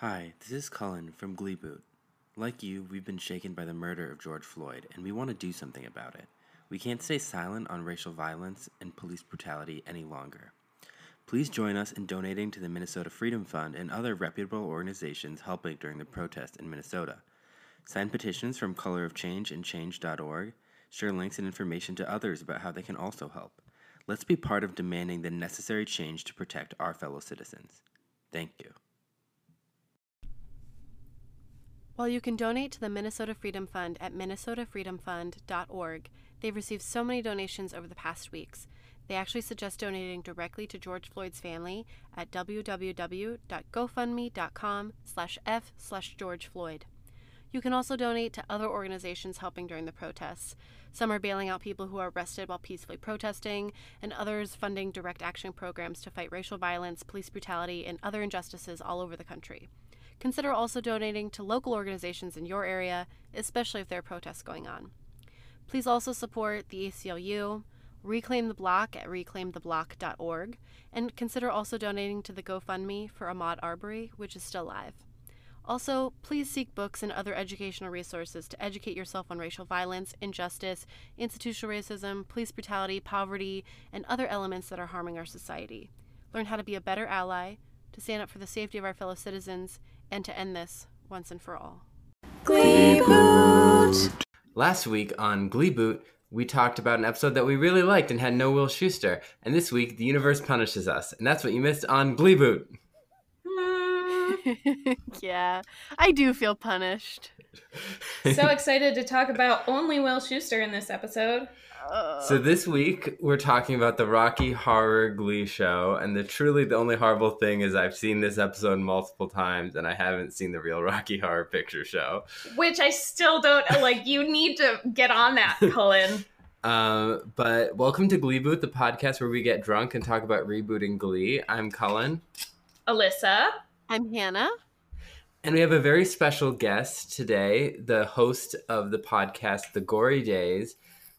Hi, this is Cullen from Glee Boot. Like you, we've been shaken by the murder of George Floyd, and we want to do something about it. We can't stay silent on racial violence and police brutality any longer. Please join us in donating to the Minnesota Freedom Fund and other reputable organizations helping during the protest in Minnesota. Sign petitions from Color of Change and Change.org. Share links and information to others about how they can also help. Let's be part of demanding the necessary change to protect our fellow citizens. Thank you. While you can donate to the Minnesota Freedom Fund at minnesotafreedomfund.org, they've received so many donations over the past weeks. They actually suggest donating directly to George Floyd's family at www.gofundme.com slash f slash George Floyd. You can also donate to other organizations helping during the protests. Some are bailing out people who are arrested while peacefully protesting, and others funding direct action programs to fight racial violence, police brutality, and other injustices all over the country. Consider also donating to local organizations in your area, especially if there are protests going on. Please also support the ACLU, Reclaim the Block at reclaimtheblock.org, and consider also donating to the GoFundMe for Ahmaud Arbery, which is still live. Also, please seek books and other educational resources to educate yourself on racial violence, injustice, institutional racism, police brutality, poverty, and other elements that are harming our society. Learn how to be a better ally, to stand up for the safety of our fellow citizens, and to end this once and for all. Glee Boot. Last week on Glee Boot, we talked about an episode that we really liked and had no Will Schuester. And this week, the universe punishes us. And that's what you missed on Glee Boot. yeah, I do feel punished. so excited to talk about only Will Schuester in this episode. So this week we're talking about the Rocky Horror Glee show, and the truly the only horrible thing is I've seen this episode multiple times, and I haven't seen the real Rocky Horror Picture Show, which I still don't like. You need to get on that, Cullen. um, but welcome to Glee Boot, the podcast where we get drunk and talk about rebooting Glee. I'm Cullen. Alyssa. I'm Hannah. And we have a very special guest today, the host of the podcast, The Gory Days,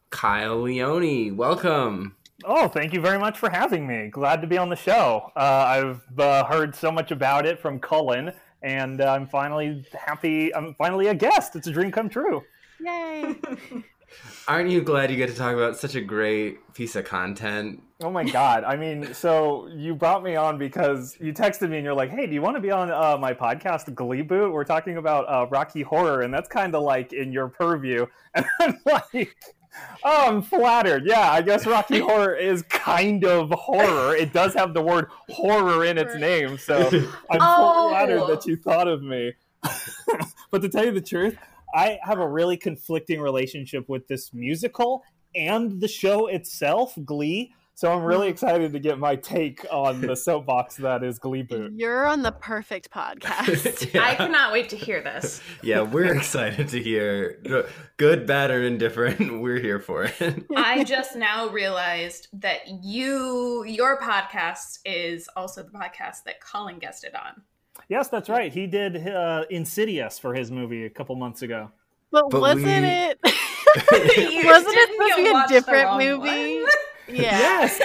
Kyle Leone. Welcome. Oh, thank you very much for having me. Glad to be on the show. Uh, I've uh, heard so much about it from Cullen, and uh, I'm finally happy. I'm finally a guest. It's a dream come true. Yay! Aren't you glad you get to talk about such a great piece of content? Oh my god! I mean, so you brought me on because you texted me and you're like, "Hey, do you want to be on uh, my podcast, Glee Boot? We're talking about uh, Rocky Horror, and that's kind of like in your purview." And I'm like, Oh, I'm flattered. Yeah, I guess Rocky Horror is kind of horror. It does have the word horror in its name, so I'm oh. flattered that oh. you thought of me. but to tell you the truth, I have a really conflicting relationship with this musical and the show itself, Glee. So I'm really excited to get my take on the soapbox that is Glee Boot. You're on the perfect podcast. yeah. I cannot wait to hear this. Yeah, we're excited to hear good, bad, or indifferent. We're here for it. I just now realized that you your podcast is also the podcast that Cullen guested on. Yes, that's right. He did uh, Insidious for his movie a couple months ago. But, but wasn't we... it? wasn't it supposed to be a different movie? One? Yeah. Yes.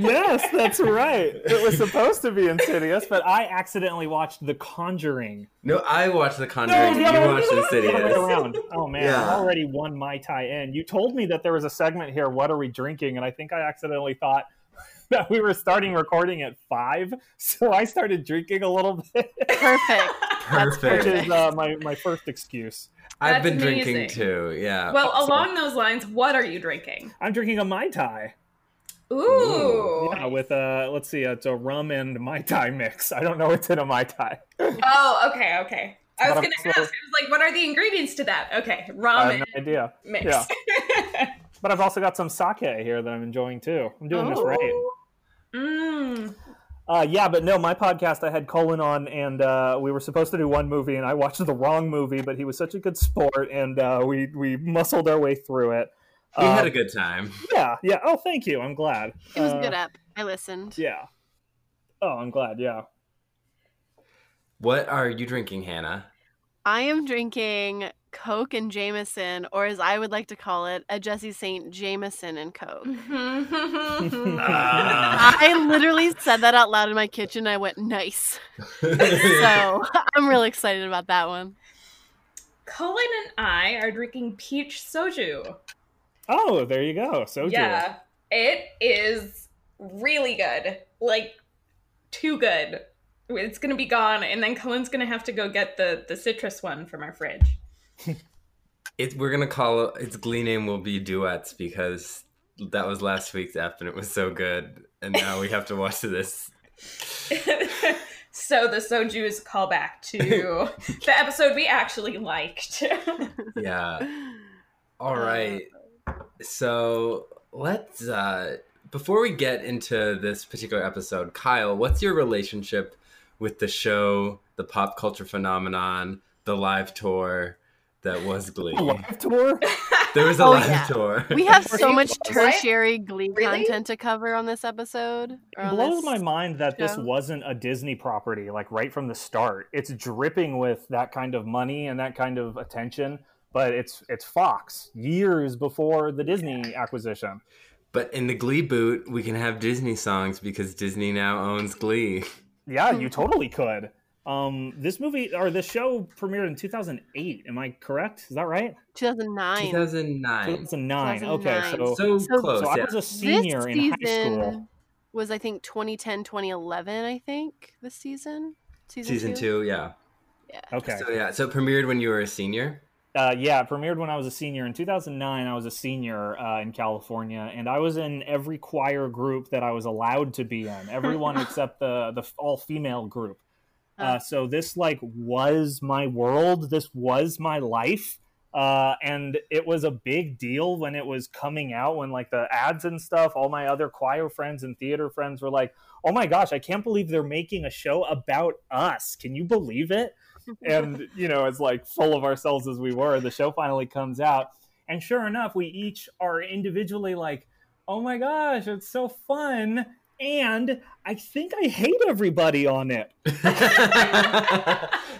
yes, that's right. It was supposed to be Insidious, but I accidentally watched The Conjuring. No, I watched The Conjuring. No, you watched Insidious. Around. Oh man, yeah. I already won my tie in. You told me that there was a segment here. What are we drinking? And I think I accidentally thought that we were starting recording at five, so I started drinking a little bit. Perfect. Perfect. Which is uh, my my first excuse. I've been amazing. drinking too. Yeah. Well, along those lines, what are you drinking? I'm drinking a mai tai. Ooh. Yeah, with a let's see, it's a rum and mai tai mix. I don't know what's in a mai tai. oh, okay, okay. I was going to ask. I was like, what are the ingredients to that? Okay, rum. I have no idea. Mix. Yeah. but I've also got some sake here that I'm enjoying too. I'm doing oh. this right. Mmm. Uh, yeah, but no, my podcast I had Cullen on, and uh, we were supposed to do one movie, and I watched the wrong movie, but he was such a good sport, and uh, we we muscled our way through it. We um, had a um, good time. Yeah, yeah. Oh, thank you. I'm glad. It was good up. I listened. Yeah. Oh, I'm glad. Yeah. What are you drinking, Hannah? I am drinking Coke and Jameson, or as I would like to call it, a Jesse Saint Jameson and Coke. Ah. I literally said that out loud in my kitchen. I went, nice. So I'm really excited about that one. Cullen and I are drinking peach soju. Oh, there you go. So yeah, it is really good. Like too good. It's gonna be gone, and then Cullen's gonna have to go get the the citrus one from our fridge. It, we're gonna call it, its Glee name will be duets because that was last week's ep and it was so good, and now we have to watch this. so the soju is a callback to the episode we actually liked. Yeah. All right. Uh, So let's uh before we get into this particular episode, Kyle, what's your relationship with the show, the pop culture phenomenon, the live tour that was Glee? A live tour? There was a Oh, live yeah. tour. We have so much tertiary Glee Really? content to cover on this episode. or It on blows this- my mind that this wasn't a Disney property, like right from the start. It's dripping with that kind of money and that kind of attention, but it's it's Fox years before the Disney acquisition. But in the Glee boot, we can have Disney songs because Disney now owns Glee. Yeah, Hmm. you totally could. Um, this movie or this show premiered in 2008. Am I correct? Is that right? 2009. 2009. 2009. Okay, so So, So- close. so I was a senior this in high season school. was, I think, 2010, 2011, I think, this season. Season, Season two, yeah. Yeah. Okay. So yeah, so it premiered when you were a senior. Uh, yeah, it premiered when I was a senior. In 2009, I was a senior uh, in California, and I was in every choir group that I was allowed to be in. Everyone except the the all female group. Uh, so this like was my world. This was my life, uh, and it was a big deal when it was coming out. When like the ads and stuff, all my other choir friends and theater friends were like, "Oh my gosh, I can't believe they're making a show about us! Can you believe it?" And you know as like full of ourselves as we were the show finally comes out. And sure enough we each are individually like oh my gosh it's so fun. And i think i hate everybody on it.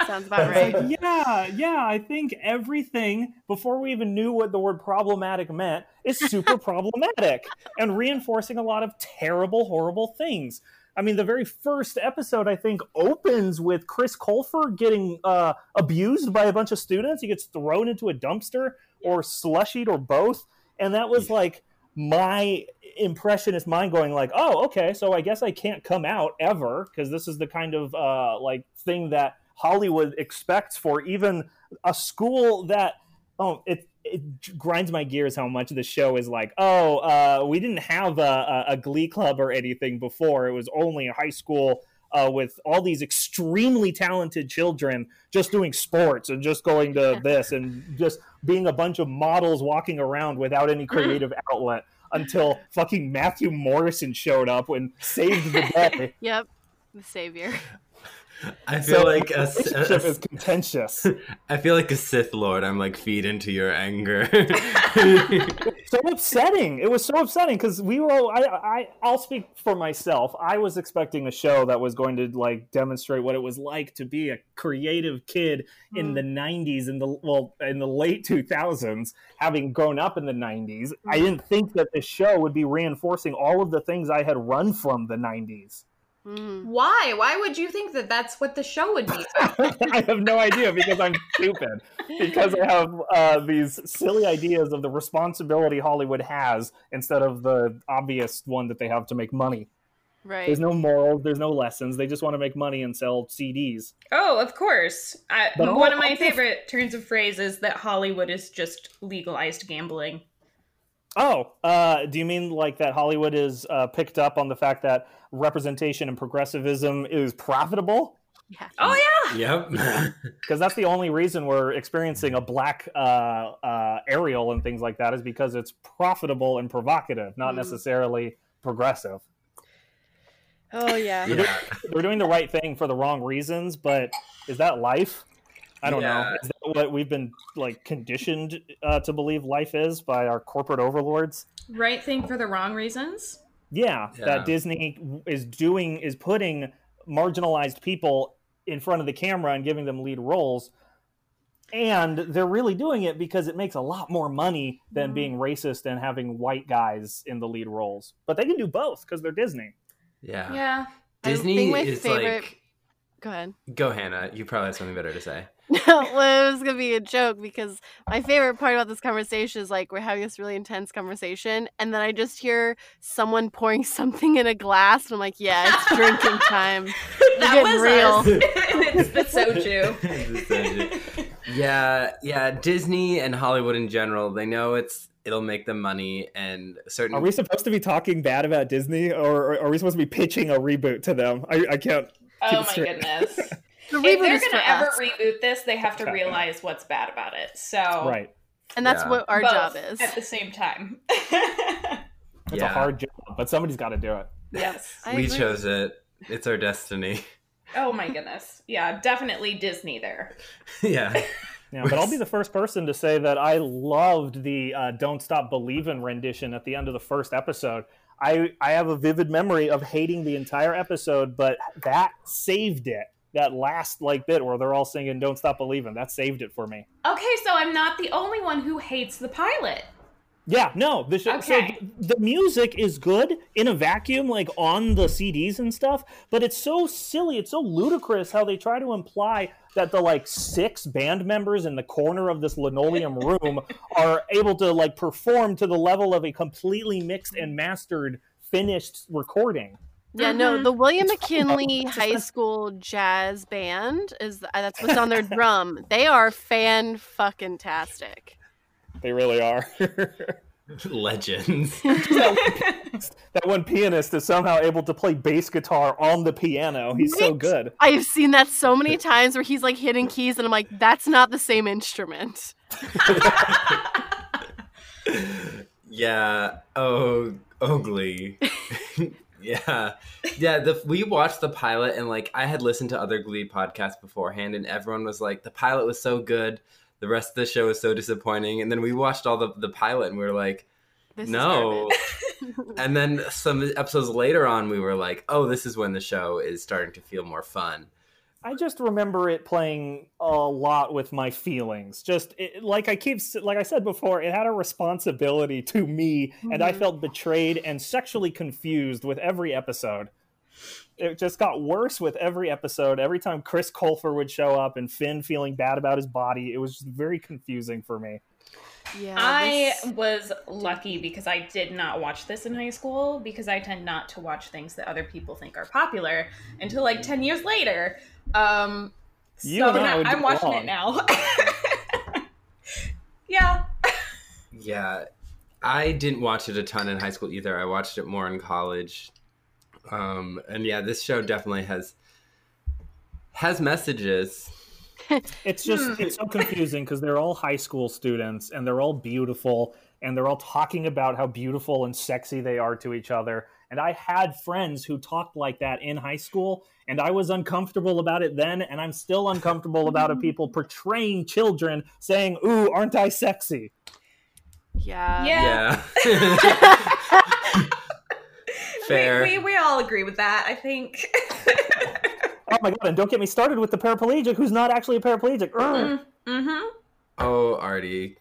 Sounds about right. like, yeah yeah i think everything before we even knew what the word problematic meant is super problematic and reinforcing a lot of terrible horrible things I mean, the very first episode, I think, opens with Chris Colfer getting uh, abused by a bunch of students. He gets thrown into a dumpster or slushied or both. And that was like my impressionist mind going like, oh, okay, so I guess I can't come out ever because this is the kind of uh, like thing that Hollywood expects for even a school that oh it it grinds my gears how much the show is like oh uh, we didn't have a, a, a glee club or anything before it was only a high school uh, with all these extremely talented children just doing sports and just going to this and just being a bunch of models walking around without any creative outlet until fucking Matthew Morrison showed up and saved the day. Yep. The savior. I feel So like a, relationship a- is contentious. I feel like a Sith Lord. I'm like feed into your anger. so upsetting. It was so upsetting because we were. all- I, I. I'll speak for myself. I was expecting a show that was going to like demonstrate what it was like to be a creative kid in Mm. the '90s, in the well, in the late 2000s, having grown up in the '90s. I Mm. didn't think that the show would be reinforcing all of the things I had run from the '90s. Mm. Why? Why would you think that that's what the show would be? I have no idea because I'm stupid. Because I have uh, these silly ideas of the responsibility Hollywood has instead of the obvious one that they have to make money. Right. There's no morals, there's no lessons. They just want to make money and sell CDs. oh, of course. I, one of my favorite turns of phrase is that Hollywood is just legalized gambling. Oh, uh, do you mean like that Hollywood is uh, picked up on the fact that representation and progressivism is profitable? yeah. Oh yeah. yep. Because that's the only reason we're experiencing a black uh, uh, Ariel and things like that is because it's profitable and provocative, not Mm. necessarily progressive. Oh yeah. yeah. They're doing the right thing for the wrong reasons, but is that life? I don't Yeah. know. Is that what we've been like conditioned uh, to believe life is by our corporate overlords? Right thing for the wrong reasons. Yeah, Yeah. that Disney is doing is putting marginalized people in front of the camera and giving them lead roles. and they're really doing it because it makes a lot more money than Mhm. being racist and having white guys in the lead roles. But they can do both because they're Disney. Yeah. Yeah. I Disney think my is favorite- like. Go ahead. Go, Hannah. You probably have something better to say. well, it was gonna be a joke because my favorite part about this conversation is like we're having this really intense conversation, and then I just hear someone pouring something in a glass, and I'm like, yeah, it's drinking time. that getting was real. us. it's the soju. It's the soju. Yeah, yeah. Disney and Hollywood in general, they know it's it'll make them money, and certain. Are we supposed to be talking bad about Disney, or are we supposed to be pitching a reboot to them? I, I can't. Oh my straight. goodness. The if they're gonna ever us, reboot this, they have to realize what's bad about it. So Right. and that's Yeah. what our both job is. at the same time. It's Yeah. a hard job, but somebody's got to do it. yes. We chose it. It's our destiny. Oh my goodness. Yeah, definitely Disney there. yeah. Yeah, but I'll be the first person to say that I loved the uh, "Don't Stop Believin'" rendition at the end of the first episode. I I have a vivid memory of hating the entire episode, but that saved it. That last like bit where they're all singing "Don't Stop Believing" that saved it for me. Okay, so I'm not the only one who hates the pilot. Yeah, no, the sh- so Okay. th- the music is good in a vacuum, like on the CDs and stuff. But it's so silly, it's so ludicrous how they try to imply that the like six band members in the corner of this linoleum room are able to like perform to the level of a completely mixed and mastered finished recording. Yeah, no, Mhm. the William McKinley High School Jazz Band is uh, that's what's on their drum. They are fan fucking tastic. They really are. Legends. that one pianist is somehow able to play bass guitar on the piano. He's so good. I've seen that so many times where he's like hitting keys, and I'm like, that's not the same instrument. yeah. Oh, Glee. yeah. Yeah. The, we watched the pilot, and like I had listened to other Glee podcasts beforehand, and everyone was like, the pilot was so good. The rest of the show was so disappointing. And then we watched all the, the pilot, and we were like, This no. and then some episodes later on, we were like, oh, this is when the show is starting to feel more fun. I just remember it playing a lot with my feelings. Just it, like I keep, like I said before, it had a responsibility to me, and I Mhm. felt betrayed and sexually confused with every episode. It just got worse with every episode. Every time Chris Colfer would show up and Finn feeling bad about his body, it was just very confusing for me. yeah, I this- was lucky because I did not watch this in high school because I tend not to watch things that other people think are popular until like 10 years later. Um, You so and I now would I'm watching along. it now. yeah. Yeah, I didn't watch it a ton in high school either. I watched it more in college. Um, and yeah, this show definitely has has messages. It's just Hmm. it's so confusing because they're all high school students and they're all beautiful and they're all talking about how beautiful and sexy they are to each other. And I had friends who talked like that in high school, and I was uncomfortable about it then, and I'm still uncomfortable about it. People portraying children saying, "Ooh, aren't I sexy?" yeah, Yeah. Yeah. Fair. We, we, we all agree with that, I think. Oh my god! And don't get me started with the paraplegic who's not actually a paraplegic. Urgh. mm-hmm. oh, Artie.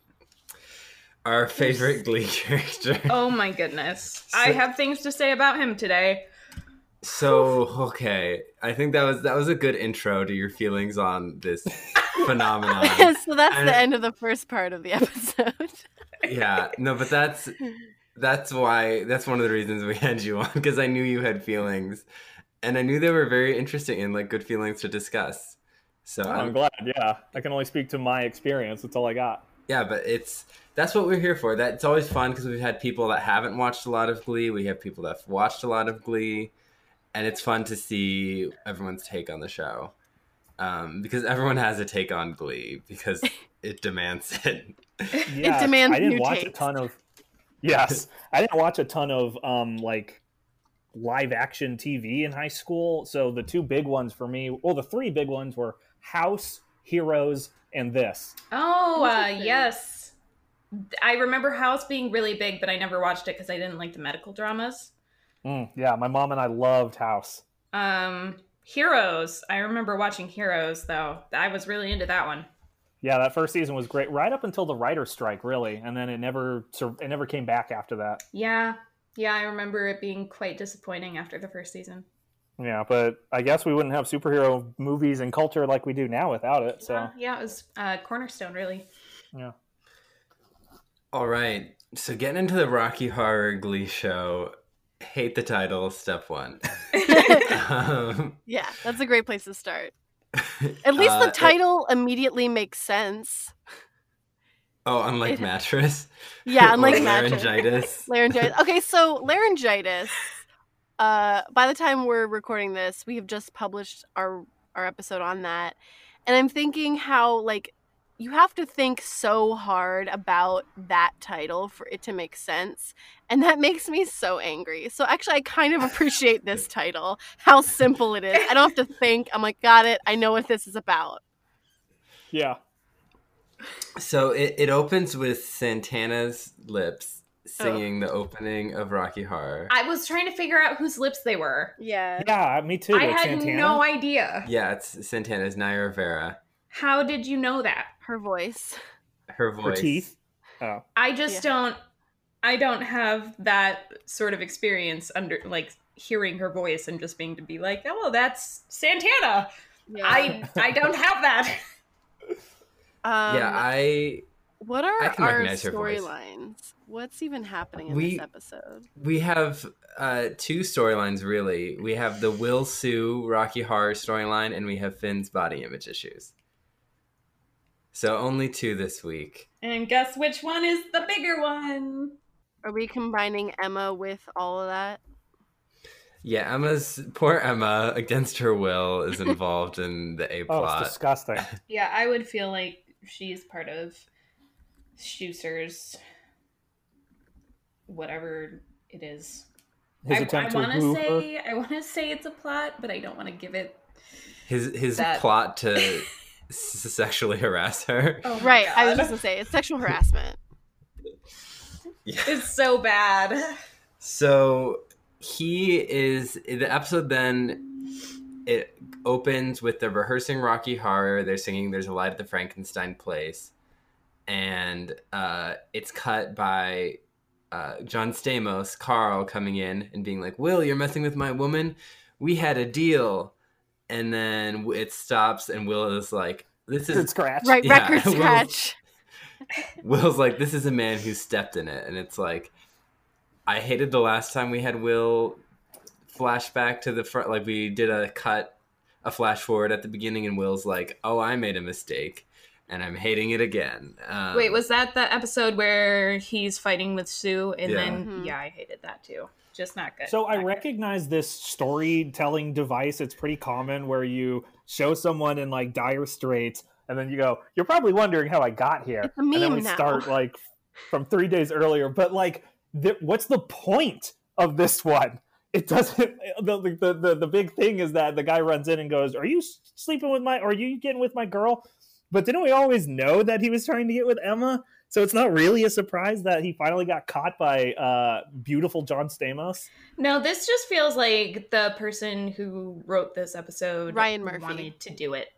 Our favorite Glee character. Oh my goodness. I have things to say about him today. So okay, I think that was that was a good intro to your feelings on this phenomenon. so that's And- the end of the first part of the episode. yeah, no, but that's that's why that's one of the reasons we had you on because I knew you had feelings, and I knew they were very interesting and like good feelings to discuss. So Oh, I'm- I'm glad. Yeah, I can only speak to my experience. That's all I got. yeah, but it's that's what we're here for. That's always fun because we've had people that haven't watched a lot of Glee. We have people that have watched a lot of Glee, and it's fun to see everyone's take on the show. Um, because everyone has a take on Glee because it demands it. yeah, demands I didn't new watch takes. a ton of. Yes, I didn't watch a ton of um like live action TV in high school. So the two big ones for me, well, the three big ones were House, Heroes, and this. Oh, uh, yes. I remember House being really big, but I never watched it because I didn't like the medical dramas. Mm, yeah, my mom and I loved House. Um, Heroes. I remember watching Heroes though. I was really into that one. Yeah, that first season was great, right up until the writer strike, really, and then it never it never came back after that. Yeah. Yeah, I remember it being quite disappointing after the first season. Yeah, but I guess we wouldn't have superhero movies and culture like we do now without it. So Uh, yeah, it was uh, cornerstone, really. yeah, All right. So getting into the Rocky Horror Glee show. Hate the title, step one. um, Yeah, that's a great place to start. At least uh, the title immediately makes sense. oh, unlike It- mattress. Yeah, unlike mattress. laryngitis. Laryngitis. Okay, so laryngitis. Uh, by the time we're recording this, we have just published our our episode on that, and I'm thinking how like you have to think so hard about that title for it to make sense, and that makes me so angry. So actually, I kind of appreciate this title. How simple it is. I don't have to think. I'm like, got it. I know what this is about. yeah. So it, it opens with Santana's lips Oh. singing the opening of Rocky Horror. I was trying to figure out whose lips they were. Yeah. Yeah, me too. I like had Santana. no idea. yeah, it's Santana's Naya Rivera. How did you know that? Her voice. Her voice. Her teeth. Oh, I just Yeah. don't I don't have that sort of experience under like hearing her voice and just being to be like, "Oh, that's Santana." Yeah. I I don't have that. Um, yeah, I What I are can our recognize her voice. storylines? What's even happening in We- this episode? we have uh, two storylines really. We have the Will Sue Rocky Horror storyline, and we have Finn's body image issues. So only two this week. And guess which one is the bigger one? Are we combining Emma with all of that? Yeah, Emma's poor Emma against her will is involved in the A oh, plot. it's disgusting. Yeah, I would feel like she's part of Schuester's whatever it is. His I, attempt I to want to woo her. say I want to say it's a plot, but I don't want to give it. his his That- plot to s- sexually harass her. Oh my right. I was just gonna say it's sexual harassment. Yeah. It's so bad. So he is the episode then it opens with the rehearsing Rocky Horror. They're singing There's a Light at the Frankenstein Place. And uh, it's cut by uh, John Stamos, Carl, coming in and being like, Will, you're messing with my woman? We had a deal. And then it stops, and Will is like, This Good is scratch. Right. Yeah, Record scratch. Will's like, this is a man who stepped in it, and it's like, I hated the last time we had Will flashback to the front. Like we did a cut, a flash forward at the beginning, and Will's like, "Oh, I made a mistake, and I'm hating it again." Um, Wait, was that the episode where he's fighting with Sue? And Yeah. then Mhm. yeah, I hated that too. Just not good. So I good. recognize this storytelling device. It's pretty common where you show someone in like dire straits, and then you go, "You're probably wondering how I got here." It's a and then we now. start like from three days earlier. But like, th- what's the point of this one? It doesn't. The, the the the big thing is that the guy runs in and goes, "Are you sleeping with my? Or are you getting with my girl?" But didn't we always know that he was trying to get with Emma? So it's not really a surprise that he finally got caught by uh, beautiful John Stamos. No, this just feels like the person who wrote this episode Ryan Murphy. wanted to do it.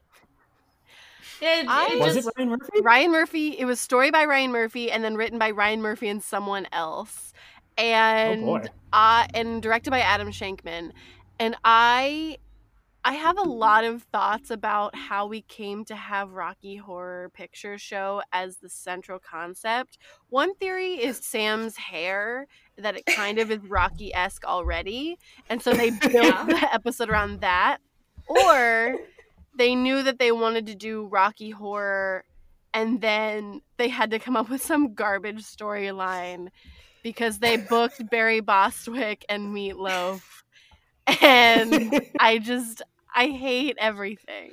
It, I Was just, it Ryan Murphy? Ryan Murphy. It was story by Ryan Murphy and then written by Ryan Murphy and someone else, and Oh boy. uh, and directed by Adam Shankman. And I, I have a lot of thoughts about how we came to have Rocky Horror Picture Show as the central concept. One theory is Sam's hair that it kind of is Rocky esque already, and so they built Yeah. the episode around that, or they knew that they wanted to do Rocky Horror and then they had to come up with some garbage storyline because they booked Barry Bostwick and Meatloaf. And I just I hate everything.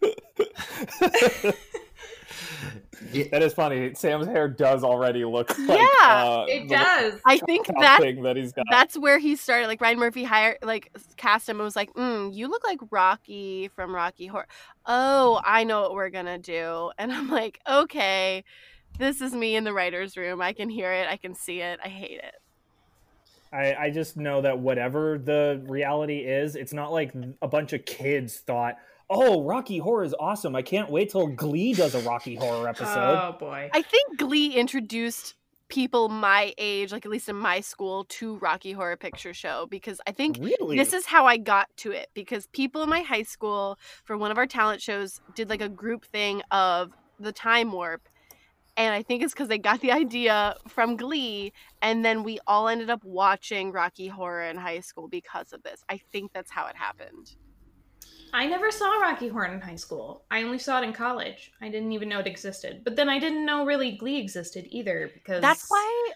Yeah, that is funny. Sam's hair does already look like Yeah, uh, it does. I think that that he's got. that's where he started. Like Ryan Murphy hired like cast him and was like, mm, you look like Rocky from Rocky Horror. Oh, I know what we're gonna do. And I'm like, okay, this is me in the writer's room. I can hear it, I can see it. I hate it. I, I just know that whatever the reality is, it's not like a bunch of kids thought, "Oh, Rocky Horror is awesome! I can't wait till Glee does a Rocky Horror oh, episode." Oh boy. I think Glee introduced people my age, like at least in my school, to Rocky Horror Picture Show because I think really? this is how I got to it because people in my high school for one of our talent shows did like a group thing of the time warp. And I think it's because they got the idea from Glee, and then we all ended up watching Rocky Horror in high school because of this. I think that's how it happened. I never saw Rocky Horror in high school. I only saw it in college. I didn't even know it existed. But then I didn't know really Glee existed either because That's why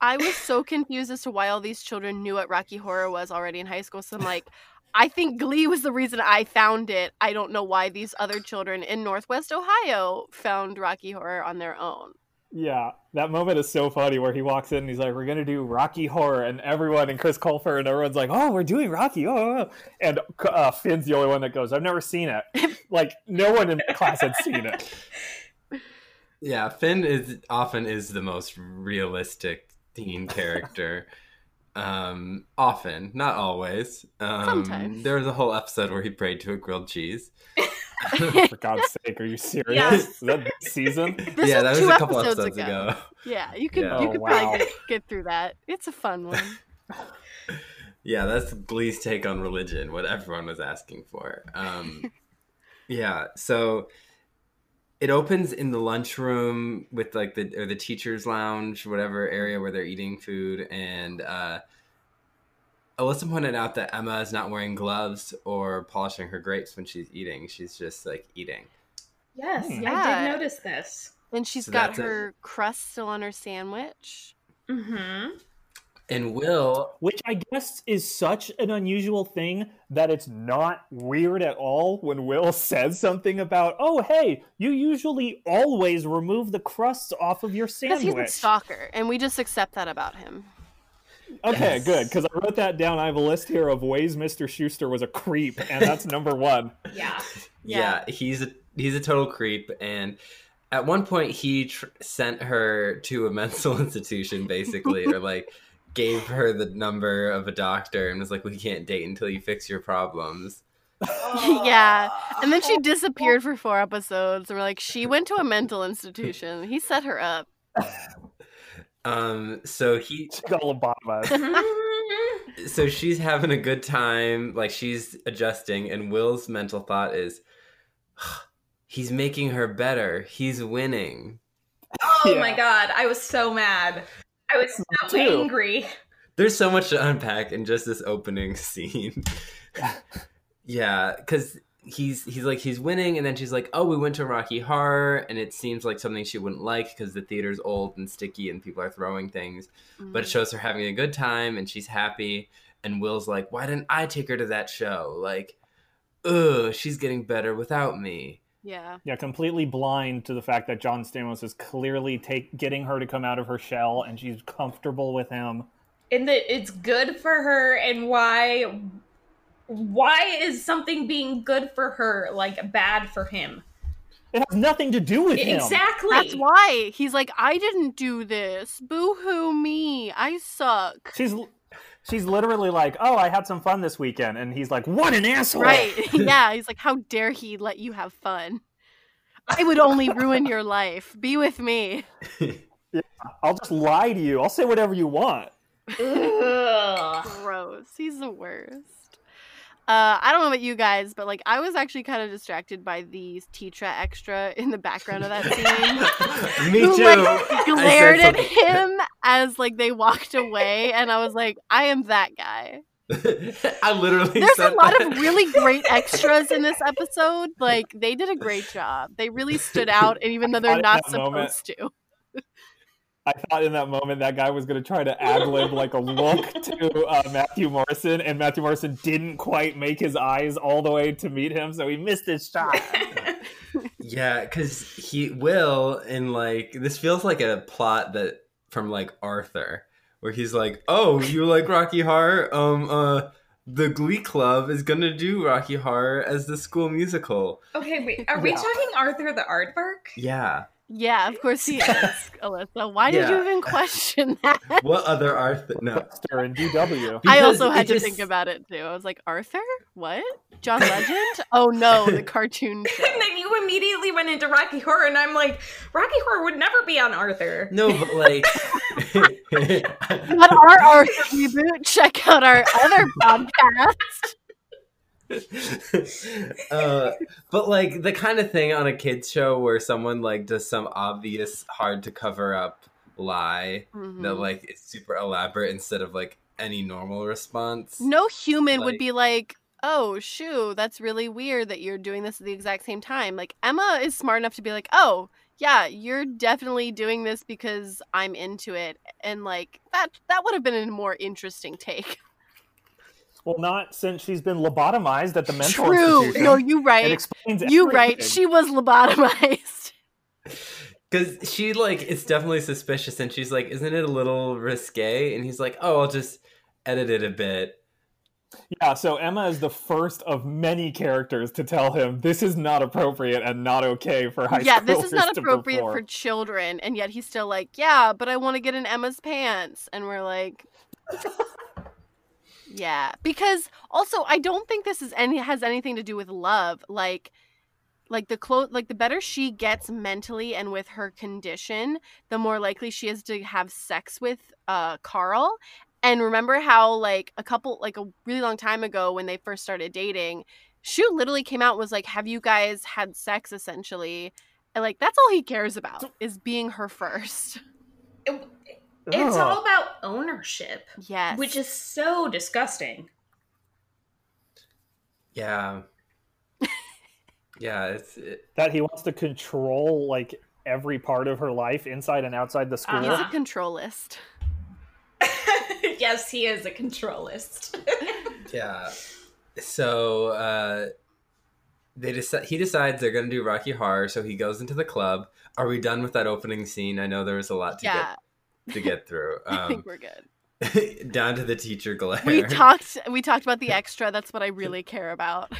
I was so confused as to why all these children knew what Rocky Horror was already in high school. So I'm like, I think Glee was the reason I found it. I don't know why these other children in Northwest Ohio found Rocky Horror on their own. Yeah, that moment is so funny where he walks in and he's like, "We're gonna do Rocky Horror," and everyone and Chris Colfer and everyone's like, "Oh, we're doing Rocky!" Oh, oh. and uh, Finn's the only one that goes, "I've never seen it." like no one in the class had seen it. Yeah, Finn is often is the most realistic teen character. um, often, not always. Um, Sometimes. There was a whole episode where he prayed to a grilled cheese. For God's sake, are you serious? Yeah. Is that this season? This yeah, was that was two a couple episodes episodes ago. ago. Yeah, you could Yeah. you Oh, could wow. probably get, get through that. It's a fun one. Yeah, that's Glee's take on religion, what everyone was asking for. Um, yeah, so it opens in the lunchroom with like the or the teachers' lounge, whatever area where they're eating food, and uh, Alyssa pointed out that Emma is not wearing gloves or polishing her grapes when she's eating. She's just like eating. Yes, Hmm. I did notice this. And she's So got that's it. her crust still on her sandwich. Mm-hmm. And Will, Which I guess is such an unusual thing that it's not weird at all when Will says something about, "Oh, hey, you usually always remove the crusts off of your Because sandwich." he's a stalker, and we just accept that about him. Okay, Yes. good, because I wrote that down. I have a list here of ways Mr. Schuester was a creep, and that's number one. Yeah. yeah, he's a he's a total creep and at one point he tr- sent her to a mental institution basically or like gave her the number of a doctor and was like we can't date until you fix your problems yeah. And then she disappeared for four episodes. And we're like, she went to a mental institution. He set her up. Um so he She got lobotomized. So she's having a good time like she's adjusting and will's mental thought is he's making her better he's winning Oh Yeah. my god, I was so mad. I was so too. angry. there's so much to unpack in just this opening scene. yeah, because he's he's like he's winning, and then she's like, "Oh, we went to Rocky Horror," and it seems like something she wouldn't like because the theater's old and sticky, and people are throwing things. But it mm. shows her having a good time, and she's happy. And Will's like, "Why didn't I take her to that show?" Like, ugh, she's getting better without me. yeah. yeah, completely blind to the fact that John Stamos is clearly take getting her to come out of her shell, and she's comfortable with him. And that it's good for her and why why is something being good for her like bad for him? It has nothing to do with him. Exactly. That's why he's like, I didn't do this. Boo hoo me. I suck. She's she's literally like, "Oh, I had some fun this weekend," and he's like, "What an asshole!" Right. yeah. He's like, how dare he let you have fun? I would only ruin your life. Be with me. I'll just lie to you. I'll say whatever you want. Ugh. Gross. He's the worst. Uh, I don't know about you guys, but like I was actually kind of distracted by the Tetra extra in the background of that scene. me who too. like glared at him as like they walked away, and I was like, I am that guy. I literally. There's a lot that. of really great extras in this episode. Like they did a great job. They really stood out, and even though they're At not that moment- supposed to. I thought in that moment that guy was going to try to ad lib like a look to uh, Matthew Morrison, and Matthew Morrison didn't quite make his eyes all the way to meet him, so he missed his shot. Yeah, because he will, and like this feels like a plot that from like Arthur, where he's like, "Oh, you like Rocky Horror? Um, uh, the Glee Club is gonna do Rocky Horror as the school musical." Okay, wait. Are we Yeah. talking Arthur the aardvark? Yeah. Yeah, of course he is, Alyssa. Why did you even question that? What other Arthur? No. Dexter and DW. I also had to just- think about it too. I was like, Arthur? What? John Legend? Oh no, the cartoon show. and then you immediately went into Rocky Horror, and I'm like, Rocky Horror would never be on Arthur. No, but like, Not our Arthur reboot. Check out our other podcast. uh, but like the kind of thing on a kids show where someone like does some obvious, hard to cover up lie that Mhm. like is super elaborate instead of like any normal response. No human would be like, "Oh, shoo, that's really weird that you're doing this at the exact same time." Like Emma is smart enough to be like, "Oh, yeah, you're definitely doing this because I'm into it." And like that that would have been a more interesting take. Well, not since she's been lobotomized at the mental True. institution. No, you It right. explains You right. She was lobotomized. Because she like it's definitely suspicious, and she's like, "Isn't it a little risque?" And he's like, "Oh, I'll just edit it a bit." Yeah, so Emma is the first of many characters to tell him this is not appropriate and not okay for high school. yeah, this is not to appropriate for children, and yet he's still like, "Yeah, but I want to get in Emma's pants," and we're like. Yeah, because also I don't think this is any has anything to do with love. Like, like the clo- like the better she gets mentally and with her condition, the more likely she is to have sex with uh Carl. And remember how like a couple like a really long time ago when they first started dating, Schue literally came out and was like, "Have you guys had sex?" Essentially, and like that's all he cares about is being her first. It- it's Ugh. all about ownership, Yes, which is so disgusting. Yeah, yeah. It's it, that he wants to control like every part of her life inside and outside the school. he's Uh-huh. a controlist. yes, he is a controlist. yeah. So uh, they decide he decides they're gonna do Rocky Horror, so he goes into the club. Are we done with that opening scene? I know there was a lot to Yeah, get to get through. I think Um, we're good. down to the teacher glare. We talked. We talked about the extra. That's what I really care about.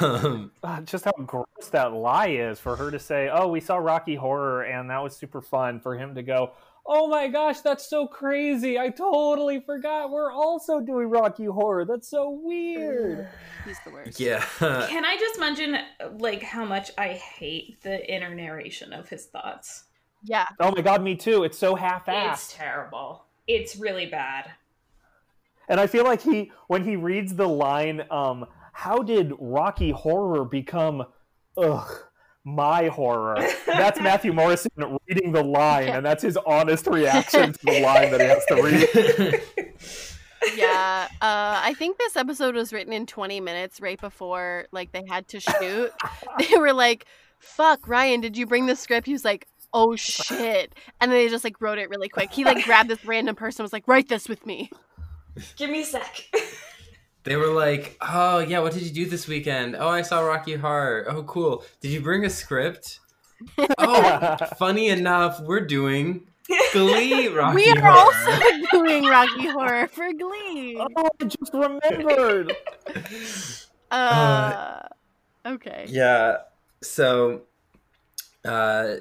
um, Ah, just how gross that lie is for her to say, "Oh, we saw Rocky Horror and that was super fun." For him to go, "Oh my gosh, that's so crazy! I totally forgot we're also doing Rocky Horror. That's so weird." He's the worst. yeah. Can I just mention like how much I hate the inner narration of his thoughts? Yeah. Oh my god, me too. It's so half-assed. It's terrible. It's really bad. And I feel like he, when he reads the line, um, "How did Rocky Horror become, ugh, my horror?" That's Matthew Morrison reading the line, Yeah. and that's his honest reaction to the line that he has to read. Yeah. Uh, I think this episode was written in 20 minutes right before like they had to shoot. they were like, "Fuck, Ryan, did you bring the script?" He was like, "Oh shit!" And then they just like wrote it really quick. He like grabbed this random person, and was like, "Write this with me." Give me a sec. They were like, "Oh yeah, what did you do this weekend? Oh, I saw Rocky Horror. Oh, cool. Did you bring a script? Oh, funny enough, we're doing Glee Rocky we are Horror." also doing Rocky Horror for Glee. oh, I just remembered. Uh, okay. yeah. So, uh,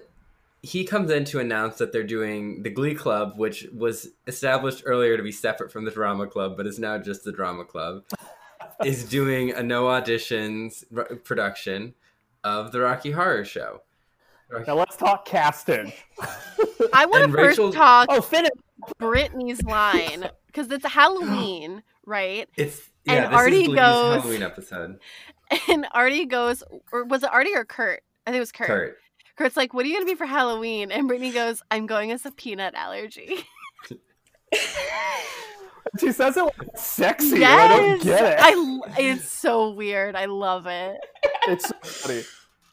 he comes in to announce that they're doing the Glee Club, which was established earlier to be separate from the Drama Club, but is now just the Drama Club. is doing a no auditions r- production of the Rocky Horror Show. Now let's talk casting. I want to And first Rachel- talk Oh, finish. Brittany's line because it's Halloween, right? It's And yeah. This Artie is Glee's goes- Halloween episode. And Artie goes, or was it Artie or Kurt? I think it was Kurt. Kurt. Kurt's like, "What are you gonna be for Halloween?" And Brittany goes, "I'm going as a peanut allergy." She says it like it's sexy. and I don't get it. I l- it's so weird. I love it. It's so funny.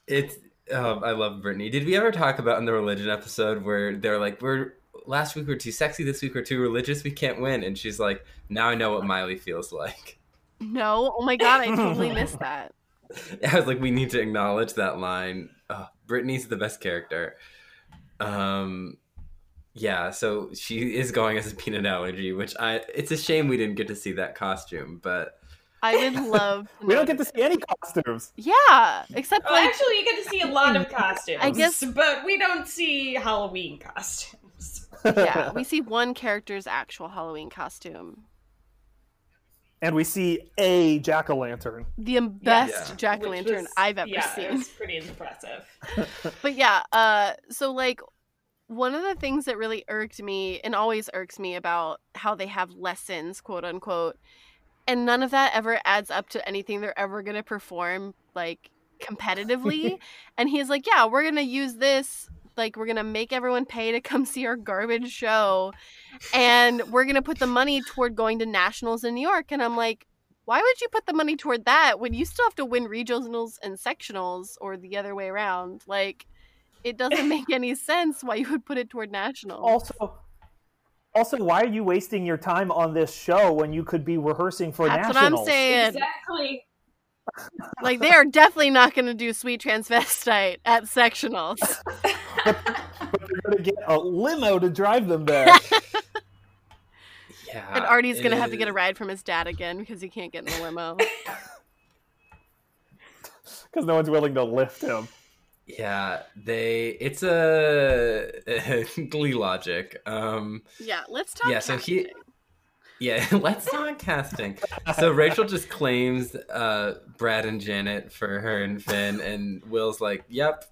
It's um, I love Brittany. Did we ever talk about in the religion episode where they're like, "We're last week we're too sexy, this week we're too religious, we can't win," and she's like, "Now I know what Miley feels like." No, oh my god, I totally missed that. I was like, we need to acknowledge that line. Oh, Brittany's the best character. Um, yeah, so she is going as a peanut allergy, which I. It's a shame we didn't get to see that costume, but I would love. to We don't get to see any costumes. Yeah, except Well, like actually, you get to see a lot of costumes. I guess- but we don't see Halloween costumes. yeah, we see one character's actual Halloween costume. And we see a jack o' lantern. The best Yeah. jack o' lantern I've ever yeah, It seen. was pretty impressive. But yeah, uh, so like one of the things that really irked me and always irks me about how they have lessons, quote unquote, and none of that ever adds up to anything they're ever gonna perform like competitively. and he's like, Yeah, we're gonna use this, like we're gonna make everyone pay to come see our garbage show and we're gonna put the money toward going to nationals in New York. And I'm like, why would you put the money toward that when you still have to win regionals and sectionals or the other way around? Like, it doesn't make any sense why you would put it toward nationals. Also, also, why are you wasting your time on this show when you could be rehearsing for That's what nationals? I'm saying. Exactly. Like, they are definitely not going to do Sweet Transvestite at sectionals. But they're going to get a limo to drive them there. Yeah. and Artie's going to have to get a ride from his dad again because he can't get in the limo. because no one's willing to lift him. Yeah, they. It's a Glee logic. Um, yeah, let's talk. Yeah, so he- casting. Yeah, let's talk casting. So Rachel just claims uh, Brad and Janet for her and Finn, and Will's like, "Yep."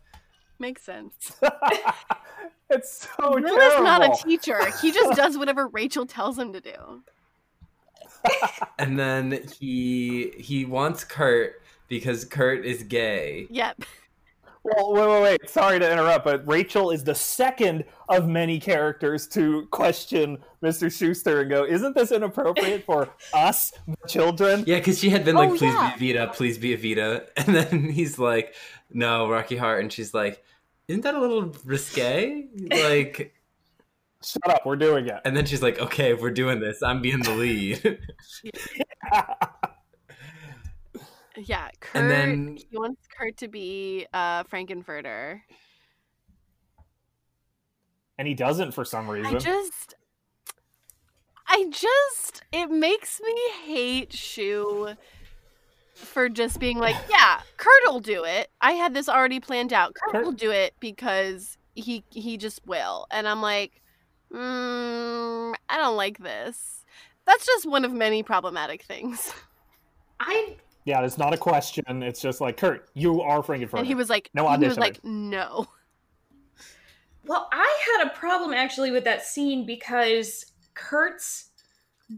Makes sense. it's so true. Will terrible. is not a teacher. He just does whatever Rachel tells him to do. And then he he wants Kurt because Kurt is gay. Yep. Well, wait, wait, wait. Sorry to interrupt, but Rachel is the second of many characters to question Mr. Schuester and go, "Isn't this inappropriate for us, the children?" Yeah, because she had been like, Oh, "Please yeah. be Evita, please be Evita," and then he's like, "No, Rocky Heart," and she's like, "Isn't that a little risque?" Like, Shut up, we're doing it. and then she's like, "Okay, if we're doing this, I'm being the lead." Yeah. Kurt. and then he wants Kurt to be uh, Frank-N-Furter. and he doesn't for some reason. I just, I just, it makes me hate Schue for just being like, yeah, Kurt will do it. I had this already planned out. Kurt, Kurt- will do it because he he just will. And I'm like, mm, I don't like this. That's just one of many problematic things. I yeah, it's not a question. It's just like, Kurt, you are Frank-N-Furter. And he was like, No audition. he was like, no. well, I had a problem actually with that scene because Kurt's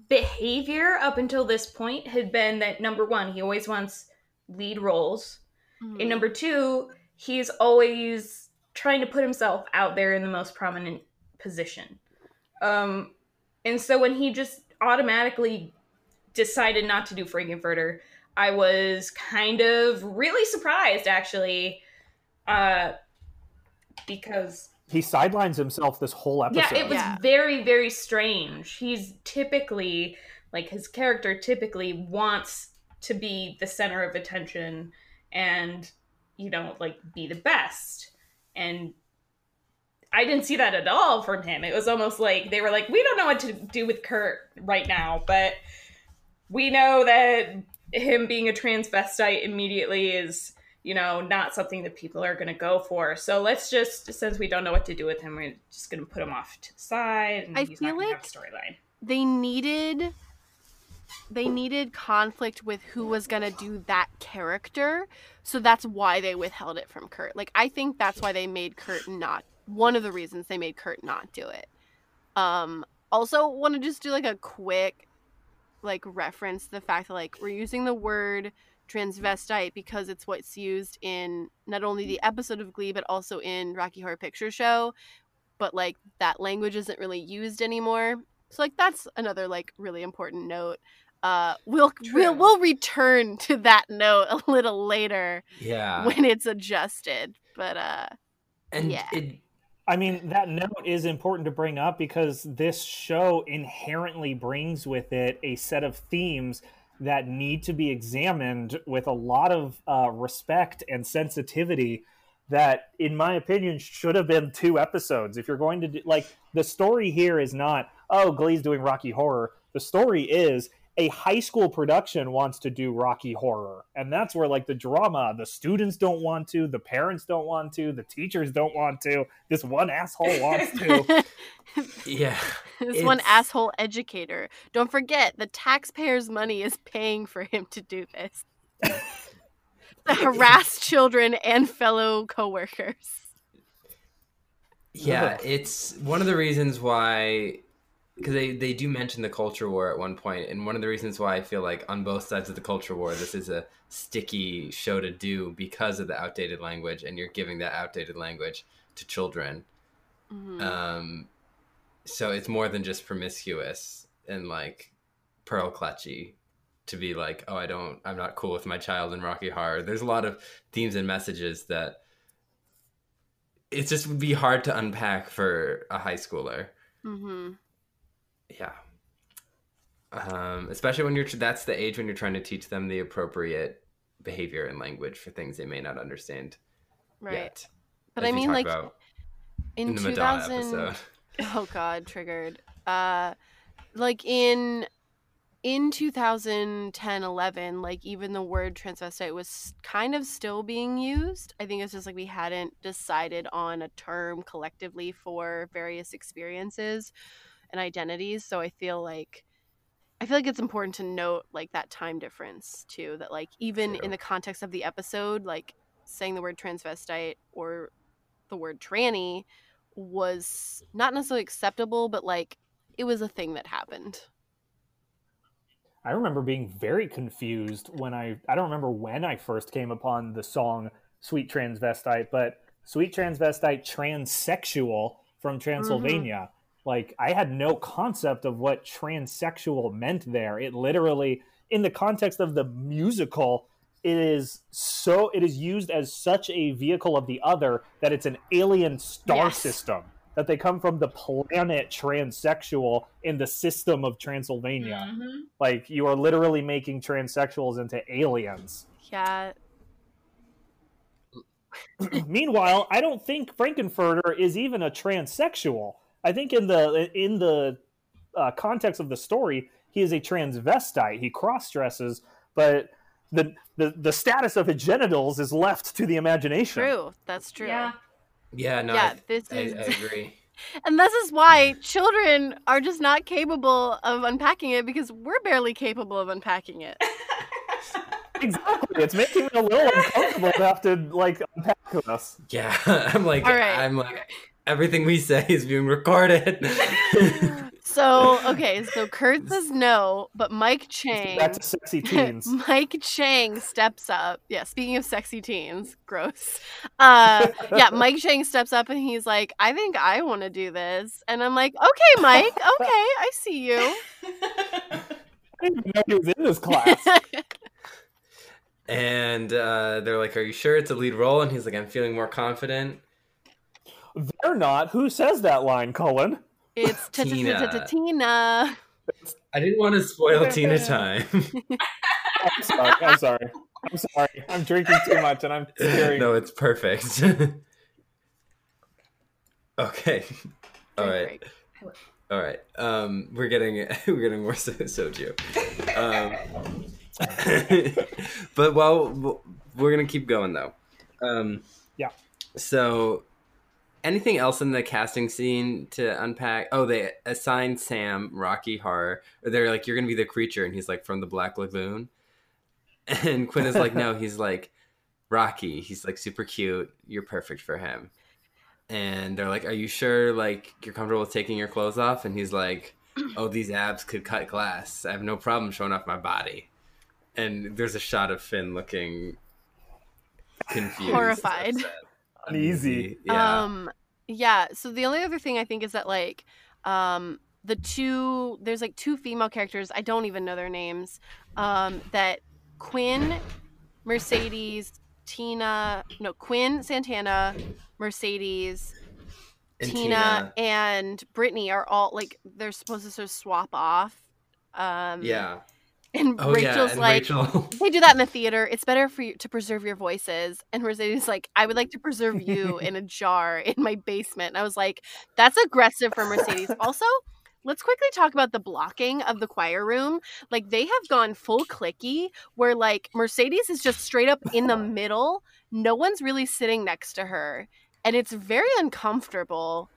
behavior up until this point had been that number one, he always wants lead roles. Mm. And number two, he's always trying to put himself out there in the most prominent position. Um, and so when he just automatically decided not to do Frank-N-Furter, I was kind of really surprised actually. Uh, because he sidelines himself this whole episode. yeah, it was Yeah. very, very strange. He's typically like his character typically wants to be the center of attention and you know, like be the best. And I didn't see that at all from him. It was almost like they were like, we don't know what to do with Kurt right now, but we know that him being a transvestite immediately is you know, not something that people are going to go for. So let's just, since we don't know what to do with him, we're just going to put him off to the side, and I he's feel not like- storyline. they needed they needed conflict with who was going to do that character so that's why they withheld it from kurt like i think that's why they made kurt not one of the reasons they made kurt not do it um also want to just do like a quick like reference the fact that like we're using the word transvestite because it's what's used in not only the episode of glee but also in rocky horror picture show but like that language isn't really used anymore so like that's another like really important note. Uh we'll we'll we'll return to that note a little later yeah, when it's adjusted. But uh and yeah. it I mean, that note is important to bring up because this show inherently brings with it a set of themes that need to be examined with a lot of uh, respect and sensitivity. That, in my opinion, should have been two episodes. If you're going to do, like, the story here is not, oh, Glee's doing Rocky Horror. The story is a high school production wants to do Rocky Horror, and that's where like the drama, the students don't want to, the parents don't want to, the teachers don't want to. This one asshole wants to. Yeah. this one asshole educator. Don't forget, the taxpayers' money is paying for him to do this. to harass children and fellow coworkers. Yeah, it's one of the reasons why because they, they do mention the culture war at one point, and one of the reasons why I feel like on both sides of the culture war, this is a sticky show to do because of the outdated language, and you're giving that outdated language to children. Mhm. Um, so it's more than just promiscuous and like pearl clutchy to be like, oh, I don't, I'm not cool with my child in Rocky Horror. There's a lot of themes and messages that it just would be hard to unpack for a high schooler. Mhm. Yeah. Um, especially when you're that's the age when you're trying to teach them the appropriate behavior and language for things they may not understand Right. yet. But I mean, like in, in the 2000 episode. oh god triggered uh like in in 2010 11 like even the word transvestite was kind of still being used i think it's just like we hadn't decided on a term collectively for various experiences and identities so i feel like i feel like it's important to note like that time difference too that like even in the context of the episode like saying the word transvestite or the word tranny was not necessarily acceptable, but like it was a thing that happened. I remember being very confused when I I don't remember when I first came upon the song Sweet Transvestite, but Sweet Transvestite Transsexual from mm-hmm. Transylvania. Like I had no concept of what transsexual meant there. It literally in the context of the musical it is so it is used as such a vehicle of the other that it's an alien star Yes. system that they come from the planet transsexual in the system of Transylvania Mhm. like you are literally making transsexuals into aliens. Yeah. Meanwhile, I don't think Frank-N-Furter is even a transsexual. I think in the in the uh, context of the story, he is a transvestite. He cross dresses, but the, the the status of his genitals is left to the imagination. True. That's true. Yeah. Yeah, no, Yeah, I, this I, is I agree. and this is why children are just not capable of unpacking it because we're barely capable of unpacking it. Exactly. It's making me a little uncomfortable to have to like unpack this. Yeah, I'm like, All right. I'm like, everything we say is being recorded. So, okay, so Kurt says no, but Mike Chang. That's to sexy teens. Mike Chang steps up. Yeah, speaking of sexy teens, gross. Uh yeah, Mike Chang steps up and he's like, "I think I want to do this." And I'm like, "Okay, Mike. Okay, I see you." I didn't even know he was in this class. and uh, they're like, "Are you sure it's a lead role?" And he's like, "I'm feeling more confident." They're not. Who says that line, Cullen? It's Tina. Tina. I didn't want to spoil Tina time. I'm sorry. I'm sorry. I'm sorry. I'm drinking too much and I'm tearing. no, it's perfect. okay. All right. All right. Um, we're getting we're getting more so- soju. Um, but well, we're gonna keep going though. Um, Yeah. So, anything else in the casting scene to unpack? Oh, they assigned Sam Rocky Horror. They're like, "You're gonna be the creature," and he's like, "From the Black Lagoon." And Quinn is like, "No." He's like, "Rocky." He's like super cute. You're perfect for him. And they're like, "Are you sure? Like, you're comfortable with taking your clothes off?" And he's like, "Oh, these abs could cut glass. I have no problem showing off my body." And there's a shot of Finn looking confused, Horrified. upset, Uneasy. Yeah. Um yeah, so the only other thing I think is that like um the two there's like two female characters, I don't even know their names, um that Quinn, Mercedes, Tina, no, Quinn, Santana, Mercedes, And Tina, and Brittany are all like they're supposed to sort of swap off. Um yeah. And Oh yeah. Rachel's And like Rachel. they do that in the theater. It's better for you to preserve your voices. And Mercedes like, I would like to preserve you in a jar in my basement. And I was like, that's aggressive for Mercedes. Also, let's quickly talk about the blocking of the choir room. Like they have gone full clicky where like Mercedes is just straight up in the middle. No one's really sitting next to her. And it's very uncomfortable.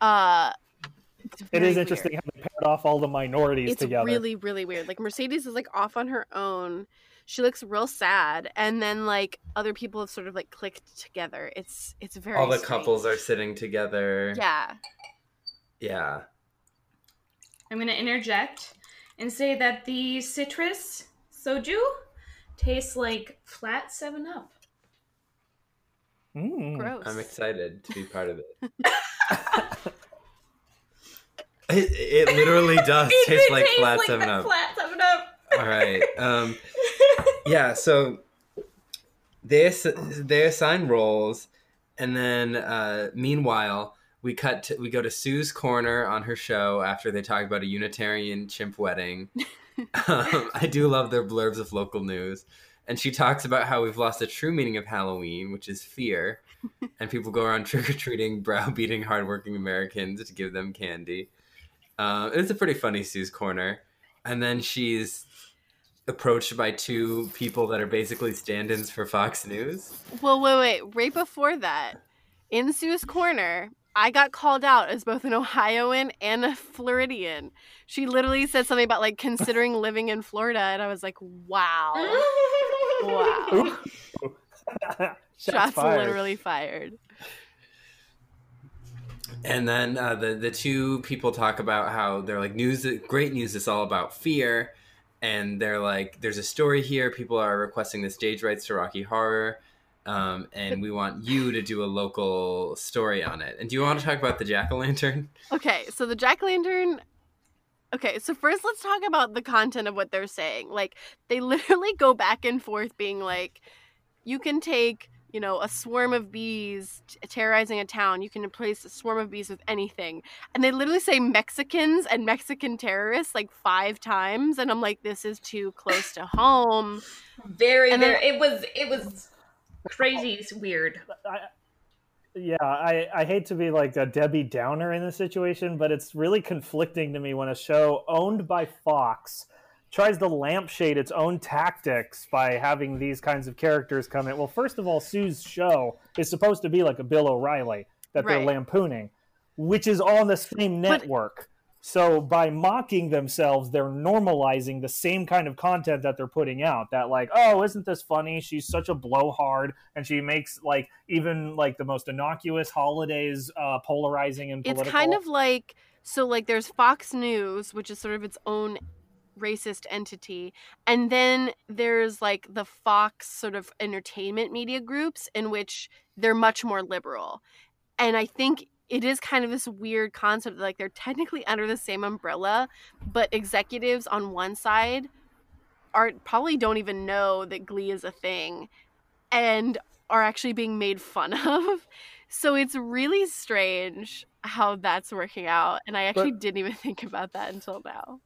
Uh It very is interesting weird. how they paired off all the minorities It's together. It's really, really weird. Like Mercedes is like off on her own. She looks real sad, and then like other people have sort of like clicked together. It's it's very All the strange. couples are sitting together. Yeah, Yeah. I'm going to interject and say that the citrus soju tastes like flat 7 Up. Mm. gross. I'm excited to be part of it. it, it literally does It taste like taste flat like seven up. Flat 7 Up. All right. Um, yeah. So they they assign roles, and then uh, meanwhile we cut. To, we go to Sue's corner on her show after they talk about a Unitarian chimp wedding. um, I do love their blurbs of local news. And she talks about how we've lost the true meaning of Halloween, which is fear. and people go around trick or treating, browbeating hardworking Americans to give them candy. Uh, it's a pretty funny Sue's Corner. And then she's approached by two people that are basically stand ins for Fox News. Well, wait, wait. Right before that, in Sue's corner, I got called out as both an Ohioan and a Floridian. She literally said something about like considering living in Florida, and I was like, wow. Wow. Shots, Shots fired. literally fired. And then uh, the the two people talk about how they're like news, great news. is all about fear, and they're like, there's a story here. People are requesting the stage rights to Rocky Horror, um, and we want you to do a local story on it. And do you want to talk about the jack o' lantern? Okay, so the jack o' lantern. Okay, so first let's talk about the content of what they're saying. Like, they literally go back and forth being like, you can take, you know, a swarm of bees t- terrorizing a town. You can replace a swarm of bees with anything. And they literally say Mexicans and Mexican terrorists like five times. And I'm like, this is too close to home. Very, And then- It was, it was crazy. It's weird. I, yeah, I, I hate to be like a Debbie Downer in this situation, but it's really conflicting to me when a show owned by Fox tries to lampshade its own tactics by having these kinds of characters come in. Well, first of all, Sue's show is supposed to be like a Bill O'Reilly that they're lampooning, which is on the same But- network. So by mocking themselves, they're normalizing the same kind of content that they're putting out. That like, oh, isn't this funny? She's such a blowhard, and she makes like even like the most innocuous holidays uh, polarizing and political. It's kind of like so like there's Fox News, which is sort of its own racist entity, and then there's like the Fox sort of entertainment media groups in which they're much more liberal. And I think it is kind of this weird concept that like they're technically under the same umbrella, but executives on one side are probably don't even know that Glee is a thing and are actually being made fun of. So it's really strange how that's working out. And I actually didn't even think about that until now.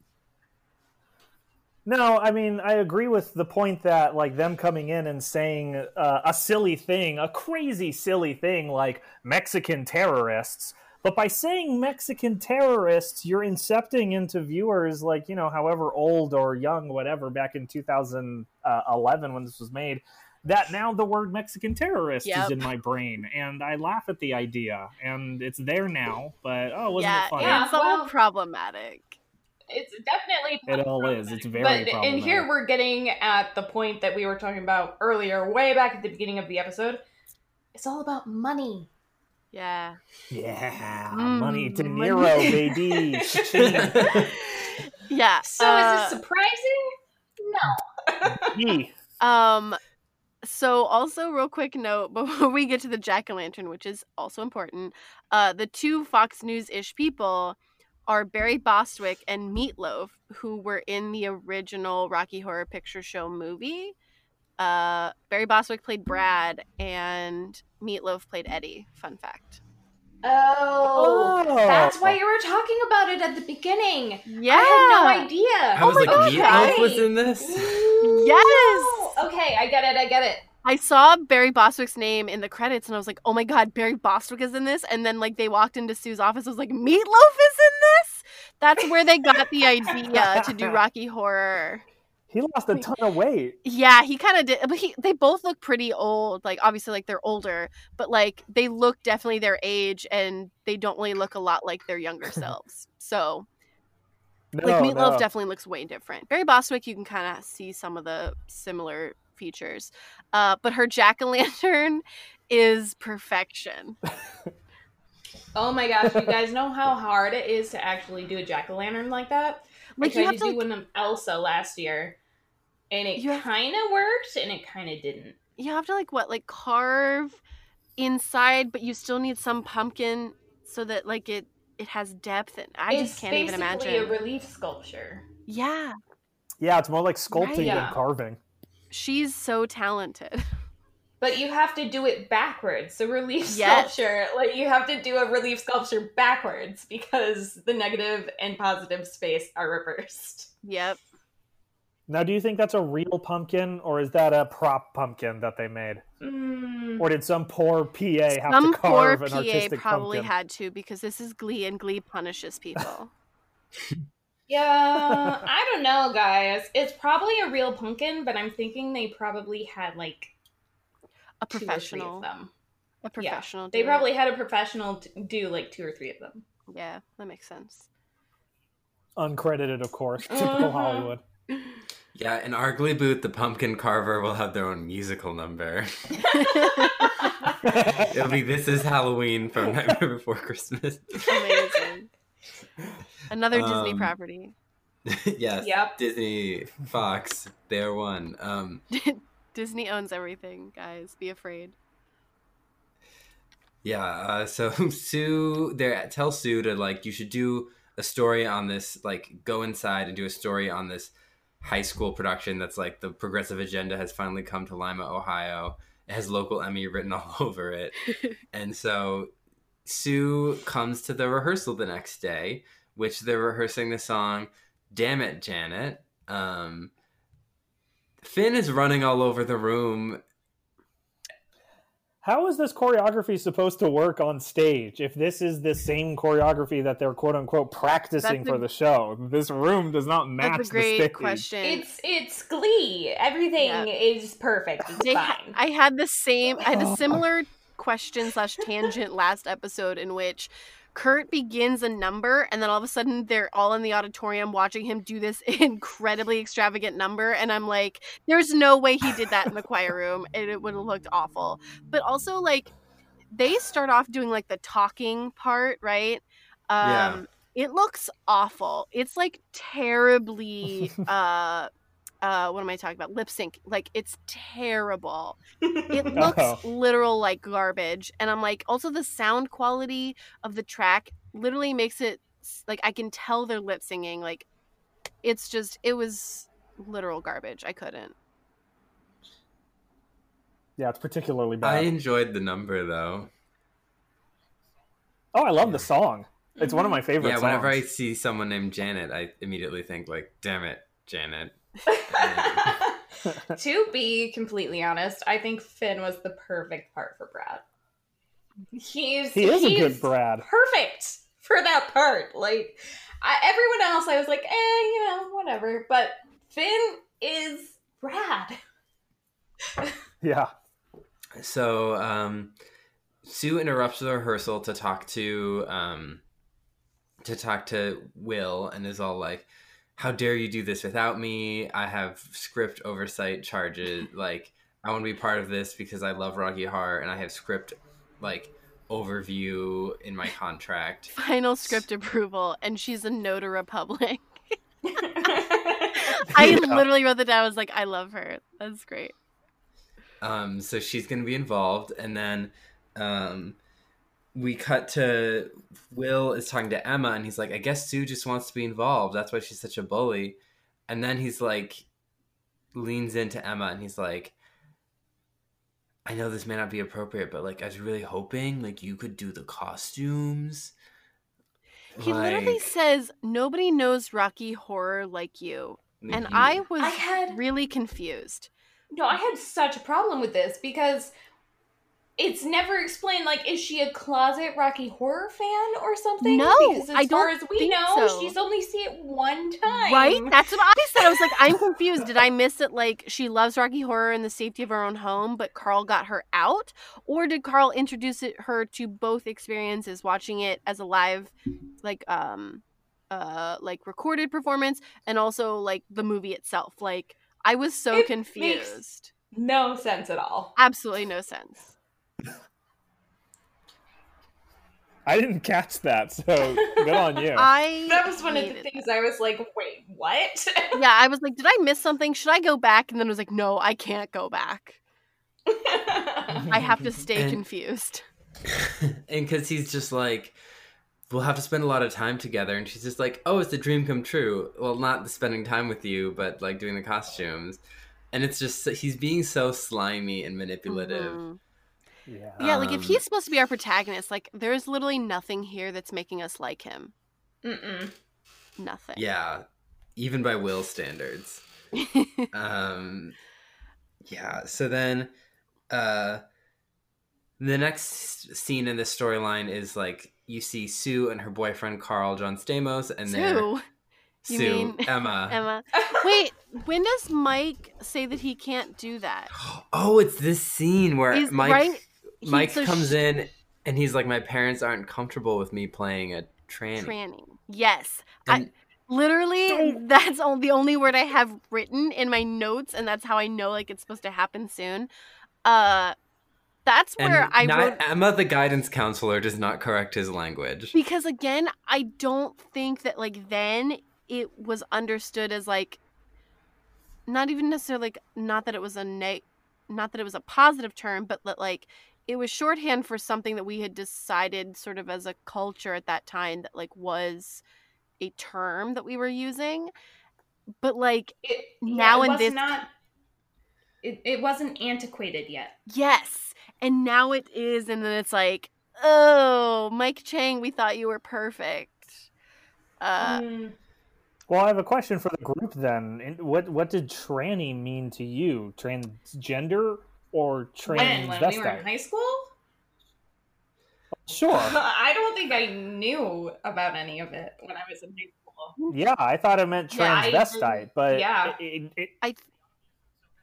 No, I mean I agree with the point that like them coming in and saying uh, a silly thing, a crazy silly thing like Mexican terrorists. But by saying Mexican terrorists, you're incepting into viewers like you know, however old or young, whatever, back in 2011 when this was made. That now the word Mexican terrorist Yep. is in my brain, and I laugh at the idea, and it's there now. But oh, wasn't yeah, it funny? Yeah, it's all well- problematic. It's definitely. It all is. It's very But and here we're getting at the point that we were talking about earlier, way back at the beginning of the episode. It's all about money. Yeah. Yeah, Mm, money, De money. Niro, baby. Cha-ching. Yeah. So uh, is it surprising? No. Yee. Um so also real quick note before we get to the jack-o'-lantern, which is also important, uh the two Fox News-ish people are Barry Bostwick and Meatloaf, who were in the original Rocky Horror Picture Show movie. Uh Barry Bostwick played Brad and Meatloaf played Eddie. Fun fact. Oh, Oh. that's why you were talking about it at the beginning. Yeah. I had no idea. I was my like, God. Meatloaf was in this. Yes! Okay, I get it. I get it. I saw Barry Bostwick's name in the credits and I was like, oh my god, Barry Bostwick is in this. And then like they walked into Sue's office, I was like, Meatloaf is in this? That's where they got the idea to do Rocky Horror. He lost a ton of weight. Yeah, he kind of did, but he they both look pretty old. Like obviously, like they're older, but like they look definitely their age, and they don't really look a lot like their younger selves. So No, like Meatloaf no. definitely looks way different. Barry Bostwick, you can kind of see some of the similar features, uh, but her jack o' lantern is perfection. Oh my gosh, you guys know how hard it is to actually do a jack o' lantern like that? Like I tried you have to to, do like, one of Elsa last year, and it kind of worked, and it kind of didn't. you have to like what like carve inside, but you still need some pumpkin so that like it it has depth. And I it's just can't even basically imagine. a relief sculpture. yeah, Yeah, it's more like sculpting Right. than carving. she's so talented. But you have to do it backwards. So relief Yes. sculpture, like you have to do a relief sculpture backwards because the negative and positive space are reversed. yep. Now, do you think that's a real pumpkin, or is that a prop pumpkin that they made, Mm, or did some poor PA have Some to poor carve an PA artistic probably pumpkin? had to because this is Glee and Glee punishes people. yeah, I don't know, guys. It's probably a real pumpkin, but I'm thinking they probably had like A two or three professional, of them. a professional. They do it. probably had a professional do like two or three of them. yeah, that makes sense. Uncredited, of course. Typical Uh-huh. Hollywood. Yeah, in our Glee boot, the pumpkin carver will have their own musical number. It'll be "This Is Halloween" from Nightmare Before Christmas. Amazing. Another Disney Um, property. yes. Yep. Disney, Fox, they're one. Um, Disney owns everything, guys. Be afraid. yeah. Uh, so Sue, they tell Sue to like, you should do a story on this. Like, go inside and do a story on this high school production that's like the progressive agenda has finally come to Lima, Ohio. It has local Emmy written all over it. and so Sue comes to the rehearsal the next day, which they're rehearsing the song Damn It, Janet. Um, Finn is running all over the room. How is this choreography supposed to work on stage if this is the same choreography that they're quote unquote practicing That's a- for the show? This room does not match That's a the great stage. question. It's it's Glee. Everything Yeah. is perfect. It's fine. I had the same. I had a similar question slash tangent last episode in which Kurt begins a number, and then all of a sudden they're all in the auditorium watching him do this incredibly extravagant number, and I'm like, there's no way he did that in the choir room, and it would have looked awful. But also, like, they start off doing like the talking part, right? Um, Yeah. It looks awful. It's like terribly. uh uh what am i talking about lip sync like it's terrible it looks Oh. literal like garbage and i'm like also the sound quality of the track literally makes it like i can tell they're lip singing like it's just it was literal garbage i couldn't Yeah, it's particularly bad. I enjoyed the number though. oh, I love the song. It's one of my favorite Yeah, whenever I see someone named Janet, I immediately think like, "Damn it, Janet." to be completely honest, I think Finn was the perfect part for Brad. He's He is a good Brad. perfect for that part. Like I, everyone else, I was like, eh, you know, whatever. But Finn is Brad. Yeah. So um, Sue interrupts the rehearsal to talk to um, to talk to Will, and is all like, "How dare you do this without me? I have script oversight charges. Like, I want to be part of this because I love Rocky Horror, and I have script like overview in my contract." final script approval and she's a no to republic i literally wrote that down i was like i love her that's great Um, so she's going to be involved, and then um, we cut to Will is talking to Emma, and he's like, "I guess Sue just wants to be involved. That's why she's such a bully." And then he's like, leans into Emma, and he's like, "I know this may not be appropriate, but like, I was really hoping like you could do the costumes." he literally says nobody knows rocky horror like you mm-hmm. and you- i was I had- really confused no, I had such a problem with this because it's never explained. Like, is she a closet Rocky Horror fan or something? No, because as I far don't as we know, so. she's only seen it one time. Right? That's what I said. I was like, I'm confused. Did I miss it? Like, she loves Rocky Horror in the safety of her own home, but Carl got her out? Or did Carl introduce it, her to both experiences, watching it as a live, like, um, uh, like recorded performance and also like the movie itself? Like, I was so It confused. No sense at all. Absolutely no sense. I didn't catch that, so good on you. I That was one of the hated things I was like, wait, what? yeah, I was like, did I miss something? Should I go back? And then I was like, no, I can't go back. I have to stay And- confused. and because he's just like we'll have to spend a lot of time together and she's just like oh it's a dream come true well not the spending time with you but like doing the costumes and it's just he's being so slimy and manipulative Mhm. Yeah. Yeah, like if Um, he's supposed to be our protagonist, like there's literally nothing here that's making us like him. Mm-mm. Nothing. yeah even by will standards um yeah so then uh the next scene in this storyline is like you see sue and her boyfriend carl john stamos and they're Sue, You sue mean emma Emma. Wait, when does Mike say that he can't do that? Oh, it's this scene where Is- Mike right? Mike so comes sh- in and he's like, "My parents aren't comfortable with me playing a tranny." Tranny. Yes. I, And- literally, that's all, the only word I have written in my notes, and that's how I know like it's supposed to happen soon. Uh, that's and where I not- wrote Emma, the guidance counselor, does not correct his language. because again i don't think that like then it was understood as like not even necessarily like not that it was a neg not that it was a positive term but that like it was shorthand for something that we had decided sort of as a culture at that time that like was a term that we were using but like It, Now it in was this- not. It, it wasn't antiquated yet. yes and now it is and then it's like oh mike chang we thought you were perfect uh Mm. Well, I have a question for the group then. In- What what did tranny mean to you? Transgender or when when we were in high school, Sure. I don't think I knew about any of it when I was in high school. Yeah, I thought it meant Yeah, I transvestite, but yeah. it, it, it, I-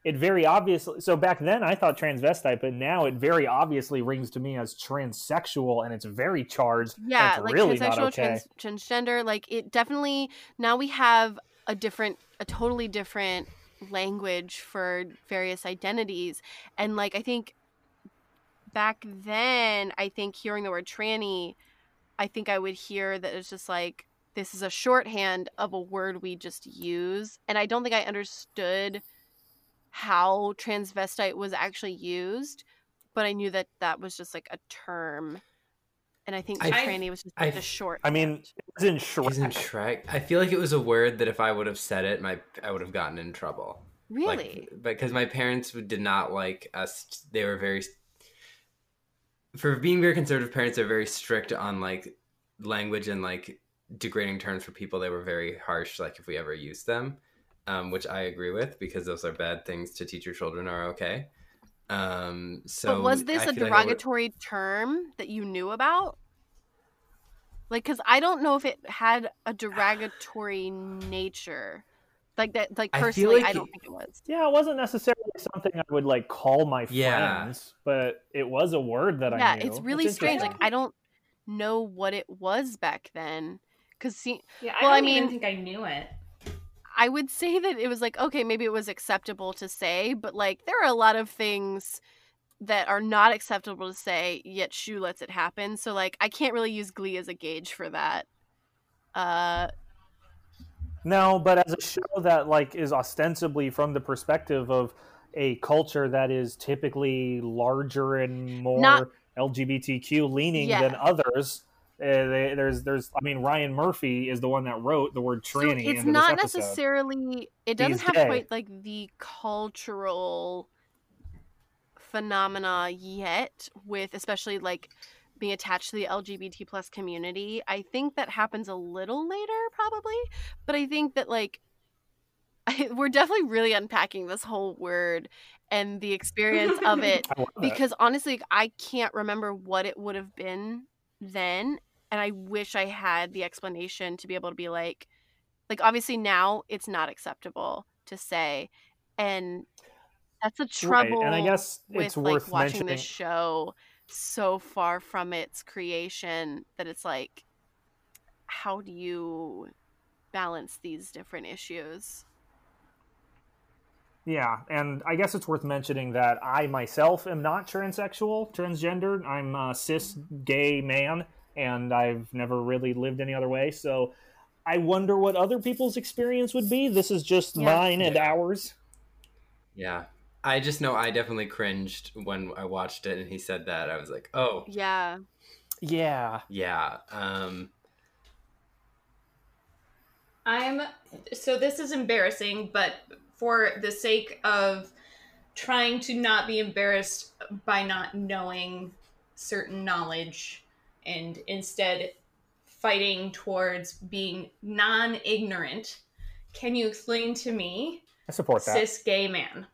it very obviously. So back then, I thought transvestite, but now it very obviously rings to me as transsexual, and it's very charged. yeah it's like really not transsexual okay. trans- transgender like it definitely now we have a different a totally different language for various identities. And like i think back then i think hearing the word tranny i think i would hear that it's just like this is a shorthand of a word we just use. And i don't think i understood how transvestite was actually used but i knew that that was just like a term. And i think I- tranny was just I- like a short I mean, it was in Shrek. Isn't Shrek? I feel like it was a word that if I would have said it, my I would have gotten in trouble. really Like, because my parents did not like us. They were very, for being very conservative parents, they're very strict on like language and like degrading terms for people. They were very harsh, like if we ever used them, um, which I agree with because those are bad things to teach your children are okay. Um, so but was this I a feel like I would- derogatory term that you knew about like because i don't know if it had a derogatory nature like that like I personally like i don't it- think it was Yeah, it wasn't necessarily something I would like call my Yeah. friends, but it was a word that yeah I knew. Yeah, it's really strange like i don't know what it was back then because see Yeah, Well, I I don't even mean- think I knew it. I would say that it was like, okay, maybe it was acceptable to say, but like there are a lot of things that are not acceptable to say, yet Schue lets it happen. So like I can't really use Glee as a gauge for that. Uh No, but as a show that like is ostensibly from the perspective of a culture that is typically larger and more Not- LGBTQ leaning Yeah. than others. Uh, they, there's, there's. I mean, Ryan Murphy is the one that wrote the word so tranny it's into not necessarily it doesn't He's have gay. quite like the cultural phenomena yet with especially like being attached to the lgbt plus community i think that happens a little later probably but i think that like I, we're definitely really unpacking this whole word and the experience of it it. because honestly I can't remember what it would have been then and I wish I had the explanation to be able to be like like obviously now it's not acceptable to say and that's a trouble Right, and I guess with it's like watching mentioning. this show so far from its creation that it's like how do you balance these different issues Yeah, and I guess it's worth mentioning that I myself am not transsexual, transgendered. I'm a cis mm-hmm. gay man, and I've never really lived any other way. So I wonder what other people's experience would be. This is just Yeah. mine and Yeah. ours. Yeah. I just know I definitely cringed when I watched it and he said that. I was like, oh, yeah Yeah. yeah. Um, I'm so this is embarrassing, but for the sake of trying to not be embarrassed by not knowing certain knowledge and instead fighting towards being non-ignorant, can you explain to me I support that. cis gay man?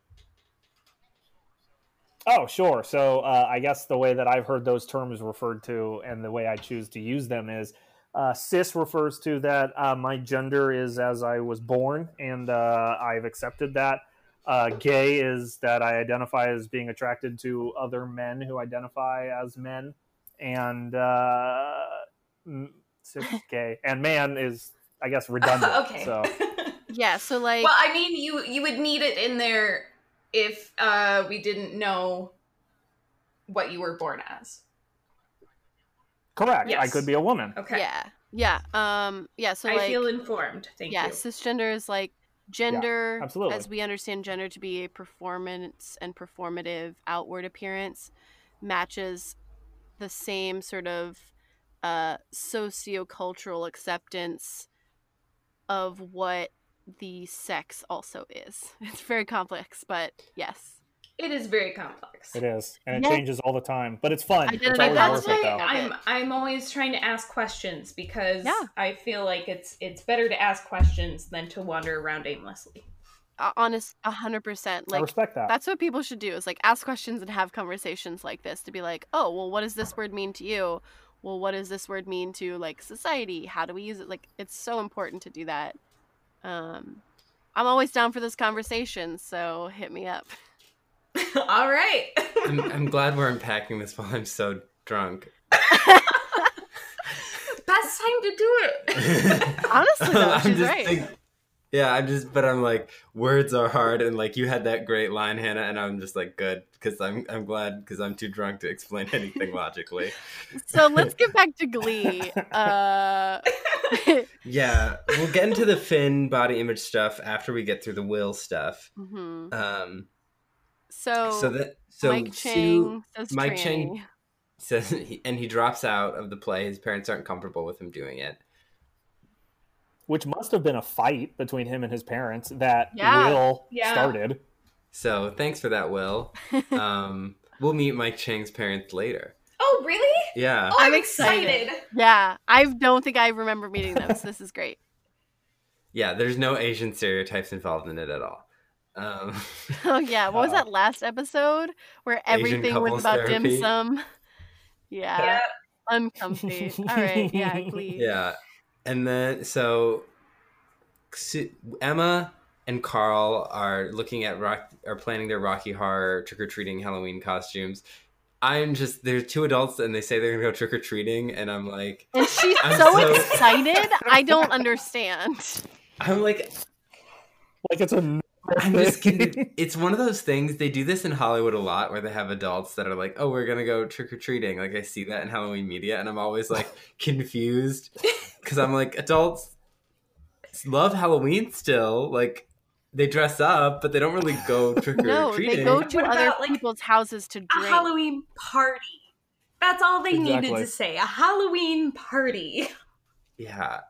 Oh, sure. So uh, I guess the way that I've heard those terms referred to and the way I choose to use them is uh, cis refers to that uh, my gender is as I was born and uh, I've accepted that. Uh, gay is that I identify as being attracted to other men who identify as men. And uh, cis gay. And man is, I guess, redundant. okay. So yeah so like well, I mean, you you would need it in there if uh, we didn't know what you were born as. correct. I could be a woman. Okay. yeah yeah um yeah so I like feel informed. Thank you. yeah you. cisgender is like gender absolutely. as we understand gender to be a performance and performative outward appearance matches the same sort of uh sociocultural acceptance of what the sex also is it's very complex but yes It is very complex. It is, and it Yeah. changes all the time, but it's fun. It's always that's worth it, why though. I'm I'm always trying to ask questions because Yeah. I feel like it's it's better to ask questions than to wander around aimlessly. Uh, honest 100% I like respect that. that's what people should do is like ask questions and have conversations like this to be like oh well what does this word mean to you well what does this word mean to like society how do we use it like it's so important to do that um i'm always down for this conversation so hit me up All right. I'm, I'm glad we're unpacking this while I'm so drunk. Best time to do it. Honestly, though, I'm she's just right. think- yeah, I'm just, but I'm like, words are hard, and like you had that great line, Hannah, and I'm just like, good, because I'm, I'm glad, because I'm too drunk to explain anything logically. so let's get back to glee uh Yeah, we'll get into the Finn body image stuff after we get through the Will stuff. mhm. Um, so, so that, so mike Sue chang says Mike. Chang- says, and he drops out of the play. His parents aren't comfortable with him doing it. Which must have been a fight between him and his parents that Yeah. Will Yeah. started. So thanks for that, Will. Um, we'll meet Mike Chang's parents later. Oh, really? Yeah. Oh, I'm, I'm excited. excited. yeah i don't think i remember meeting them so this is great Yeah, there's no Asian stereotypes involved in it at all. Um, Oh yeah, what was Uh, that last episode where everything was couples about dim sum? Yeah, Yeah. uncomfy. All right, yeah, Glee. yeah, and then so Emma and Carl are looking at rock are planning their Rocky Horror trick or treating Halloween costumes. I'm just there's two adults and they say they're gonna go trick or treating, and I'm like, And she's I'm so, so- excited. I don't understand. I'm like, Like it's a. I'm just kidding. It's one of those things. They do this in Hollywood a lot, where they have adults that are like, "Oh, we're gonna go trick or treating." Like I see that in Halloween media, and I'm always like confused because I'm like, adults love Halloween still. Like they dress up, but they don't really go trick-or-treating. No, treating. they go to What other about, like, people's houses to A. Halloween party. That's all they needed to say. A Halloween party. yeah,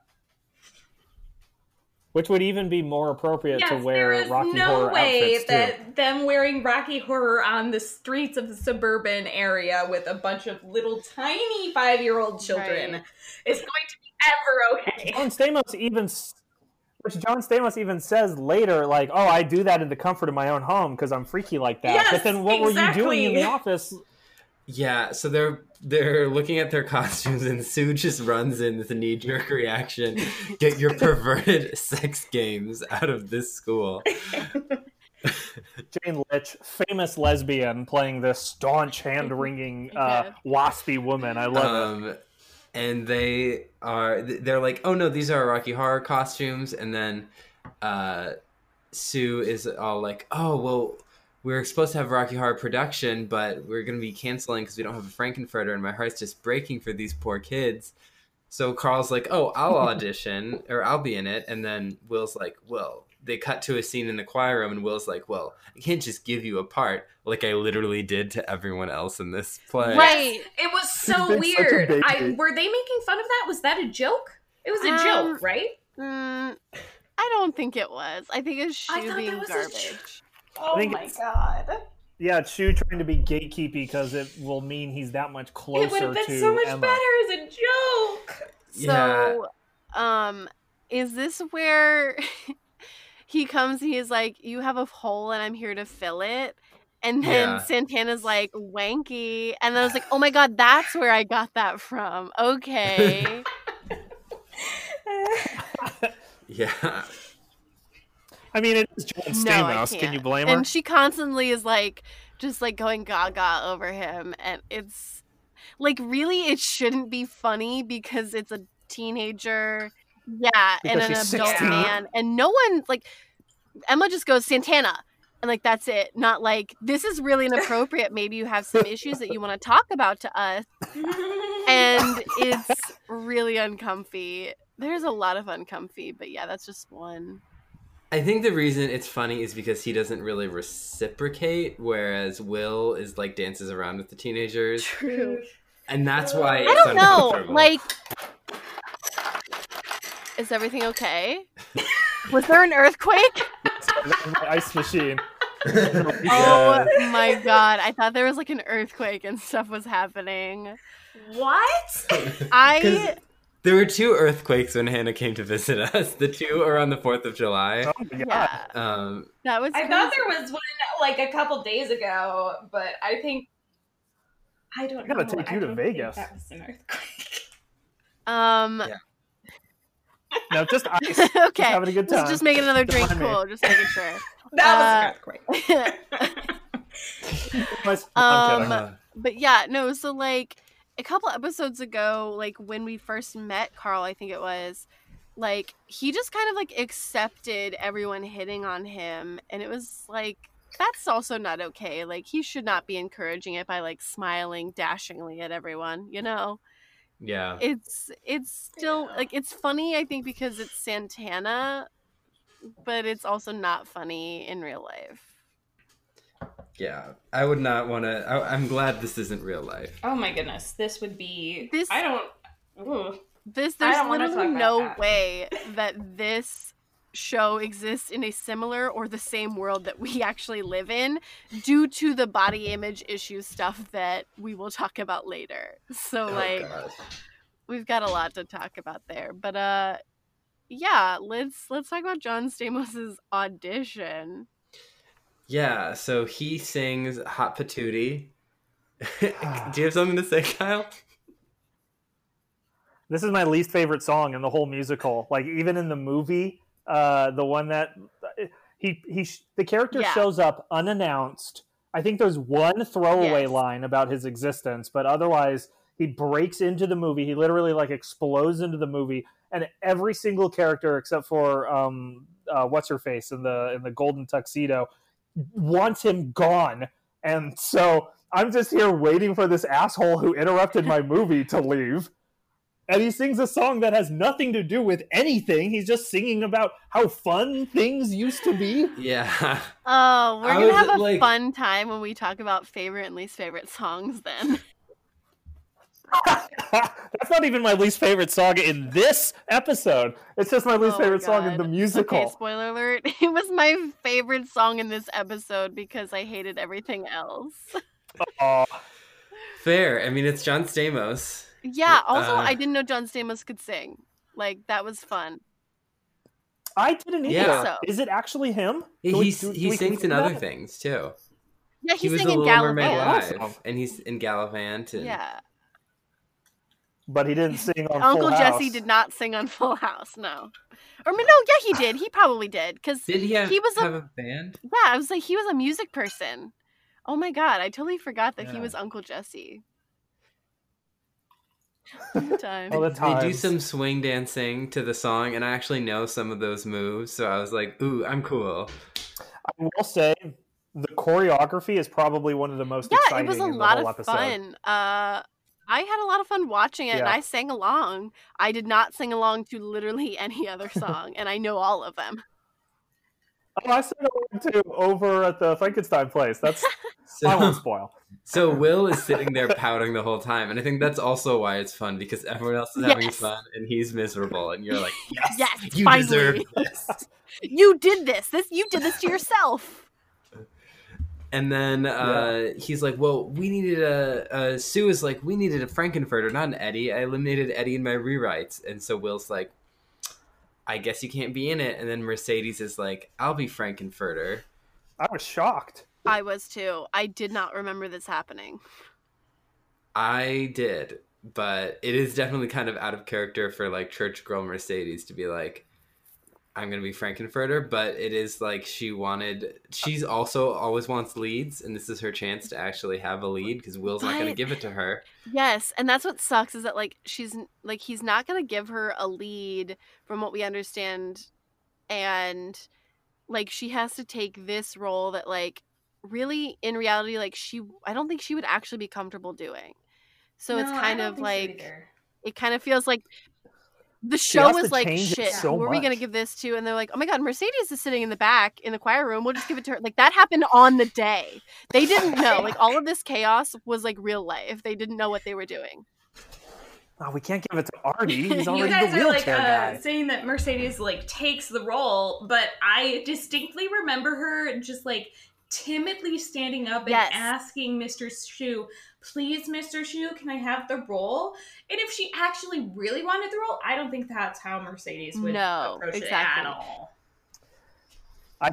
Which would even be more appropriate to yes, wear there is Rocky no Horror way outfits that them wearing Rocky Horror on the streets of the suburban area with a bunch of little tiny five-year-old children Right. is going to be ever okay. John Stamos even which John Stamos even says later, like, "Oh, I do that in the comfort of my own home because I'm freaky like that." Yes, but then, what were you doing in the office? Yeah, so they're they're looking at their costumes, and Sue just runs in with a knee jerk reaction. Get your perverted sex games out of this school. Jane Lynch, famous lesbian, playing this staunch, hand wringing, uh, waspy woman. I love it. Um, and they are they're like, oh no, these are Rocky Horror costumes, and then uh, Sue is all like, oh well. We were supposed to have Rocky Horror production, but we're going to be canceling because we don't have a Frank-N-Furter, and my heart's just breaking for these poor kids. So Carl's like, "Oh, I'll audition, or I'll be in it," and then Will's like, "Well." They cut to a scene in the choir room, and Will's like, "Well, I can't just give you a part like I literally did to everyone else in this play." Right. It was so He's been such a weird. I were they making fun of that? Was that a joke? It was a Um, joke, right? Mm, I don't think it was. I think it's I Schue thought being that was a garbage. Oh think my god! Yeah, Schue trying to be gatekeepy because it will mean he's that much closer It would have been so much Emma. better as a joke. So, um, is this where he comes and he's like, "You have a hole, and I'm here to fill it." And then Yeah. Santana's like, "Wanky," and then I was like, "Oh my god, that's where I got that from." Okay, Yeah. I mean, it is John Stamos. can't. Can you blame her? And she constantly is like, just like going gaga over him, and it's like really, it shouldn't be funny because it's a teenager, yeah, and an adult 16. man, and no one like Emma just goes Santana. And like that's it. Not like this is really inappropriate. Maybe you have some issues that you want to talk about to us, and it's really uncomfy. There's a lot of uncomfy, but yeah, that's just one. I think the reason it's funny is because he doesn't really reciprocate, whereas Will is like dances around with the teenagers, True. and that's why I don't know. Like, is everything okay? Was there an earthquake? My ice machine. Oh my god! I thought there was like an earthquake and stuff was happening. what? I 'Cause there were two earthquakes when Hannah came to visit us. The two are on the Fourth of July. Oh my god. yeah, Um, that was. I thought there was one like a couple days ago, but I think I don't I gotta know. take I you to Vegas. That was an earthquake. Um. Yeah. No, just ice. okay. having a good Let's time. just make another drink. Don't mind me. Cool. Just making sure. That Uh, was an earthquake. I'm kidding. Um, uh, but yeah, no, so like a couple episodes ago, like when we first met Carl, I think it was, like he just kind of like accepted everyone hitting on him and it was like that's also not okay. Like he should not be encouraging it by like smiling dashingly at everyone, you know? yeah. It's it's still Yeah. like it's funny I think because it's Santana, but it's also not funny in real life. Yeah, I would not want to. I'm glad this isn't real life. oh my goodness, this would be. This- I don't. Ooh. This there's don't literally no that. way that this show exists in a similar or the same world that we actually live in due to the body image issue stuff that we will talk about later. So Oh, like gosh. we've got a lot to talk about there. But uh yeah, let's let's talk about John Stamos's audition. Yeah, so he sings Hot Patootie. Do you have something to say, Kyle? This is my least favorite song in the whole musical. Like even in the movie, uh, the one that he he sh- the character Yeah. shows up unannounced. I think there's one throwaway Yes. line about his existence, but otherwise he breaks into the movie. He literally like explodes into the movie, and every single character except for um, uh, what's her face in the in the golden tuxedo wants him gone. And so I'm just here waiting for this asshole who interrupted my movie to leave and he sings a song that has nothing to do with anything. He's just singing about how fun things used to be. Yeah. Oh, we're gonna have a like- fun time when we talk about favorite and least favorite songs then. That's not even my least favorite song in this episode. It's just my least Oh my favorite song in the musical. Okay, spoiler alert. It was my favorite song in this episode because I hated everything else. Aw. Fair. I mean, it's John Stamos. Yeah, also Uh, I didn't know John Stamos could sing. Like that was fun. I didn't either. Yeah. So- Is it actually him? He, we- he, do- do he we sings in other that? things too. Yeah, He he's was the singing Little Mermaid Galavant. Live. live, and he's in Galavant. And Yeah. But he didn't sing on Uncle Full Jesse House. did not sing on Full House, no. Or no, yeah, he did. He probably did because Did he have, He was a- have a band? yeah, I was like he was a music person. Oh my god, I totally forgot that he was Uncle Jesse. Good time. Oh, the They do some swing dancing to the song, and I actually know some of those moves, so I was like, "Ooh, I'm cool." I will say the choreography is probably one of the most yeah, exciting it was a in the lot whole of episode. fun. Uh, I had a lot of fun watching it, and I sang along. I did not sing along to literally any other song, and I know all of them. Oh, I sang along too over at the Frankenstein place. That's I won't So, spoil. so Will is sitting there pouting the whole time, and I think that's also why it's fun because everyone else is having Yes. fun, and he's miserable, and you're like, "Yes, Yes, you finally. deserve this." You did this. This you did this to yourself. And then uh, he's like, "Well, we needed a, a." Sue is like, "We needed a Frank-N-Furter, not an Eddie. I eliminated Eddie in my rewrites." And so Will's like, "I guess you can't be in it." And then Mercedes is like, "I'll be Frank-N-Furter." I was shocked. I was too. I did not remember this happening. I did, but it is definitely kind of out of character for like church girl Mercedes to be like, I'm gonna be Frank-N-Furter, but it is like she wanted. She's also always wants leads, and this is her chance to actually have a lead because Will's not gonna give it to her. Yes, and that's what sucks is that like she's like he's not going to give her a lead from what we understand and like she has to take this role that like really in reality like she I don't think she would actually be comfortable doing. So it's No, I kind don't of think so like either. it kind of feels like the show was like change shit so who are we gonna give this to and they're like oh my god mercedes is sitting in the back in the choir room we'll just give it to her like that happened on the day they didn't know like all of this chaos was like real life they didn't know what they were doing Oh, we can't give it to Artie. He's you already guys the are like wheelchair uh, guy. saying that Mercedes like takes the role, but I distinctly remember her just like timidly standing up and Yes. asking Mr. Schue, "Please, Mr. Schue, can I have the role?" And if she actually really wanted the role, I don't think that's how Mercedes would No, approach it at all. I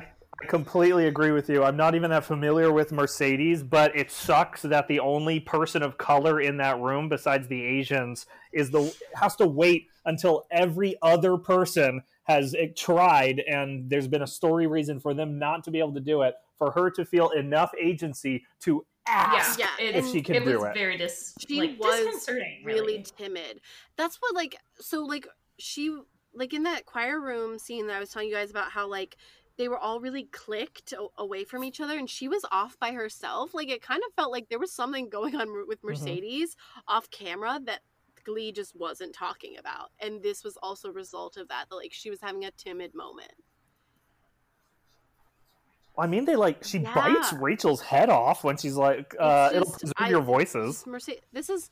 completely agree with you. I'm not even that familiar with Mercedes, but it sucks that the only person of color in that room besides the Asians is the has to wait until every other person has tried and there's been a story reason for them not to be able to do it for her to feel enough agency to ask Yeah, it, if she can it do was it. very dis- She like, was disconcerting. really. Really, timid. That's what like so like she like in that choir room scene that i was telling you guys about how like they were all really clicked a- away from each other and she was off by herself like it kind of felt like there was something going on with mm-hmm. mercedes off camera that glee just wasn't talking about. And this was also a result of that that like she was having a timid moment I mean, they like she Yeah. bites Rachel's head off when she's like, uh, "It'll just- preserve I- your voices." Merce- this is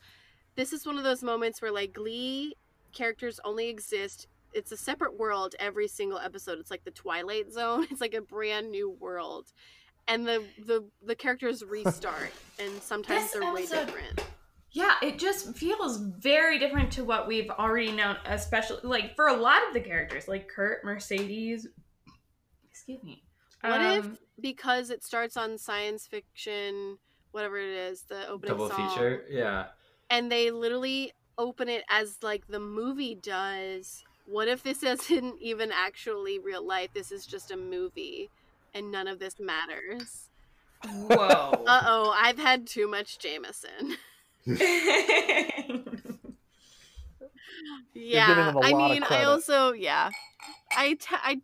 this is one of those moments where like glee characters only exist it's a separate world every single episode it's like the twilight zone it's like a brand new world and the the the characters restart and sometimes This they're way different Yeah, it just feels very different to what we've already known, especially like for a lot of the characters, like Kurt, Mercedes. Excuse me. What if Um, because it starts on science fiction whatever it is the opening Double song feature, yeah. and they literally open it as like the movie does what if this isn't even actually real life? This is just a movie and none of this matters. Whoa. uh-oh i've had too much jameson. Yeah giving them a i lot of mean i also yeah. I t- I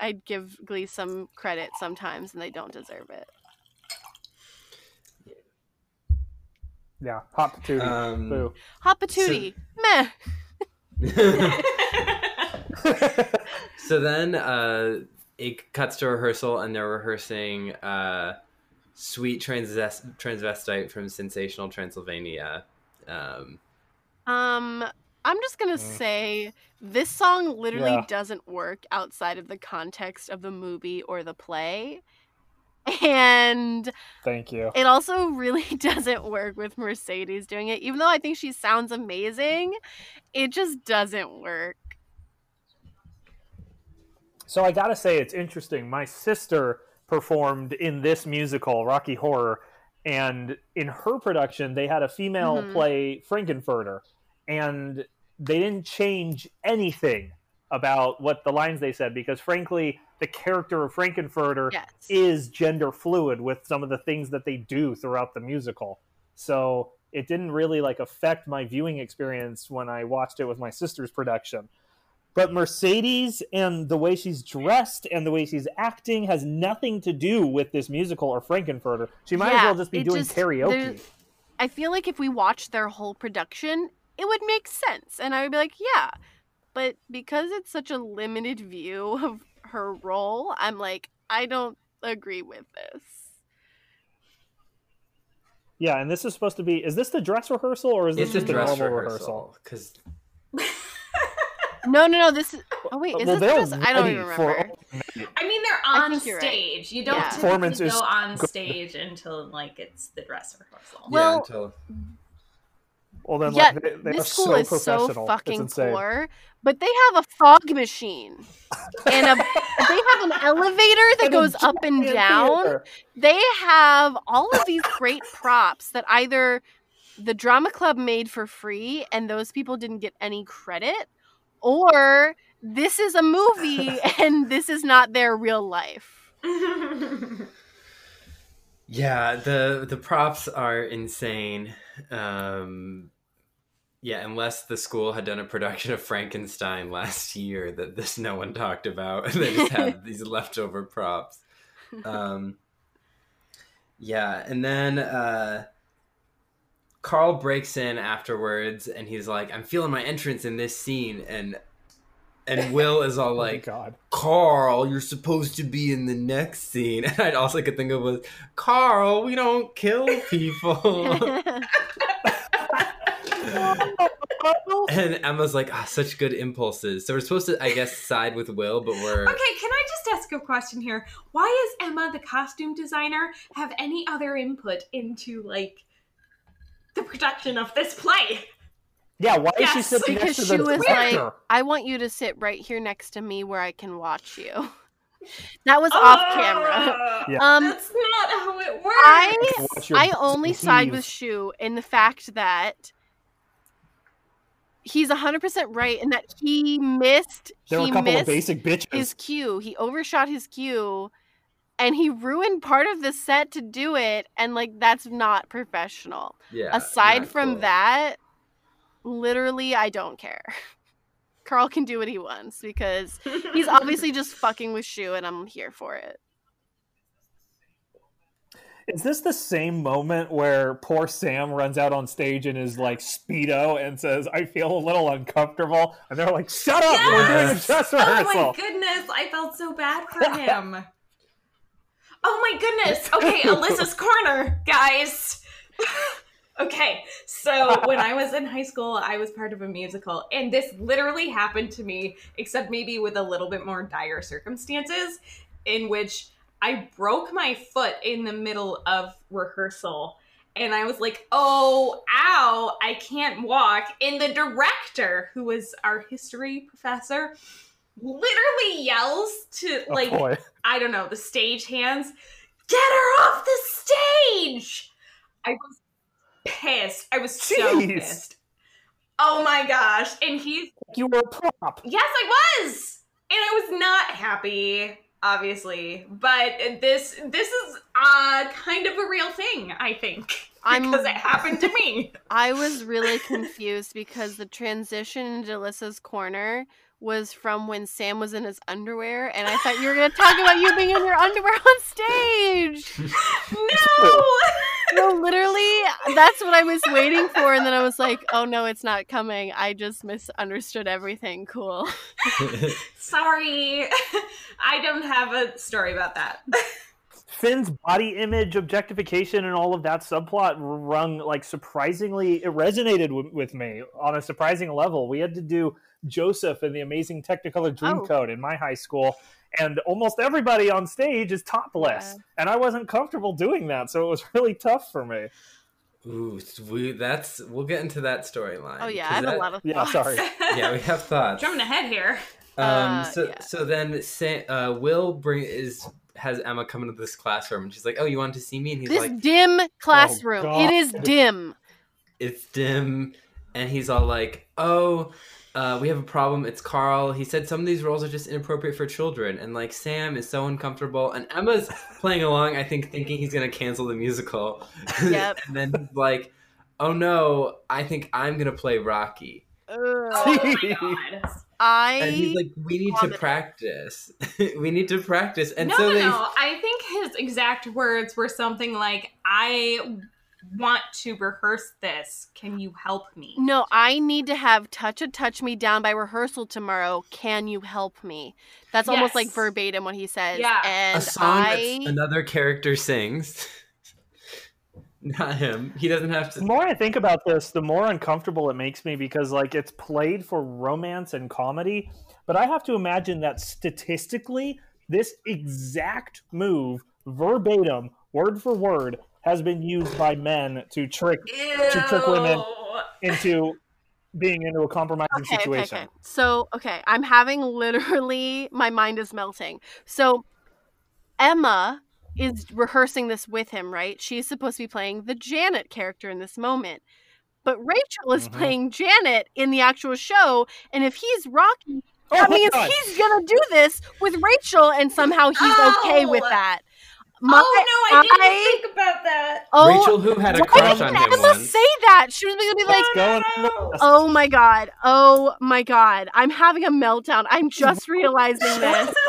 i'd give glee some credit sometimes and they don't deserve it Yeah, hot patootie. Um, Boo. hot patootie meh so then uh, it cuts to rehearsal, and they're rehearsing uh, "Sweet Transvest- Transvestite" from Sensational Transylvania. Um, Um, I'm just gonna say this song literally Yeah. doesn't work outside of the context of the movie or the play. And Thank you. it also really doesn't work with Mercedes doing it. Even though I think she sounds amazing, it just doesn't work. So I gotta say, it's interesting. My sister performed in this musical, Rocky Horror, and in her production, they had a female Mhm. play Frank-N-Furter, and they didn't change anything about what the lines they said because, frankly, the character of Frank-N-Furter Yes. is gender fluid with some of the things that they do throughout the musical. So it didn't really like affect my viewing experience when I watched it with my sister's production. But Mercedes and the way she's dressed and the way she's acting has nothing to do with this musical or Frank-N-Furter. She might as well just be doing just- karaoke. I feel like if we watched their whole production, it would make sense. And I would be like, yeah. But because it's such a limited view of her role, I'm like, I don't agree with this. Yeah, and this is supposed to be is this the dress rehearsal or is this It's just a dress normal rehearsal because No, no, no. This is. Oh wait, uh, is well, this they're dress? I don't ready even for remember. I mean, they're on think you're right. stage. You don't Yeah. typically Performance go is on good. stage until like it's the dress rehearsal. Well, yeah, until Well then Yeah, like, they, they are this school so is so fucking insane. poor, but they have a fog machine and a. they have an elevator that And goes up and down. theater. they have all of these great props that either the drama club made for free and those people didn't get any credit or this is a movie and this is not their real life Yeah, the the props are insane. Um, yeah, unless the school had done a production of Frankenstein last year that this no one talked about, and they just had these leftover props. Um, yeah, and then uh, Carl breaks in afterwards, and he's like, "I'm feeling my entrance in this scene," and and Will is all Oh like, god. Carl, you're supposed to be in the next scene. And I'd also could think of was Carl, we don't kill people. And Emma's like, ah, such good impulses. So we're supposed to, I guess, side with Will, but we're Okay, can I just ask a question here? Why does Emma, the costume designer, have any other input into like the production of this play? Yeah, why is she sitting because next to she the was director? like i want you to sit right here next to me where i can watch you that was off camera Ah, Yeah. um That's not how it works. i I only side with Schue in the fact that he's 100% right in that he missed There were he a couple of missed basic bitches. his cue. He overshot his cue and he ruined part of the set to do it and like that's not professional. yeah. Aside from cool. that, literally I don't care. Carl can do what he wants because he's obviously just fucking with Schue and I'm here for it. Is this the same moment where poor Sam runs out on stage in his like speedo and says, "I feel a little uncomfortable," and they're like, "Shut up! We're doing a Yes! dress Oh rehearsal." my goodness, I felt so bad for him. oh my goodness. Okay, Alyssa's corner, guys. okay, so when I was in high school, I was part of a musical, and this literally happened to me, except maybe with a little bit more dire circumstances, in which I broke my foot in the middle of rehearsal. And I was like, oh, ow, I can't walk. And the director, who was our history professor, literally yells to, Oh, like. I don't know, the stage hands, get her off the stage! I was pissed. I was so pissed. Oh my gosh. And he's, You were a prop. yes, I was! And I was not happy, obviously. But this, this is uh, kind of a real thing, I think. I'm- Because it happened to me. I was really confused because the transition into Alyssa's corner was from when Sam was in his underwear, and I thought you were going to talk about you being in your underwear on stage. No! No, literally, that's what I was waiting for, and then I was like, "Oh no, it's not coming." I just misunderstood everything. Cool. Sorry. I don't have a story about that. Finn's body image objectification and all of that subplot rung like surprisingly it resonated w- with me on a surprising level. We had to do Joseph and the Amazing Technicolor Dreamcoat oh. in my high school, and almost everybody on stage is topless, Yeah. and I wasn't comfortable doing that, so it was really tough for me. Ooh, we, that's we'll get into that storyline. Oh yeah, I have that- a lot of Yeah, thoughts. sorry. Yeah, we have thoughts. Jumping ahead here. Um, Uh, so yeah. so then Sa- uh, Will bring is has Emma come into this classroom and she's like, "Oh, you wanted to see me?" And he's like, This like, dim classroom. God. it is dim. "It's dim," and he's all like, "Oh." Uh, we have a problem. It's Carl. He said some of these roles are just inappropriate for children, and like Sam is so uncomfortable, and Emma's playing along. I think thinking he's gonna cancel the musical. Yep. and then he's like, "Oh no, I think I'm gonna play Rocky." Oh my god. I And he's like, "We need to practice. we need to practice." And no, so no, they no. I think his exact words were something like, "I want to rehearse this. Can you help me?" no, I need to have touch a touch me down by rehearsal tomorrow. Can you help me? That's almost like verbatim what he says. Yeah. and a song I that another character sings. Not him. He doesn't have to. The more I think about this, the more uncomfortable it makes me because like it's played for romance and comedy, but I have to imagine that statistically, this exact move, verbatim, word for word, has been used by men to trick to trick women into being into a compromising okay, okay, situation. okay. So, okay, I'm having literally my mind is melting. So, Emma is rehearsing this with him, right? She's supposed to be playing the Janet character in this moment. But Rachel is Mhm. playing Janet in the actual show, and if he's Rocky, Oh that my means God. he's gonna do this with Rachel, and somehow he's okay with Oh! that. My, oh no, I didn't I- think about that. oh, Rachel, who had a why crush did on him Emma once. say that? She was gonna be like, What's going no. Oh my god. Oh my god. I'm having a meltdown. I'm just realizing this.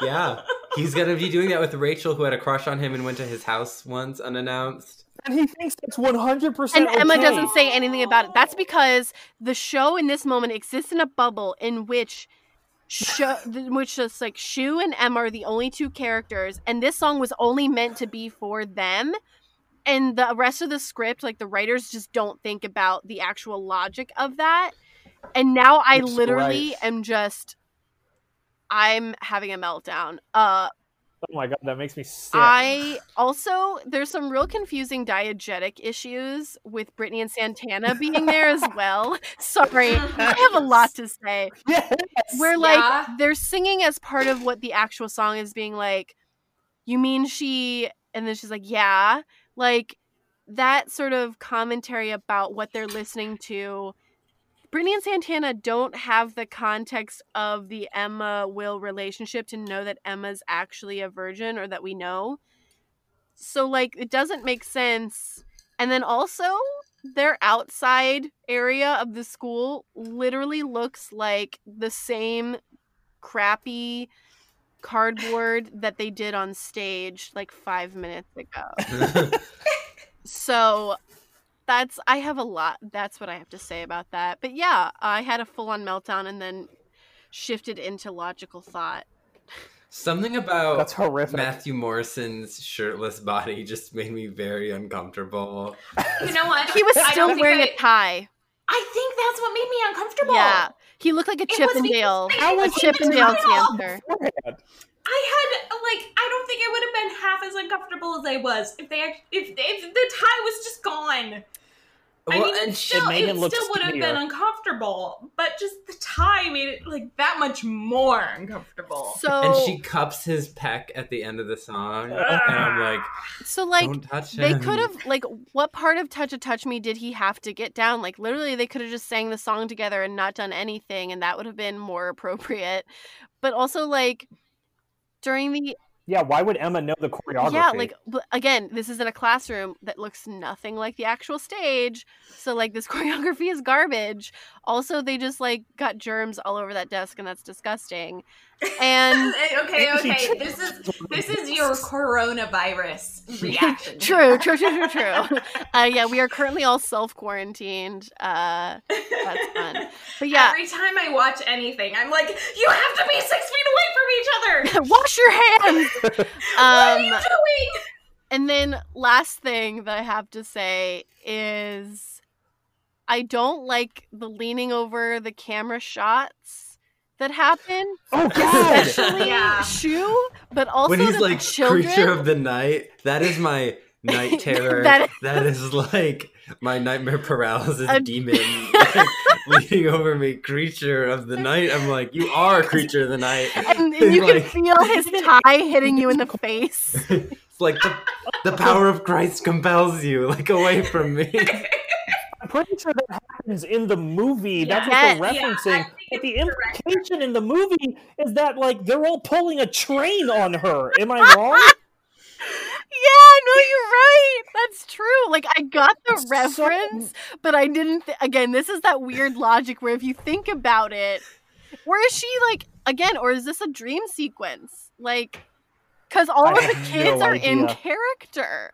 Yeah, he's gonna be doing that with Rachel, who had a crush on him and went to his house once unannounced. And he thinks that's one hundred And percent. And Emma doesn't say anything about it. That's because the show in this moment exists in a bubble in which show which just like Schue and Emma are the only two characters and this song was only meant to be for them. And the rest of the script, like the writers just don't think about the actual logic of that. And now I That's literally right. am just I'm having a meltdown. Uh Oh my god, that makes me sick. I also there's some real confusing diegetic issues with Brittany and Santana being there as well. Sorry, I have a lot to say. yes. Where like Yeah. they're singing as part of what the actual song is being like, you mean she and then she's like, Yeah. Like that sort of commentary about what they're listening to. Brittany and Santana don't have the context of the Emma Will relationship to know that Emma's actually a virgin or that we know. So like it doesn't make sense. And then also their outside area of the school literally looks like the same crappy cardboard that they did on stage like 5 minutes ago. So that's I have a lot. That's what I have to say about that. But yeah, I had a full on meltdown and then shifted into logical thought. Something about That's horrific. Matthew Morrison's shirtless body just made me very uncomfortable. You know what? He was still wearing I- a tie. I think that's what made me uncomfortable. Yeah. He looked like a It was Chippendale. because- How A was he Chippendale tied off? dancer. I had like I don't think I would have been half as uncomfortable as I was if they act- if if the tie was just gone. I Well, mean, and it she- still, made it him look still would have been uncomfortable, but just the tie made it like that much more uncomfortable. So and she cups his peck at the end of the song, and I'm like, so like don't touch they could have like what part of touch a touch me did he have to get down like literally they could have just sang the song together and not done anything and that would have been more appropriate but also like during the Yeah, why would Emma know the choreography? yeah like again this is in a classroom that looks nothing like the actual stage so like this choreography is garbage also they just like got germs all over that desk and that's disgusting and okay, okay, this is this is your coronavirus reaction. true true true true true. Uh yeah we are currently all self quarantined uh that's fun. But yeah. Every time I watch anything, I'm like, you have to be six feet away from each other. wash your hands! What are you um doing? and then last thing that i have to say is i don't like the leaning over the camera shots that happen oh god! especially Yeah. Schue, but also when he's the like children creature of the night. That is my night terror. That- that is like my nightmare paralysis A- demon leading over me, creature of the night. I'm like, you are a creature of the night. and, and you Like- can feel his tie hitting you in the face. It's like the, the power of Christ compels you, like away from me. I'm pretty sure that happens in the movie. That's Yes. what they're referencing. think but the it's correct. implication in the movie is that like they're all pulling a train on her. Am I wrong? Yeah, no, you're right. That's true. Like I got the It's so- reference, but I didn't. Th- again, this is that weird logic where if you think about it, where is she? Like again, or is this a dream sequence? Like, because all I of the kids no are in character.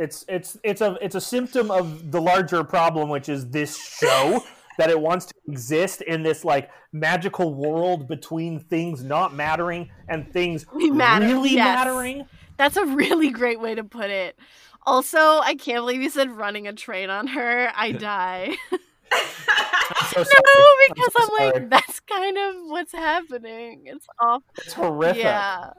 It's it's it's a it's a symptom of the larger problem, which is this show that it wants to exist in this like magical world between things not mattering and things matter, really yes. mattering. That's a really great way to put it. Also, I can't believe you said running a train on her. I die. I'm so no, because so I'm, like, that's kind of what's happening. It's awful. It's horrific. Yeah.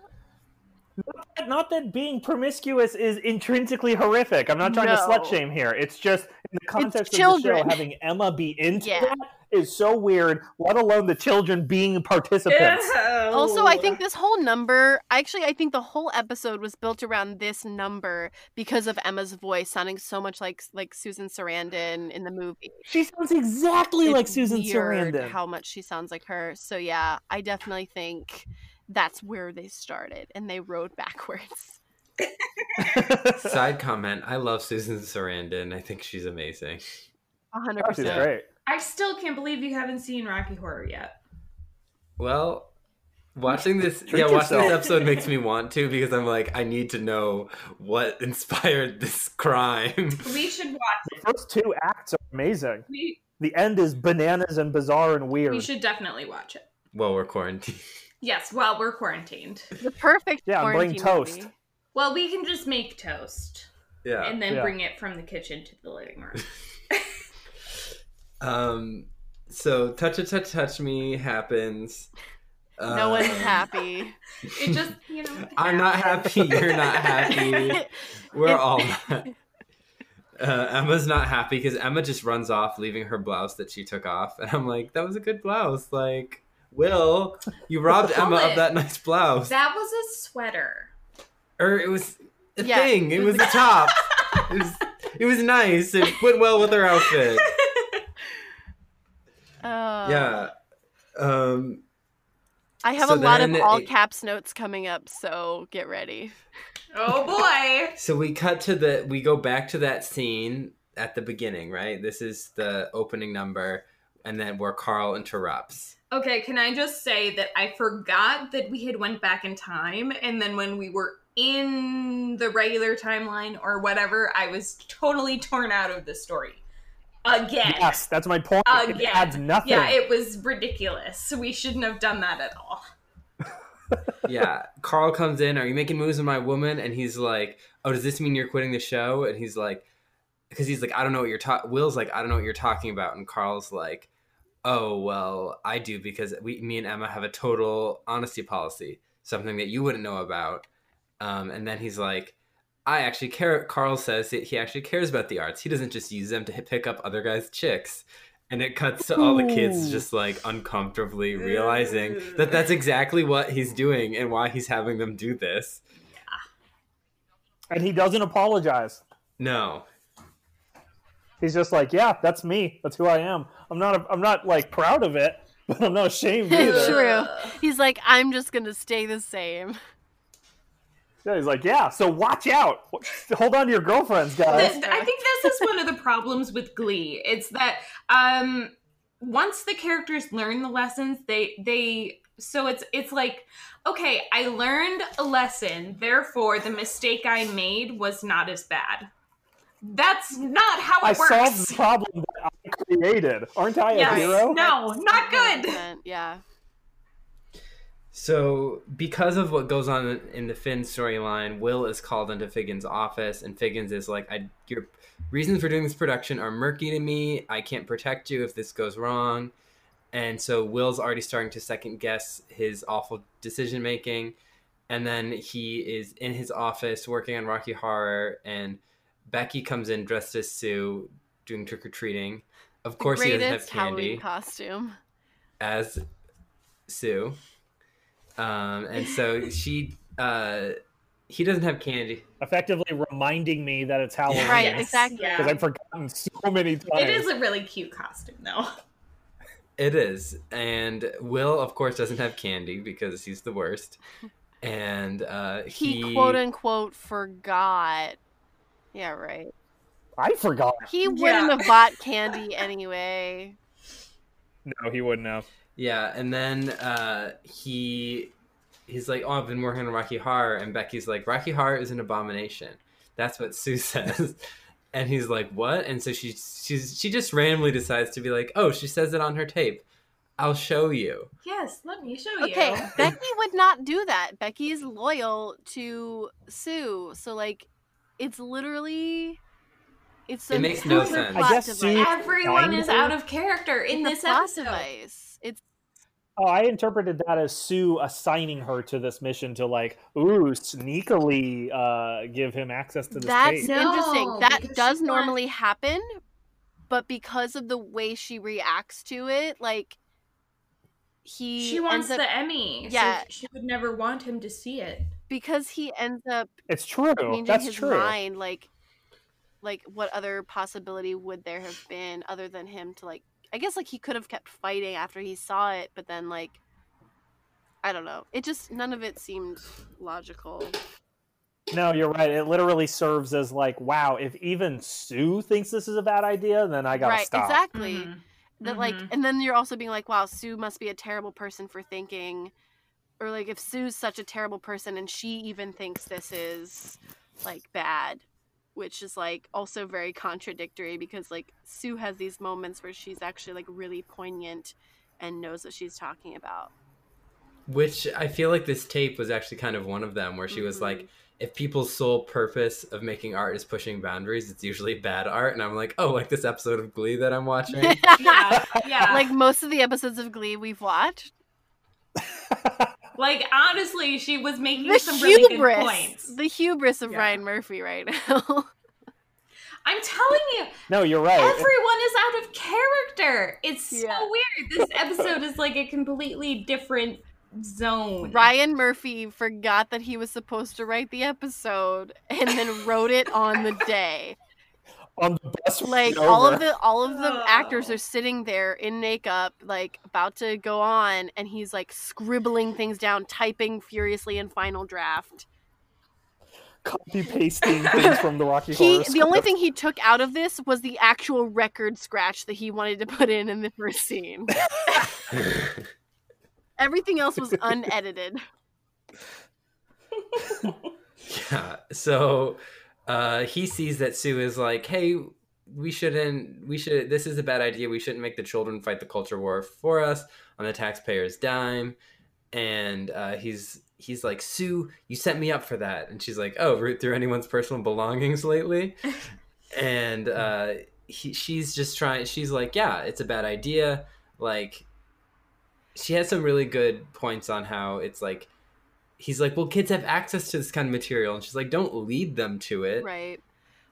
Not that being promiscuous is intrinsically horrific. I'm not trying to slut shame here. It's just in the context of the show, having Emma be into Yeah. that is so weird. Let alone the children being participants. Oh. Also, I think this whole number, actually, I think the whole episode was built around this number because of Emma's voice sounding so much like like Susan Sarandon in the movie. She sounds exactly like Susan weird Sarandon. How much she sounds like her. So yeah, I definitely think that's where they started and they rode backwards. Side comment: I love Susan Sarandon. I think she's amazing. A hundred Oh, she's percent. great. I still can't believe you haven't seen Rocky Horror yet. Well, watching this, Treat yeah, watching yourself. this episode makes me want to because I'm like, I need to know what inspired this crime. We should watch. The first two acts are amazing. We The end is bananas and bizarre and weird. we should definitely watch it. Well, we're quarantined. Yes, while we're quarantined. The perfect Yeah, and bring quarantine toast. movie. Well, we can just make toast Yeah. and then Yeah. bring it from the kitchen to the living room. Um. So, touch a touch touch me happens. No one's Um, Uh, happy. It just, you know. I'm not happy. You're not happy. We're It- all not. Uh, Emma's not happy because Emma just runs off, leaving her blouse that she took off, and I'm like, "That was a good blouse." Like, Will, you robbed Emma of that nice blouse, That was a sweater. or it was a Yeah, thing. It it was was a top. it was. It was nice. It went well with her outfit. Uh, Yeah. Um. I have So a lot of all it- caps notes coming up, so get ready. Oh boy. So we cut to the we go back to that scene at the beginning, right? This is the opening number and then where Carl interrupts. Okay, can I just say that I forgot that we had went back in time and then when we were in the regular timeline or whatever, I was totally torn out of the story. Again. Yes, that's my point. Again. It adds nothing. Yeah, it was ridiculous. We shouldn't have done that at all. Yeah, Carl comes in, "Are you making moves on my woman?" and he's like, "Oh, does this mean you're quitting the show?" and he's like because he's like, "I don't know what you're talking." Will's like, "I don't know what you're talking about." And Carl's like, "Oh, well, I do because we me and Emma have a total honesty policy, something that you wouldn't know about." Um, and then he's like, I actually care. Carl says that he actually cares about the arts. He doesn't just use them to pick up other guys' chicks. And it cuts to all the kids just like uncomfortably realizing that that's exactly what he's doing and why he's having them do this. Yeah. and he doesn't apologize. No. He's just like, yeah, that's me. That's who I am. I'm not. I'm not like proud of it, but I'm not ashamed either. True. He's like, I'm just gonna stay the same. Yeah, he's like, yeah. So watch out. Hold on to your girlfriends, guys. I think this is one of the problems with Glee. It's that um once the characters learn the lessons, they they so it's it's like okay, I learned a lesson, therefore the mistake I made was not as bad. That's not how it I works. solved the problem that I created. Aren't I a Yes. hero? No, not good. Yeah. So, because of what goes on in the Finn storyline, Will is called into Figgins' office, and Figgins is like, I, "Your reasons for doing this production are murky to me. I can't protect you if this goes wrong." And so Will's already starting to second guess his awful decision making, and then he is in his office working on Rocky Horror, and Becky comes in dressed as Sue, doing trick or treating. Of The course, he doesn't have greatest Halloween candy costume. as Sue, um, and so she. Uh, he doesn't have candy. Effectively reminding me that it's Halloween. Right, Yes, exactly. yeah. Because I've forgotten so many times. It is a really cute costume, though. It is. And Will, of course, doesn't have candy because he's the worst. And uh, He, he, quote unquote forgot. Yeah, right. I forgot. He wouldn't have bought candy anyway. No, he wouldn't have. Yeah, and then uh, he he's like, "Oh, I've been working on Rocky Horror," and Becky's like, "Rocky Horror is an abomination." That's what Sue says, and he's like, "What?" And so she she's she just randomly decides to be like, "Oh, she says it on her tape. I'll show you." Yes, let me show Okay, you. Okay, Becky would not do that. Becky is loyal to Sue, so like, it's literally, it's so It makes no sense. I guess. Sue- Everyone is Kind out of. of character in It's this plot episode. device. It's Oh, I interpreted that as Sue assigning her to this mission to like, ooh, sneakily uh, give him access to this that's tape. No, interesting. That does she wants- normally happen, but because of the way she reacts to it, like he She wants up the Emmy. Yeah. So she would never want him to see it. Because he ends up It's true. changing That's his true. mind like like what other possibility would there have been other than him to like i guess like he could have kept fighting after he saw it but then like i don't know it just none of it seemed logical No, you're right. It literally serves as like, wow, if even Sue thinks this is a bad idea, then I gotta right stop. exactly Mhm. that like Mhm. and then you're also being like wow sue must be a terrible person for thinking or like if sue's such a terrible person and she even thinks this is like bad which is like also very contradictory because like sue has these moments where she's actually like really poignant and knows what she's talking about Which I feel like this tape was actually kind of one of them, where she was Mhm. like, if people's sole purpose of making art is pushing boundaries, it's usually bad art. And I'm like, oh, like this episode of Glee that I'm watching. Yeah, yeah. like most of the episodes of glee we've watched Like honestly, she was making the some really good points. the hubris of Yeah. ryan murphy right now I'm telling you, no, you're right. everyone is out of character. It's so Yeah. weird. This episode is like a completely different zone. Ryan Murphy forgot that he was supposed to write the episode and then wrote it on the day. On the bus Like all over. of the all of the Oh. actors are oh. sitting there in makeup, like about to go on, and he's like scribbling things down, typing furiously in final draft. copy pasting things from the Rocky He Horror. the only thing he took out of this was the actual record scratch that he wanted to put in in the first scene. Everything else was unedited. yeah. So uh, he sees that Sue is like, hey, we shouldn't, we should, this is a bad idea. We shouldn't make the children fight the culture war for us on the taxpayer's dime. And uh, he's, he's like, Sue, you set me up for that. And she's like, oh, root through anyone's personal belongings lately. and uh, he, she's just trying, she's like, yeah, it's a bad idea. Like, she has some really good points on how it's like, he's like, well, kids have access to this kind of material. And she's like, don't lead them to it. Right.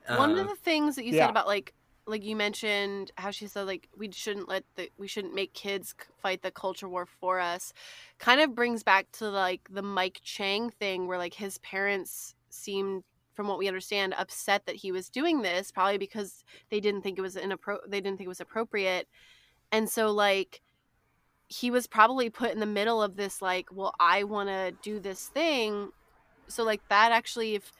One of Um, the things that you yeah. said about like like you mentioned how she said like we shouldn't let the we shouldn't make kids fight the culture war for us kind of brings back to like the Mike Chang thing where like his parents seemed from what we understand upset that he was doing this probably because they didn't think it was inappro- they didn't think it was appropriate and so like he was probably put in the middle of this like well I want to do this thing. So like that actually if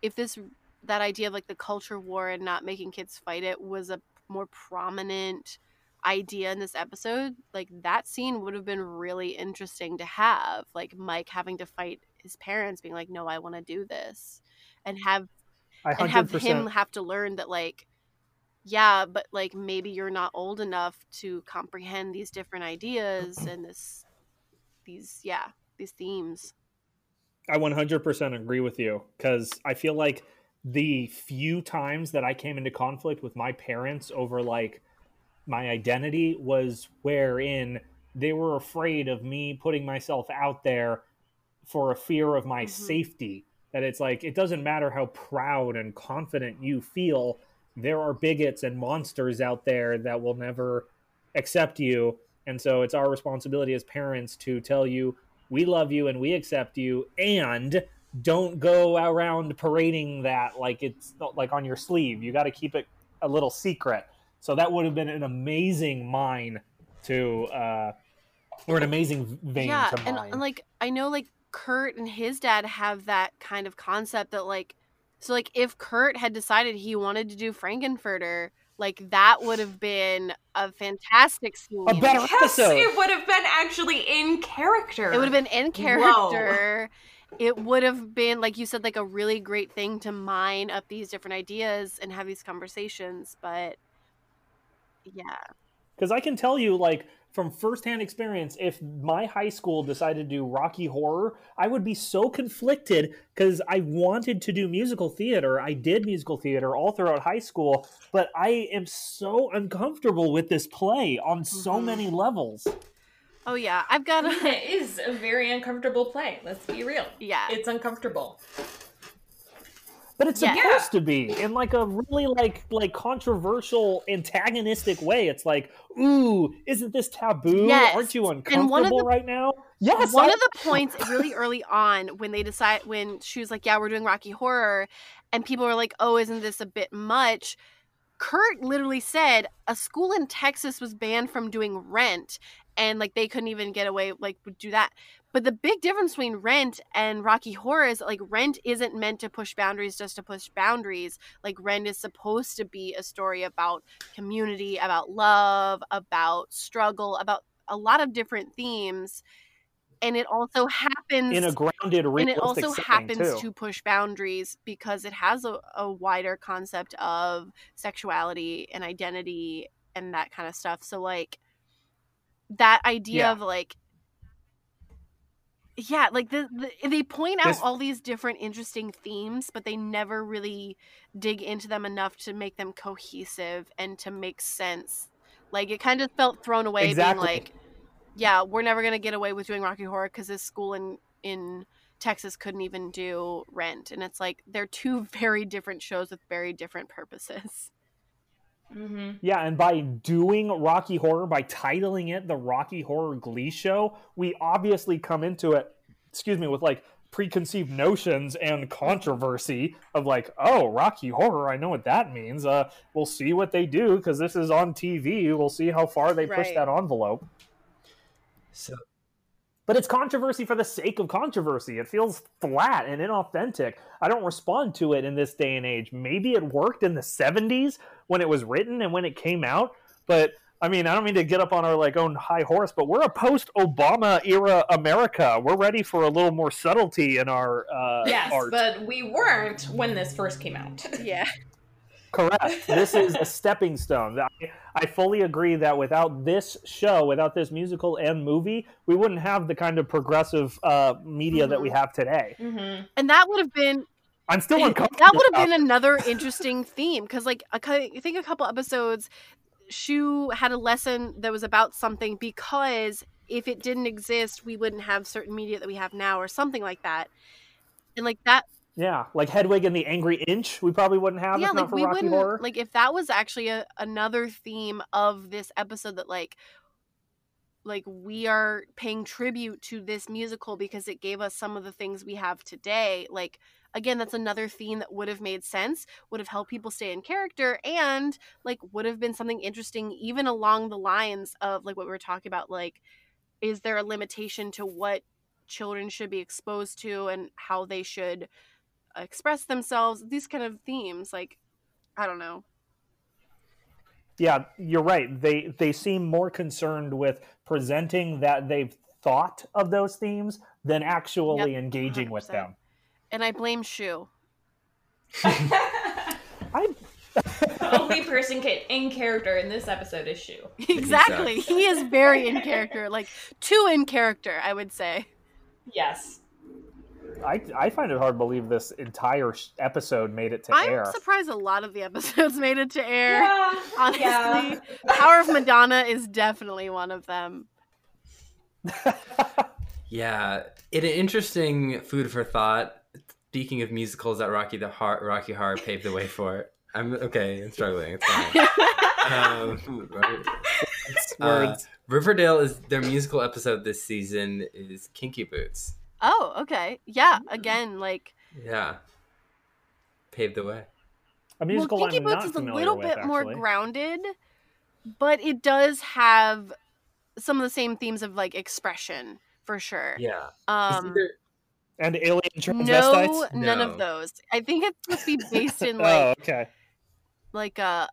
if this that idea of like the culture war and not making kids fight it was a more prominent idea in this episode like that scene would have been really interesting to have like mike having to fight his parents being like no i want to do this and have I and have him have to learn that like yeah but like maybe you're not old enough to comprehend these different ideas and this these yeah these themes I 100% agree with you because I feel like the few times that I came into conflict with my parents over like my identity was wherein they were afraid of me putting myself out there for a fear of my Mhm. safety. That it's like it doesn't matter how proud and confident you feel, there are bigots and monsters out there that will never accept you. And so it's our responsibility as parents to tell you we love you and we accept you and don't go around parading that like it's not like on your sleeve. You got to keep it a little secret. So that would have been an amazing mine to uh or an amazing vein yeah, to and, and like I know like Kurt and his dad have that kind of concept that like so like if Kurt had decided he wanted to do Frank-N-Furter, like that would have been a fantastic scene. a better Yes, episode. it would have been actually in character. It would have been in character. It would have been like you said, like a really great thing to mine up these different ideas and have these conversations. But yeah, because I can tell you, like from firsthand experience, if my high school decided to do Rocky Horror, I would be so conflicted because I wanted to do musical theater. I did musical theater all throughout high school, but I am so uncomfortable with this play on so Mhm. many levels. oh yeah, I've got a it is a very uncomfortable play. Let's be real. yeah. It's uncomfortable. But it's Yeah. supposed to be in like a really like like controversial antagonistic way. It's like, ooh, isn't this taboo? Yes. Aren't you And uncomfortable one of the- right now? Yes. one I- of the points really early on when they decide when she was like yeah we're doing rocky horror and people were like oh isn't this a bit much kurt literally said a school in texas was banned from doing rent and like they couldn't even get away like would do that but the big difference between rent and rocky horror is like rent isn't meant to push boundaries just to push boundaries like rent is supposed to be a story about community about love about struggle about a lot of different themes and it also happens in a grounded, and it also happens too. to push boundaries because it has a, a wider concept of sexuality and identity and that kind of stuff so like that idea Yeah. of like yeah like the, the they point out This- all these different interesting themes but they never really dig into them enough to make them cohesive and to make sense. Like it kind of felt thrown away Exactly. being like yeah we're never going to get away with doing rocky horror because this school in in texas couldn't even do rent. And it's like they're two very different shows with very different purposes Mm-hmm. Yeah, and by doing Rocky Horror, by titling it the Rocky Horror Glee Show, we obviously come into it, excuse me, with like preconceived notions and controversy of like, oh, Rocky Horror, I know what that means. Uh, we'll see what they do because this is on TV. We'll see how far they push that envelope. So But it's controversy for the sake of controversy. It feels flat and inauthentic. I don't respond to it in this day and age. Maybe it worked in the 70s when it was written and when it came out, but I mean, I don't mean to get up on our like own high horse, but we're a post-Obama era America. We're ready for a little more subtlety in our uh, Yes, art. but we weren't when this first came out. yeah Correct. This is a stepping stone. I, I fully agree that without this show, without this musical and movie, we wouldn't have the kind of progressive uh, media that we have today. Mm-hmm. and that would have been I'm still uncomfortable. that would have been another interesting theme because like a I think a couple episodes Schue had a lesson that was about something because if it didn't exist we wouldn't have certain media that we have now or something like that and like that Yeah, like Hedwig and the Angry Inch, we probably wouldn't have yeah if not like for we Rocky wouldn't Horror. like if that was actually a, another theme of this episode that like like we are paying tribute to this musical because it gave us some of the things we have today like again that's another theme that would have made sense would have helped people stay in character and like would have been something interesting even along the lines of like what we were talking about like is there a limitation to what children should be exposed to and how they should express themselves these kind of themes like i don't know yeah, you're right. They they seem more concerned with presenting that they've thought of those themes than actually engaging with 100%. them. and i blame Schue I the only person in character in this episode is Schue. exactly he is very in character like too in character i would say Yes. I, I find it hard to believe this entire episode made it to air. i'm surprised a lot of the episodes made it to air Yeah. honestly Yeah. power of madonna is definitely one of them Yeah, it an interesting food for thought. Speaking of musicals that Rocky the Heart, Rocky Horror paved the way for. I'm okay. I'm struggling. It's fine. um. Uh, Riverdale is their musical episode this season is Kinky Boots. Oh, okay. Yeah, again, like Yeah, paved the way. a musical well, Kinky Boots is a familiar little with, bit more grounded, but it does have some of the same themes of like expression for sure. Yeah. Um, either- and alien no, none No. of those. I think it's supposed to be based in oh, like okay. like a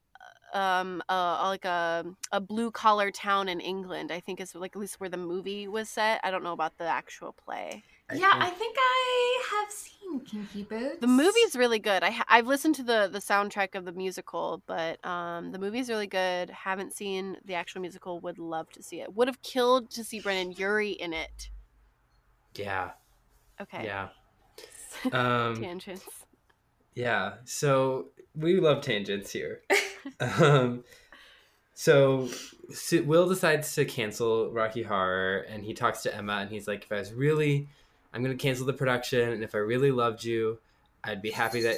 um uh like a a blue collar town in England. I think is like at least where the movie was set. I don't know about the actual play. Yeah, think- I think I have seen Kinky Boots. The movie's really good. I I've listened to the the soundtrack of the musical, but um the movie's really good. Haven't seen the actual musical. Would love to see it. Would have killed to see Brendon Urie in it. yeah. Okay. Yeah. Um, Tangents. Yeah, so we love tangents here. um, so, so Will decides to cancel Rocky Horror, and he talks to Emma, and he's like, "If I was really, I'm going to cancel the production, and if I really loved you, I'd be happy that,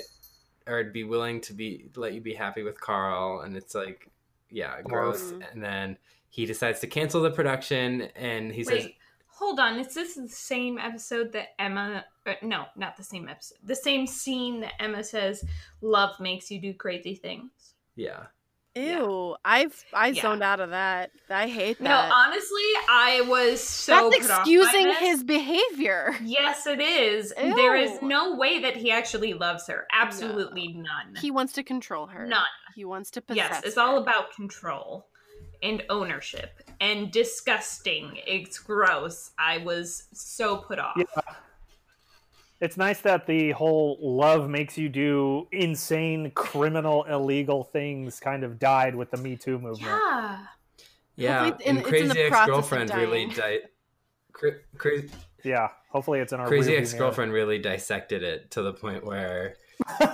or I'd be willing to be let you be happy with Carl." And it's like, yeah, gross. Mhm. And then he decides to cancel the production, and he says, Wait, hold on. Is this the same episode that Emma? Uh, no, not the same episode. The same scene that Emma says, "Love makes you do crazy things." "Yeah." Ew, I've I Yeah. zoned out of that. I hate that. No, honestly, I was so That's put off by excusing his behavior. Yes, it is. There is no way that he actually loves her. Absolutely none. He wants to control her. None. He wants to possess. Yes, it's her. all about control and ownership and disgusting. It's gross. I was so put off. Yeah. It's nice that the whole love makes you do insane, criminal, illegal things kind of died with the Me Too movement. Yeah. Yeah, it's in- and it's in the Crazy Ex Girlfriend really died. cra- crazy. Yeah, hopefully it's in our Crazy Ex Girlfriend really dissected it to the point where,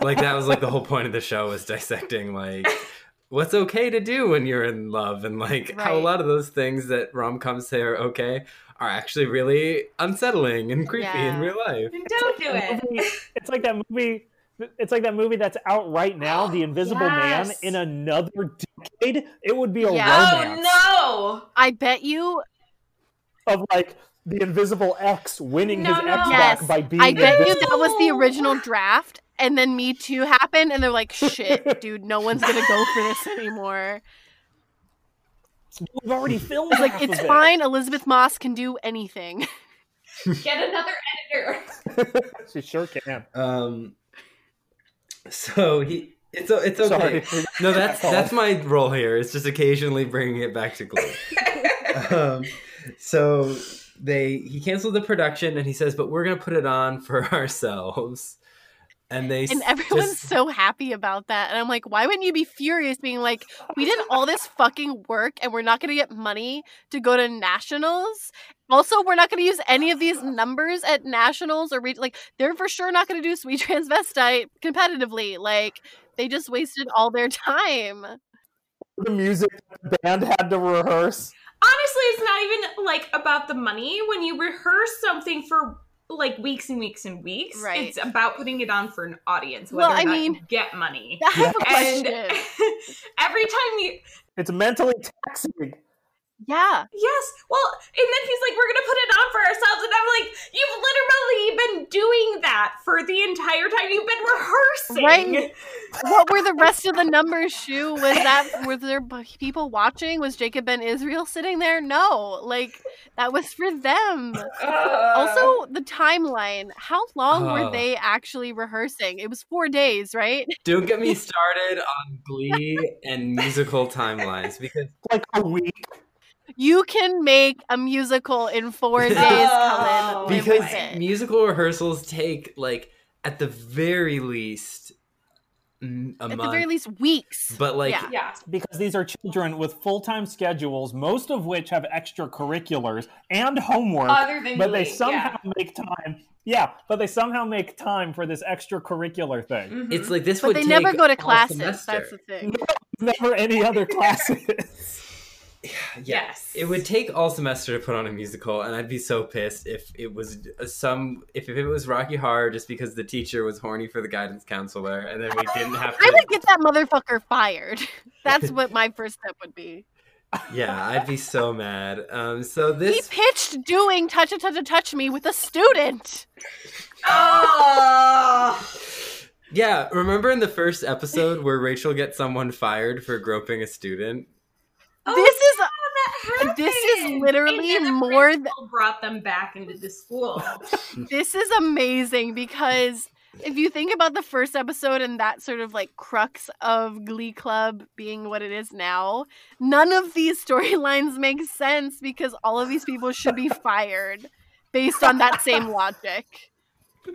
like, that was like the whole point of the show was dissecting like what's okay to do when you're in love, and like how a lot of those things that rom coms say are okay are actually really unsettling and creepy in real life. Don't do mirror. it. It's like that movie. It's like that movie that's out right now, oh, The Invisible Man. In another decade, it would be a Yeah. romance Oh no! I bet you. of like the Invisible X winning No, his no. ex Yes. back by being I bet you that was the original draft, and then Me Too happened, and they're like, "Shit, dude, no one's gonna go for this anymore." We've already filmed. It's like half it's of it. fine. Elisabeth Moss can do anything. Get another editor. she sure can. Um, so he. It's it's okay. Sorry. No, that's that's my role here. It's just occasionally bringing it back to Glee. um, so they he canceled the production and he says, "But we're gonna put it on for ourselves." And they And everyone's just- so happy about that. And I'm like, why wouldn't you be furious being like, we did all this fucking work and we're not going to get money to go to nationals? Also, we're not going to use any of these numbers at nationals or re- like they're for sure not going to do sweet transvestite competitively. Like they just wasted all their time. the music the band had to rehearse. Honestly, it's not even like about the money. When you rehearse something for like weeks and weeks and weeks, Right. it's about putting it on for an audience. Well, Whether or I not mean- you get money. I have a And question. every time you It's mentally taxing. Yeah. Yes. Well, and then he's like, we're going to put it on for ourselves. And I'm like, you've literally been doing that for the entire time you've been rehearsing. Right. What were the rest of the numbers, Schue? Was that were there people watching? Was Jacob Ben Israel sitting there? No. Like that was for them. Uh, Also, the timeline. How long Oh. were they actually rehearsing? It was four days, right? don't get me started on Glee and musical timelines because Like a week. You can make a musical in four days, Oh, Cullen. Because with musical rehearsals take like at the very least a At month, the very least, weeks. but like Yeah. yeah. because these are children with full-time schedules, most of which have extracurriculars and homework, Other than but they Glee, somehow make time. Yeah, but they somehow make time for this extracurricular thing. Mhm. it's like this But would they take never go to all classes. semester. That's the thing. Never any other classes. Yeah, Yes. It would take all semester to put on a musical, and I'd be so pissed if it was some if, if it was Rocky Horror just because the teacher was horny for the guidance counselor, and then we didn't have to... I would get that motherfucker fired. That's what my first step would be. Yeah, I'd be so mad. Um, so this He pitched doing touch a touch a touch me with a student. Oh. Yeah, remember in the first episode where Rachel gets someone fired for groping a student? Oh, This is yeah, this is literally And then the more th- principal brought them back into the school. this is amazing because if you think about the first episode and that sort of like crux of Glee Club being what it is now, none of these storylines make sense because all of these people should be fired based on that same logic.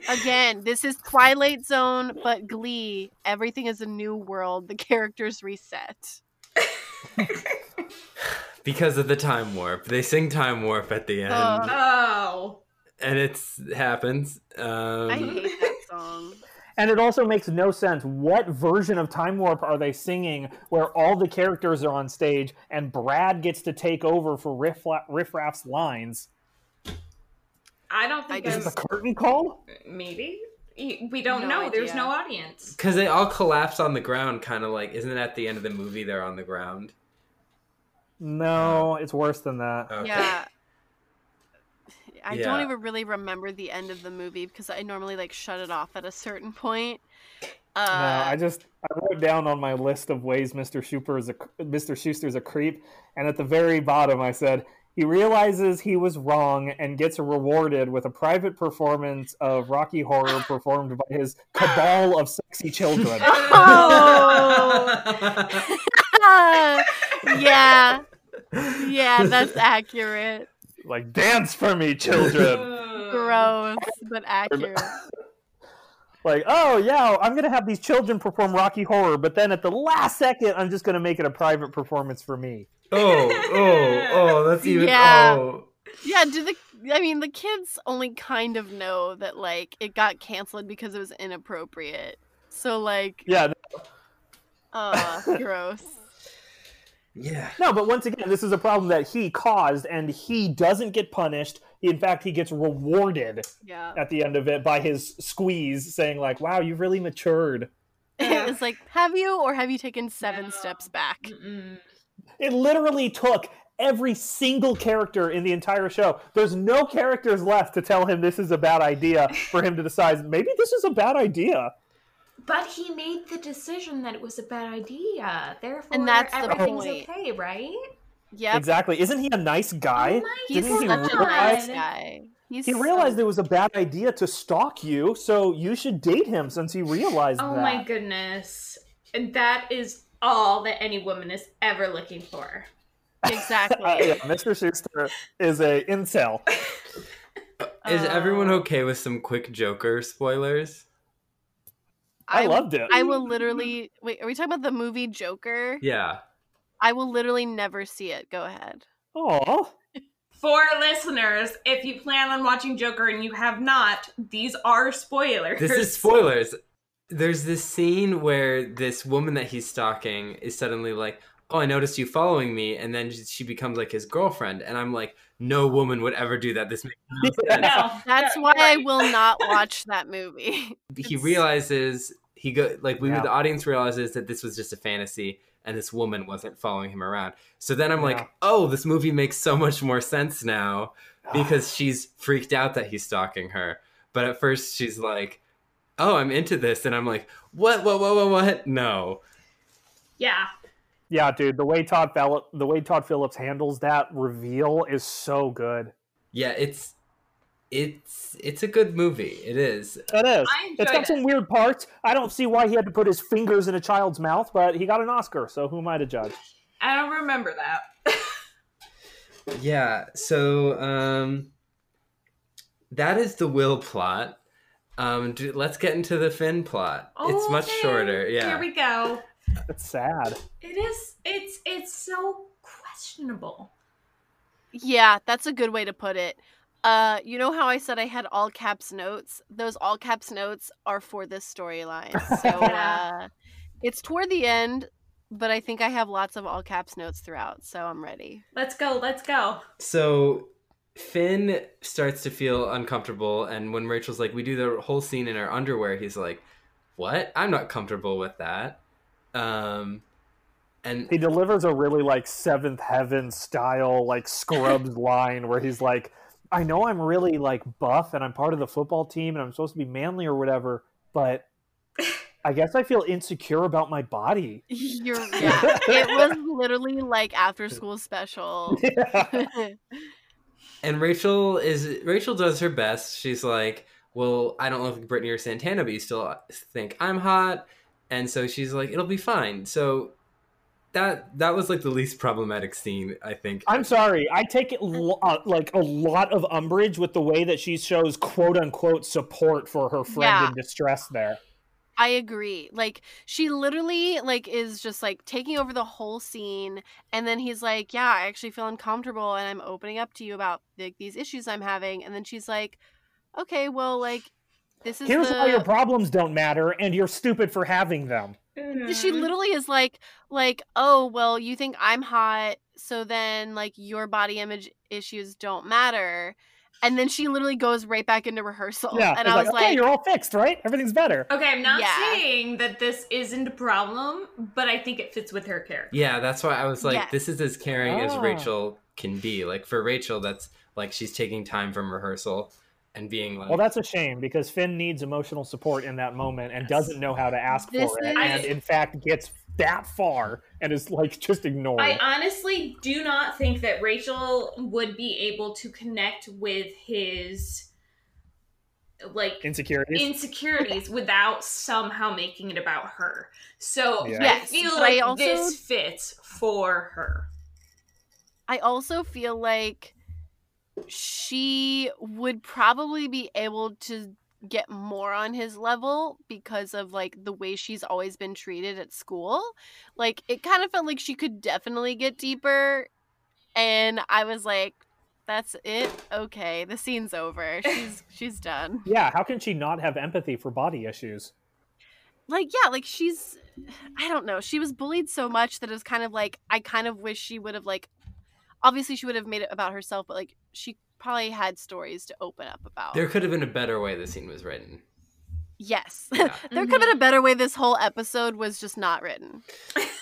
Again, this is Twilight Zone, but Glee. Everything is a new world. The characters reset. Because of the time warp. They sing time warp at the end, Ugh. oh. and it happens. Um, I hate that song. And it also makes no sense. What version of Time Warp are they singing where all the characters are on stage and Brad gets to take over for Riff, Riff Raff's lines? I don't think I Is I the curtain call? maybe. We don't No know. There's no audience. Because they all collapse on the ground, kind of like, isn't it at the end of the movie they're on the ground? No, it's worse than that. Okay. Yeah. I Yeah. don't even really remember the end of the movie because I normally like shut it off at a certain point. Uh, no, I just I wrote down on my list of ways Mr. Schuester is a Mr. Schuester's a creep, and at the very bottom I said he realizes he was wrong and gets rewarded with a private performance of Rocky Horror performed by his cabal of sexy children. Oh! yeah, yeah, that's accurate. like dance for me, children. Gross, but accurate. like, oh yeah, I'm gonna have these children perform Rocky Horror, but then at the last second, I'm just gonna make it a private performance for me. oh, oh, oh, that's even. Yeah. Oh. Yeah, do the I mean the kids only kind of know that like it got canceled because it was inappropriate. So like, Yeah, uh, gross. Yeah. no, but once again, this is a problem that he caused, and he doesn't get punished. In fact, he gets rewarded Yeah. at the end of it by his squeeze, saying like, "Wow, you've really matured." it's like, have you or have you taken seven steps back? Mm-mm. It literally took every single character in the entire show. There's no characters left to tell him this is a bad idea for him to decide maybe this is a bad idea. But he made the decision that it was a bad idea. Therefore, And that's the everything's point. okay, right? Yeah, Exactly. Isn't he a nice guy? Oh my He's Didn't he such a nice guy. He's He so- realized it was a bad idea to stalk you, so you should date him since he realized that Oh that. my goodness. And that is all that any woman is ever looking for. exactly. Uh, yeah, Mr. Schuester is a incel. Is everyone Uh, okay with some quick Joker spoilers? I, loved it. I will literally wait. Are we talking about the movie Joker? Yeah. I will literally never see it. Go ahead. Aw. For listeners, if you plan on watching Joker and you have not, these are spoilers. This is spoilers. There's this scene where this woman that he's stalking is suddenly like, "Oh, I noticed you following me," and then she becomes like his girlfriend, and I'm like, "No woman would ever do that. This makes no sense." No, That's why I will not watch that movie. he It's- realizes he go like we Yeah. the audience realizes that this was just a fantasy and this woman wasn't following him around. So then I'm Yeah. like, "Oh, this movie makes so much more sense now." Ah. because she's freaked out that he's stalking her. But at first she's like, "Oh, I'm into this," and I'm like, "What? What? What? What? What? No." Yeah. Yeah, dude, the way Todd Phillip, the way Todd Phillips handles that reveal is so good. Yeah, it's it's it's a good movie. It is. It is. It is. It's got it. some weird parts. I don't see why he had to put his fingers in a child's mouth, but he got an Oscar, so who am I to judge? I don't remember that. Yeah. So um, that is the Will plot. Um, do, let's get into the Finn plot. Oh, it's much Okay, shorter. Yeah. Here we go. It's sad. It is it's it's so questionable. Yeah, that's a good way to put it. Uh, you know how I said I had all caps notes? Those all caps notes are for this storyline. So uh, it's toward the end. but I think I have lots of all caps notes throughout, so I'm ready. Let's go. Let's go. So Finn starts to feel uncomfortable, and when Rachel's like, "We do the whole scene in our underwear," he's like, "What? I'm not comfortable with that." Um, and He delivers a really like Seventh Heaven style like Scrubs line where he's like, "I know I'm really like buff and I'm part of the football team and I'm supposed to be manly or whatever, but I guess I feel insecure about my body." You're yeah. it was literally like after school special. and Rachel is Rachel does her best. She's like, "Well, I don't look like Brittany or Santana, but you still think I'm hot," and so she's like, "It'll be fine." So that that was like the least problematic scene, I think. I'm sorry. I take it lo- uh, like a lot of umbrage with the way that she shows quote unquote support for her friend Yeah. in distress there. I agree. Like she literally like is just like taking over the whole scene and then he's like, "Yeah, I actually feel uncomfortable and I'm opening up to you about like these issues I'm having." And then she's like, "Okay, well like this is Here's the why your problems don't matter and you're stupid for having them. she Mm-hmm. literally is like like oh well you think i'm hot so then like your body image issues don't matter and then she literally goes right back into rehearsal Yeah. and it's i was okay, like you're all fixed, right? Everything's better. Okay, I'm not Yeah. saying that this isn't a problem, but I think it fits with her character. Yeah, that's why I was like, Yes. this is as caring as Ah. Rachel can be. Like for Rachel, that's like she's taking time from rehearsal and being like, Well, that's a shame because Finn needs emotional support in that moment and doesn't know how to ask This for it, is- and in fact gets that far and is like just ignored. I honestly do not think that Rachel would be able to connect with his like Insecurities. insecurities without somehow making it about her. So Yeah. I feel like I also- this fits for her. i also feel like she would probably be able to get more on his level because of like the way she's always been treated at school. Like it kind of felt like she could definitely get deeper and i was like that's it? Okay the scene's over. She's she's done. Yeah, how can she not have empathy for body issues? like yeah like she's i don't know she was bullied so much that it was kind of like i kind of wish she would have like obviously she would have made it about herself but like she probably had stories to open up about there could have been a better way the scene was written. yes Yeah. there could have been a better way this whole episode was just not written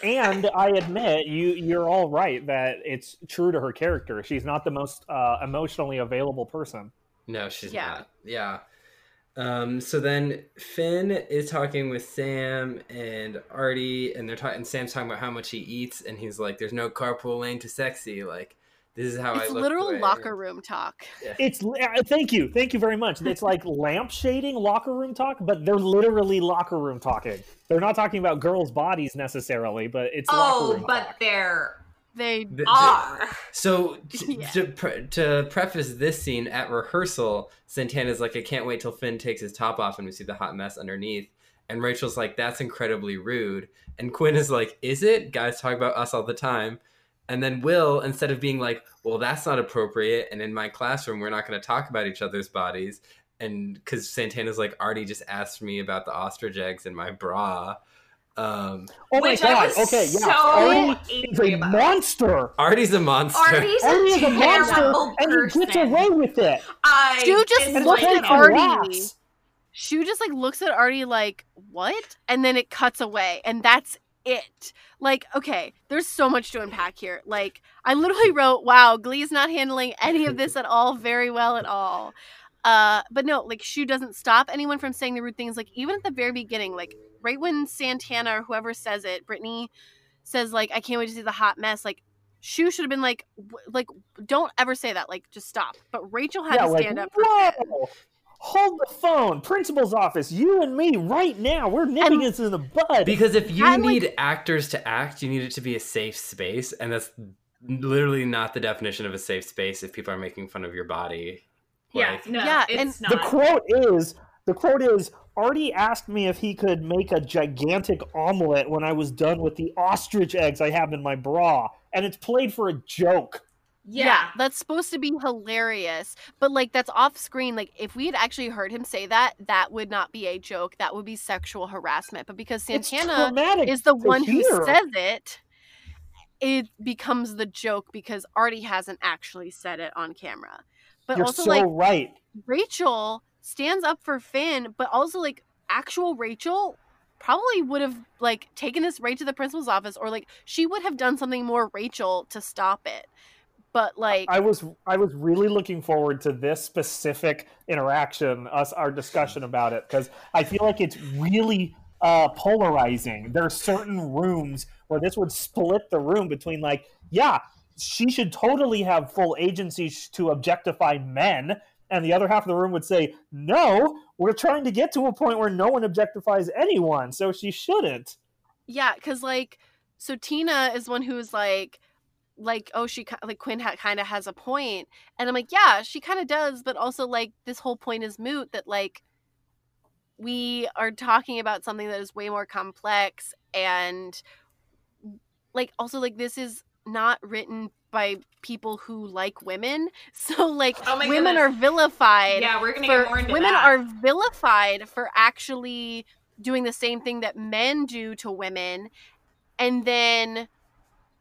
and I admit you you're all right that it's true to her character. She's not the most uh, emotionally available person. No, she's Yeah. not. Yeah. Um, so then Finn is talking with Sam and Artie, and they're talking. Sam's talking about how much he eats, and he's like, "There's no carpool lane to sexy. Like, this is how I it's look." literal the way- locker room talk It's uh, thank you, thank you very much. It's like lamp shading locker room talk, but they're literally locker room talking. They're not talking about girls' bodies necessarily, but it's locker Oh, room but talk. they're they The- the- are. So t- Yeah. to, pre- to preface this scene at rehearsal, Santana's like, "I can't wait till Finn takes his top off and we see the hot mess underneath." And Rachel's like, "That's incredibly rude." And Quinn is like, "Is it? Guys talk about us all the time." And then Will, instead of being like, "Well, that's not appropriate," and in my classroom we're not going to talk about each other's bodies, and because Santana's like, "Artie just asked me about the ostrich eggs in my bra." Um, oh my Which I god! was Okay, yeah, so Artie is angry a about. monster. Artie's a monster. Artie's a Artie is a monster, terrible and he person. gets away with it. I Schue just And it's looked at. Artie. laughs. Schue just like looks at Artie like, what? And then it cuts away. And that's it. Like, okay, there's so much to unpack here. Like, I literally wrote, wow, Glee's not handling any of this at all very well at all. Uh, but no, like Schue doesn't stop anyone from saying the rude things. Like even at the very beginning, like right when Santana or whoever says it, Brittany says like, "I can't wait to see the hot mess." Like Schue should have been like, w- like don't ever say that. Like just stop. But Rachel had Yeah, to like stand up whoa. Hold the phone, principal's office. You and me right now. We're nipping And- this in the bud. Because if you And, like- need actors to act, you need it to be a safe space, and that's literally not the definition of a safe space if people are making fun of your body. Yeah, Like, no, Yeah, it's and not. the quote is the quote is Artie asked me if he could make a gigantic omelet when I was done with the ostrich eggs I have in my bra, and it's played for a joke. Yeah. that's supposed to be hilarious, but like that's off screen. Like if we had actually heard him say that, that would not be a joke. That would be sexual harassment. But because Santana is the to one who says it, it becomes the joke because Artie hasn't actually said it on camera. But You're also so like right. Rachel stands up for Finn, but also like actual Rachel probably would have like taken this right to the principal's office or like she would have done something more Rachel to stop it. But like I was I was really looking forward to this specific interaction, us our discussion about it, because I feel like it's really uh, polarizing. There are certain rooms where this would split the room between like, yeah, she should totally have full agency to objectify men, and the other half of the room would say, no, we're trying to get to a point where no one objectifies anyone, so she shouldn't. yeah, cuz like so Tina is one who's like like oh she like Quinn ha- kind of has a point and I'm like yeah she kind of does but also like this whole point is moot that like we are talking about something that is way more complex and like also like this is not written by people who like women. So like Oh women goodness. are vilified Yeah, we're gonna for get more into women that. are vilified for actually doing the same thing that men do to women. And then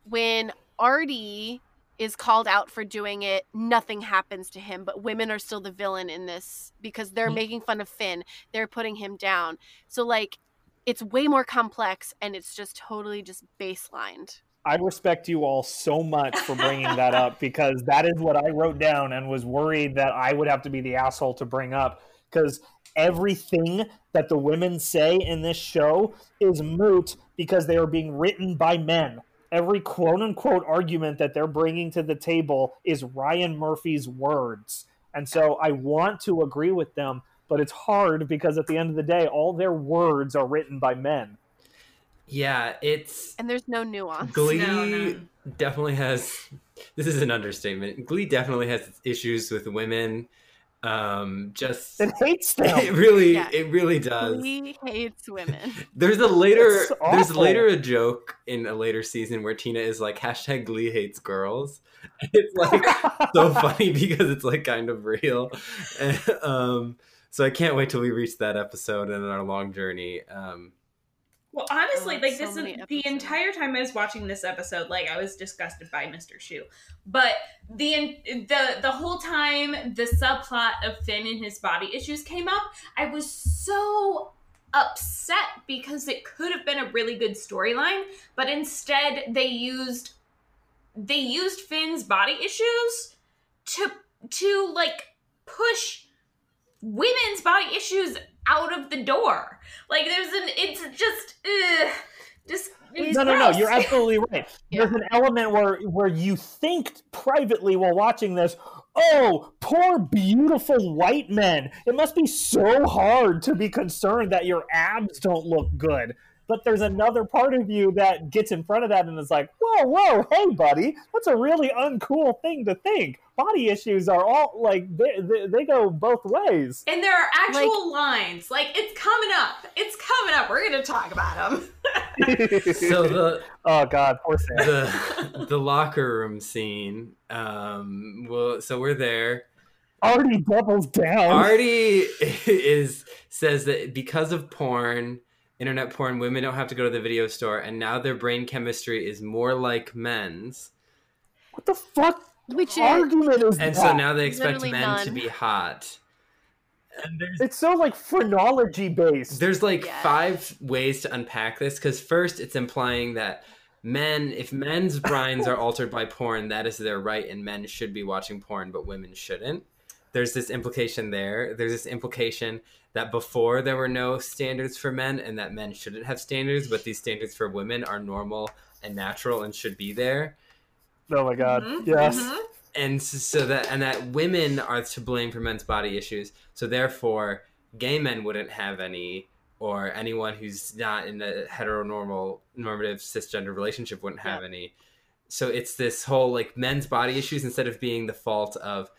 when artie is called out for doing it nothing happens to him. But women are still the villain in this because they're Ye- making fun of finn. They're putting him down. So like it's way more complex and it's just totally just baselined I respect you all so much for bringing that up because that is what I wrote down and was worried that I would have to be the asshole to bring up because everything that the women say in this show is moot because they are being written by men. Every quote unquote argument that they're bringing to the table is Ryan Murphy's words. And so I want to agree with them, but it's hard because at the end of the day, all their words are written by men. Yeah, it's and there's no nuance Glee No, no. definitely has. This is an understatement. Glee definitely has issues with women. Um, just It hates them. it really, Yeah. it really does. Glee hates women There's a later, there's later a joke in a later season where Tina is like hashtag Glee hates girls. It's like so funny because it's like kind of real. And, um, so I can't wait till we reach that episode in our long journey. Um, Well, honestly, Oh, like so this is many the entire time I was watching this episode, like I was disgusted by Mr. Schue. But the the the whole time the subplot of Finn and his body issues came up, I was so upset because it could have been a really good storyline, but instead they used they used Finn's body issues to to like push women's body issues out of the door. Like there's an it's just ugh, just it's no, no, no. You're absolutely right. Yeah. There's an element where where you think privately while watching this. Oh, poor beautiful white men. It must be so hard to be concerned that your abs don't look good. But there's another part of you that gets in front of that and is like, whoa, whoa, hey, buddy, that's a really uncool thing to think. Body issues are all like they, they, they go both ways. and there are actual lines. Like it's coming up. It's coming up. We're gonna talk about them. so the oh God, poor Sam. the the locker room scene. Um, well, so we're there. Already doubles down. Artie is says that because of porn, internet porn, women don't have to go to the video store, and now their brain chemistry is more like men's, what the fuck which argument is that? and that? so now they expect Literally men to be hot. And there's It's so like phrenology based. there's like Yeah. five ways to unpack this because first it's implying that men if men's brains are altered by porn that is their right and men should be watching porn but women shouldn't there's this implication there there's this implication that before there were no standards for men and that men shouldn't have standards but these standards for women are normal and natural and should be there oh my god. Mhm, Yes. mhm. and so that and that women are to blame for men's body issues so therefore gay men wouldn't have any or anyone who's not in a heteronormal normative cisgender relationship wouldn't have any so it's this whole like men's body issues instead of being the fault of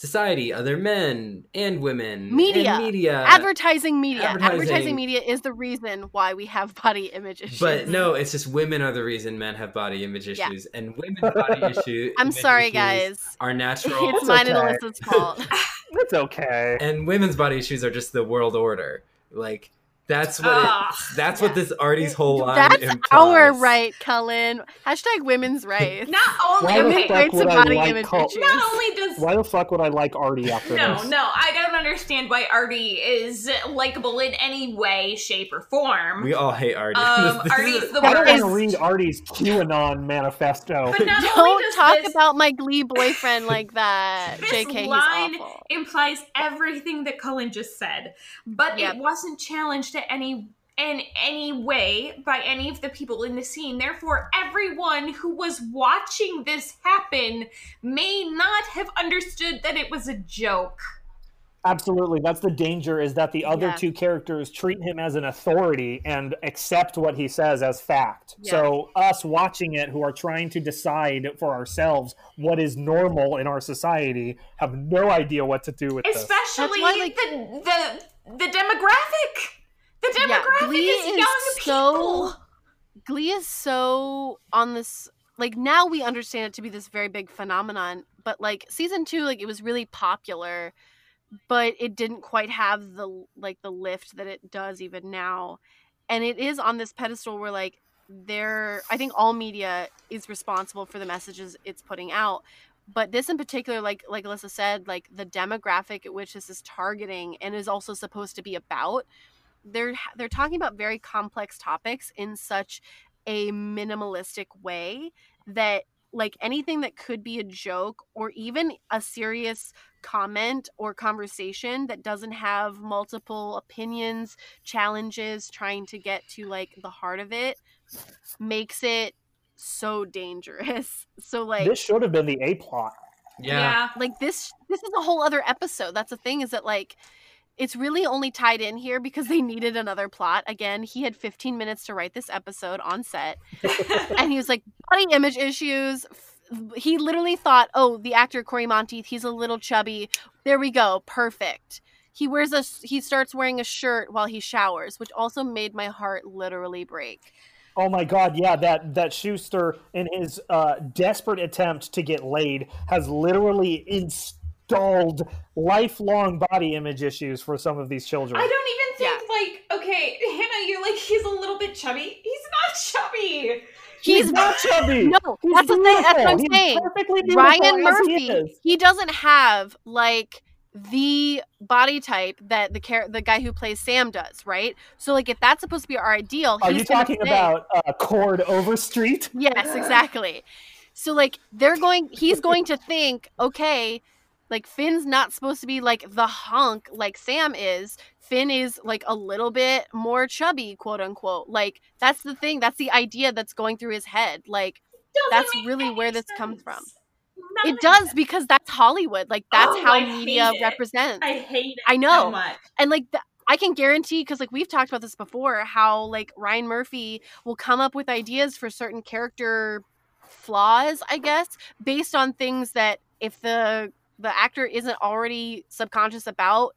society, other men and women, Media. and media, advertising media. advertising. Advertising. media is the reason why we have body image issues. But no, it's just women are the reason men have body image Yeah. issues, and women's body issues. I'm sorry, issues guys. Are natural, It's It's mine and okay. Alyssa's fault. It's okay. and women's body issues are just the world order. Like that's what Ugh. it, that's Yeah. what this Artie's whole line That's implies. our right, Cullen. Hashtag women's rights. Not only Why the okay, fuck rights would and I body like image cult- issues. not only does Why the fuck would I like Artie after no, this? no, no, I don't understand why Artie is likable in any way, shape, or form. We all hate Artie. Um, This- this Artie's is- the I don't want to read Artie's QAnon manifesto. But not only Don't does talk this, about my Glee boyfriend like that. This JK, line he's awful. implies everything that Cullen just said, but Yep. it wasn't challenged at any in any way by any of the people in the scene. Therefore, everyone who was watching this happen may not have understood that it was a joke. Absolutely. That's the danger is that the other Yeah. two characters treat him as an authority and accept what he says as fact. Yeah. So us watching it who are trying to decide for ourselves what is normal in our society have no idea what to do with this. Especially like- the the the demographic. The Yeah, demographic Glee is, is young so- people. Glee is so on this like now we understand it to be this very big phenomenon, but like season 2 like it was really popular, but it didn't quite have the like the lift that it does even now. And it is on this pedestal where like there I think all media is responsible for the messages it's putting out. But this in particular, like like Alyssa said, like the demographic at which this is targeting and is also supposed to be about they're they're talking about very complex topics in such a minimalistic way that like anything that could be a joke or even a serious comment or conversation that doesn't have multiple opinions challenges trying to get to like the heart of it makes it so dangerous so like this should have been the A plot. yeah. like this this is a whole other episode that's the thing is that like it's really only tied in here because they needed another plot. Again he had 15 minutes to write this episode on set. And he was like body image issues. He literally thought oh the actor Cory Monteith he's a little chubby. There we go. Perfect. He wears a he starts wearing a shirt while he showers which also made my heart literally break. Oh my god, yeah, that that Schuester in his uh, desperate attempt to get laid has literally installed lifelong body image issues for some of these children. I don't even think like okay, Hannah, you're like he's a little bit chubby. He's not chubby. he's not chubby. no He's that's the thing that's what i'm. He's saying perfectly Ryan as he Murphy, he, doesn't have like the body type that the char- the guy who plays Sam does, right? So like if that's supposed to be our ideal, Are he's you talking think- about uh, Cord Overstreet? Yes, exactly. So like they're going he's going to think, okay, like Finn's not supposed to be like the hunk like Sam is. Finn is like a little bit more chubby, quote unquote. Like that's the thing, that's the idea that's going through his head. Like That's really where this comes from. None it does because that's Hollywood. Like that's Oh, how I media represents. I hate it I know. so much. and like th- I can guarantee because like we've talked about this before how like Ryan Murphy will come up with ideas for certain character flaws, I guess, based on things that if the the actor isn't already subconscious about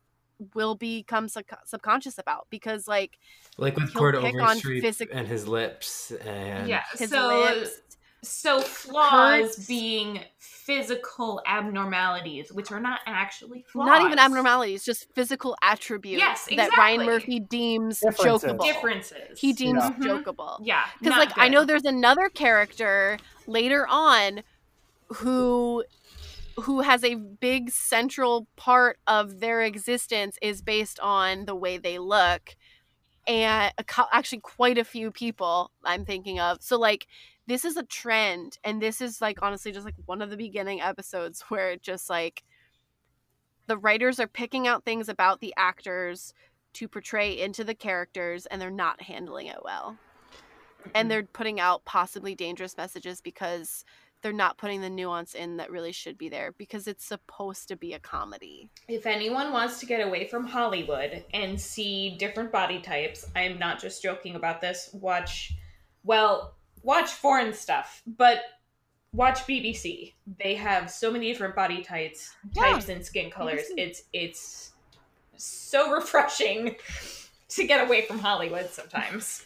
will become sub- subconscious about because like Like with He'll Cord Overstreet physic- and his lips and Yeah. his so lips so flaws hurts. being physical abnormalities, which are not actually flaws. not even abnormalities just physical attributes Yes, that Ryan. Murphy deems Differences. jokeable Differences. he deems Yeah. Mhm. jokeable Yeah. because not like i know there's another character later on who who has a big central part of their existence is based on the way they look and actually quite a few people i'm thinking of. So like this is a trend and this is like honestly just like one of the beginning episodes where it just like the writers are picking out things about the actors to portray into the characters and they're not handling it well. And they're putting out possibly dangerous messages because they're not putting the nuance in that really should be there because it's supposed to be a comedy. If anyone wants to get away from Hollywood and see different body types, I am not just joking about this. Watch, well, watch foreign stuff, but watch BBC. They have so many different body types, Yeah. types and skin colors. BBC. It's it's so refreshing to get away from Hollywood sometimes.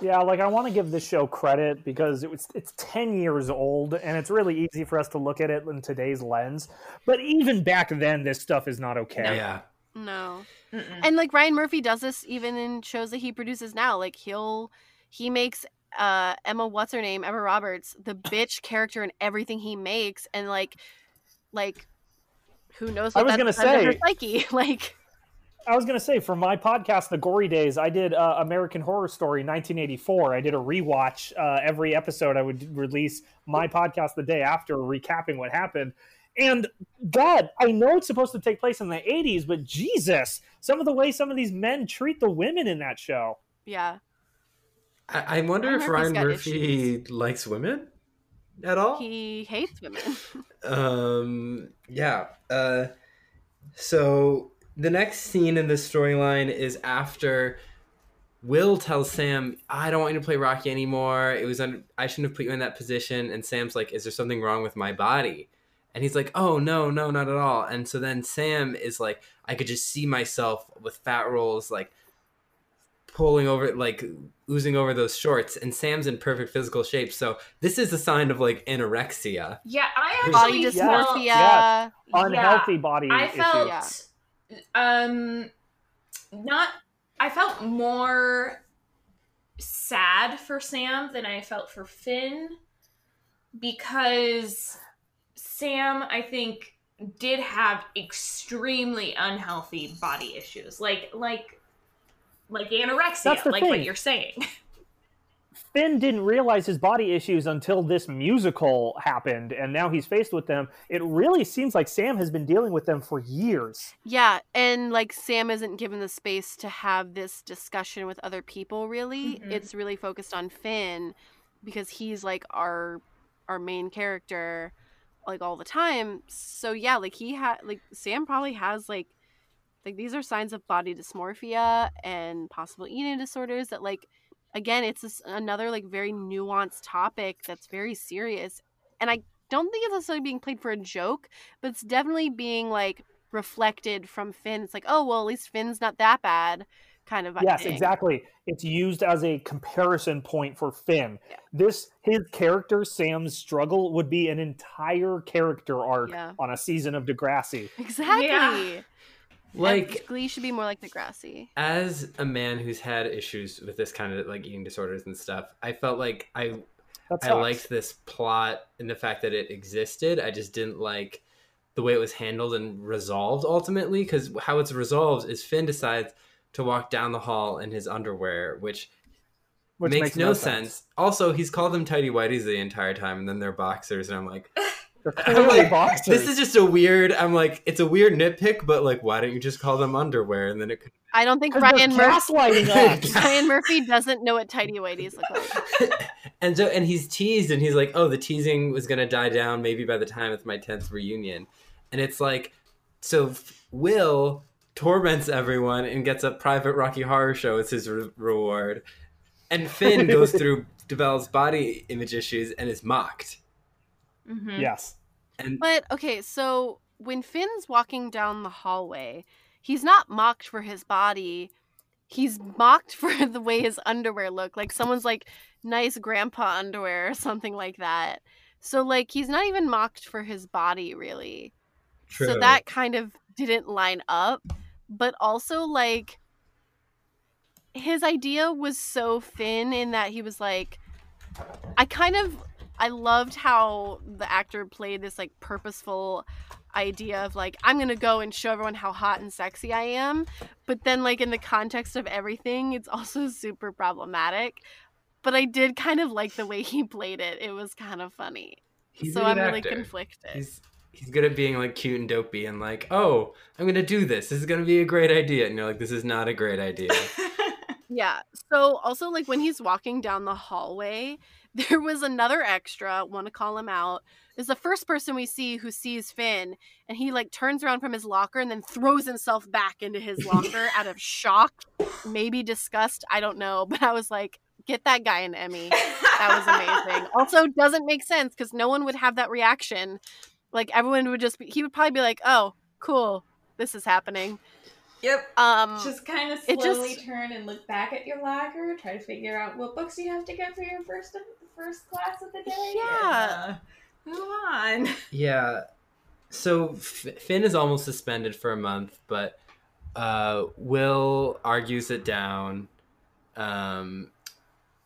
Yeah, like I want to give this show credit because it was it's 10 years old and it's really easy for us to look at it in today's lens. But even back then this stuff is not okay. Yeah. No. Mm-mm. And like Ryan Murphy does this even in shows that he produces now. Like he'll he makes uh Emma what's her name Emma Roberts the bitch character in everything he makes, and like like who knows I was that's gonna done to her say- psyche like I was going to say for my podcast The Gory Days, I did uh, American Horror Story 1984. I did a rewatch uh, every episode I would release my podcast the day after recapping what happened. And God, I know it's supposed to take place in the 80s, but Jesus, some of the way some of these men treat the women in that show. yeah I, I wonder Ryan if Ryan got Murphy likes women at all. he hates women. Um, yeah. Uh, so the next scene in this storyline is after Will tells Sam, "I don't want you to play Rocky anymore. It was un- I shouldn't have put you in that position." And Sam's like, "Is there something wrong with my body?" And he's like, "Oh no, no, not at all." And so then Sam is like, "I could just see myself with fat rolls, like." pulling over like oozing over those shorts and sam's in perfect physical shape so this is a sign of like anorexia Yeah, I Body actually Yeah. dysmorphia. Yes. Unhealthy body I issues. felt Yeah. Um not I felt more sad for Sam than I felt for Finn because Sam I think did have extremely unhealthy body issues like like like anorexia like what you're saying Finn didn't realize his body issues until this musical happened, and now he's faced with them. It really seems like Sam has been dealing with them for years. Yeah, and like Sam isn't given the space to have this discussion with other people really. Mhm. It's really focused on Finn because he's like our our main character like all the time. So yeah, like he had like Sam probably has like like these are signs of body dysmorphia and possible eating disorders that like again it's this, another like very nuanced topic that's very serious and i don't think it's necessarily being played for a joke but it's definitely being like reflected from finn it's like oh well at least finn's not that bad kind of Yes, thing. exactly. It's used as a comparison point for Finn. Yeah. This his character Sam's struggle would be an entire character arc Yeah. on a season of Degrassi. exactly Yeah. Like glee should be more like degrassi. as a man who's had issues with this kind of like eating disorders and stuff i felt like i i liked this plot and the fact that it existed. I just didn't like the way it was handled and resolved ultimately because how it's resolved is finn decides to walk down the hall in his underwear which, Which makes, no sense. also he's called them tidy whities the entire time and then they're boxers and i'm like They're I'm clearly like, boxers. this is just a weird i'm like it's a weird nitpick but like why don't you just call them underwear and then it could i don't think they're ryan murphy gaslighting us. ryan murphy doesn't know what tidy whities look like. And so and he's teased and he's like oh the teasing was going to die down maybe by the time it's my 10th reunion. And it's like so will torments everyone and gets a private rocky horror show as his re- reward. And finn goes through develops body image issues and is mocked Mhm. yes. and But okay, so when Finn's walking down the hallway, he's not mocked for his body. He's mocked for the way his underwear look. Like someone's like nice grandpa underwear or something like that. So like he's not even mocked for his body really. True. So that kind of didn't line up. But also like his idea was so Finn in that he was like I kind of I loved how the actor played this like purposeful idea of like I'm gonna go and show everyone how hot and sexy I am, but then like in the context of everything, it's also super problematic. But I did kind of like the way he played it. It was kind of funny. he's so I'm good really conflicted. he's he's good at being like cute and dopey and like oh i'm gonna do this this is gonna be a great idea and you're like this is not a great idea Yeah. So also like when he's walking down the hallway, there was another extra, want to call him out. Is the first person we see who sees Finn and he like turns around from his locker and then throws himself back into his locker out of shock, maybe disgust, I don't know, but I was like get that guy an Emmy. That was amazing. also, doesn't make sense because no one would have that reaction. Like everyone would just be. He would probably be like, "Oh, cool, this is happening." Yep. Um, Just kind of slowly just- turn and look back at your locker, try to figure out what books you have to get for your first first class of the day. Yeah. and, uh, move on. Yeah. So F- Finn is almost suspended for a month, but uh, Will argues it down. Um,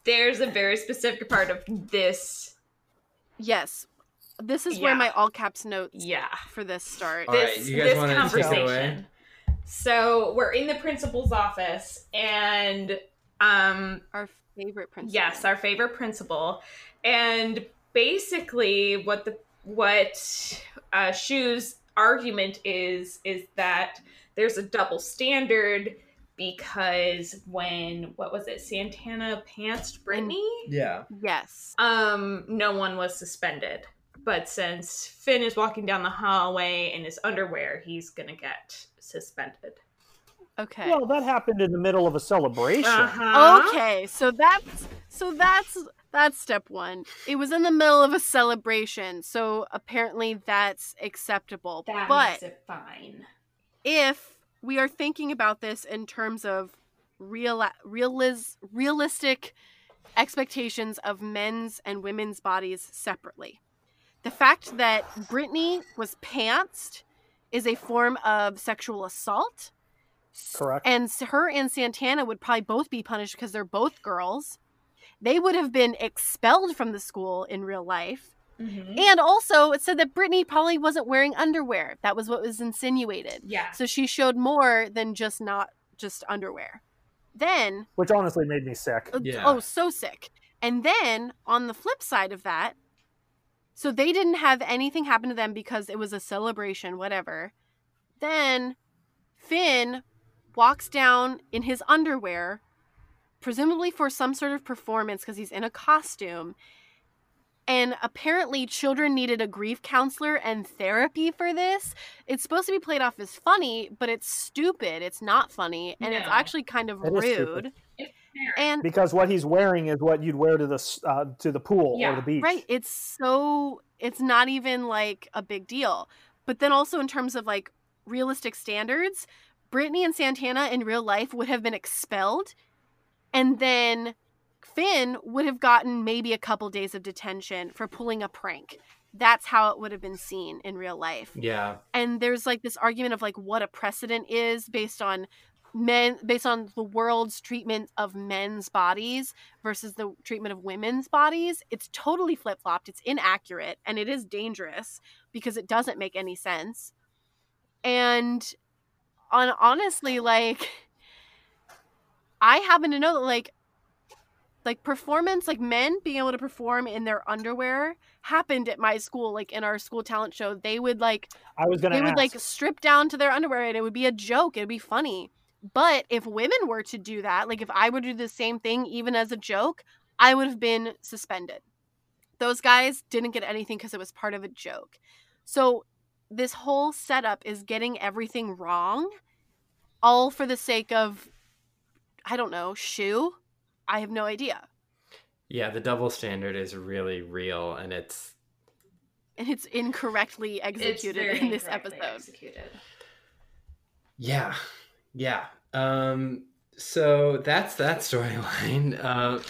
There's a very specific part of this. yes, this is where my all caps notes Yeah. for this start. All right, this, you guys this wanna take it conversation. So we're in the principal's office, and um, Our favorite principal. Yes, our favorite principal. And basically what the what uh Schue's argument is is that there's a double standard because when what was it, Santana pantsed Brittany? yeah. Yes. Um, no one was suspended. But since Finn is walking down the hallway in his underwear, he's gonna get suspended. Okay. Well, that happened in the middle of a celebration. Uh-huh. Okay, so that's so that's that's step one. It was in the middle of a celebration, so apparently that's acceptable. That but makes it fine. if we are thinking about this in terms of real realis, realistic expectations of men's and women's bodies separately, the fact that Brittany was pantsed is a form of sexual assault. Correct. And her and Santana would probably both be punished because they're both girls. They would have been expelled from the school in real life. Mhm. And also, it said that Brittany probably wasn't wearing underwear. That was what was insinuated. Yeah. So she showed more than just not just underwear. Then, Which honestly made me sick. uh, Yeah. oh, so sick. And then on the flip side of that, so they didn't have anything happen to them because it was a celebration, whatever. Then Finn walks down in his underwear, presumably for some sort of performance because he's in a costume. And apparently, children needed a grief counselor and therapy for this. It's supposed to be played off as funny, but it's stupid. It's not funny, and it's actually kind of It is stupid. rude. And Because what he's wearing is what you'd wear to the uh, to the pool Yeah, or the beach. Right. It's so it's not even like a big deal. But then also in terms of like realistic standards, Brittany and Santana in real life would have been expelled and then Finn would have gotten maybe a couple days of detention for pulling a prank. That's how it would have been seen in real life Yeah. and there's like this argument of like what a precedent is based on men based on the world's treatment of men's bodies versus the treatment of women's bodies it's totally flip-flopped it's inaccurate and it is dangerous because it doesn't make any sense and on honestly like i happen to know that like like performance like men being able to perform in their underwear happened at my school like in our school talent show. They would like I was gonna they would like strip down to their underwear and it would be a joke it would be funny. But if women were to do that like if i were to do the same thing even as a joke i would have been suspended. Those guys didn't get anything because it was part of a joke. So this whole setup is getting everything wrong all for the sake of i don't know shoe i have no idea Yeah, the double standard is really real and it's and it's incorrectly executed very in this episode Executed. yeah. Yeah. Um so that's that storyline. Uh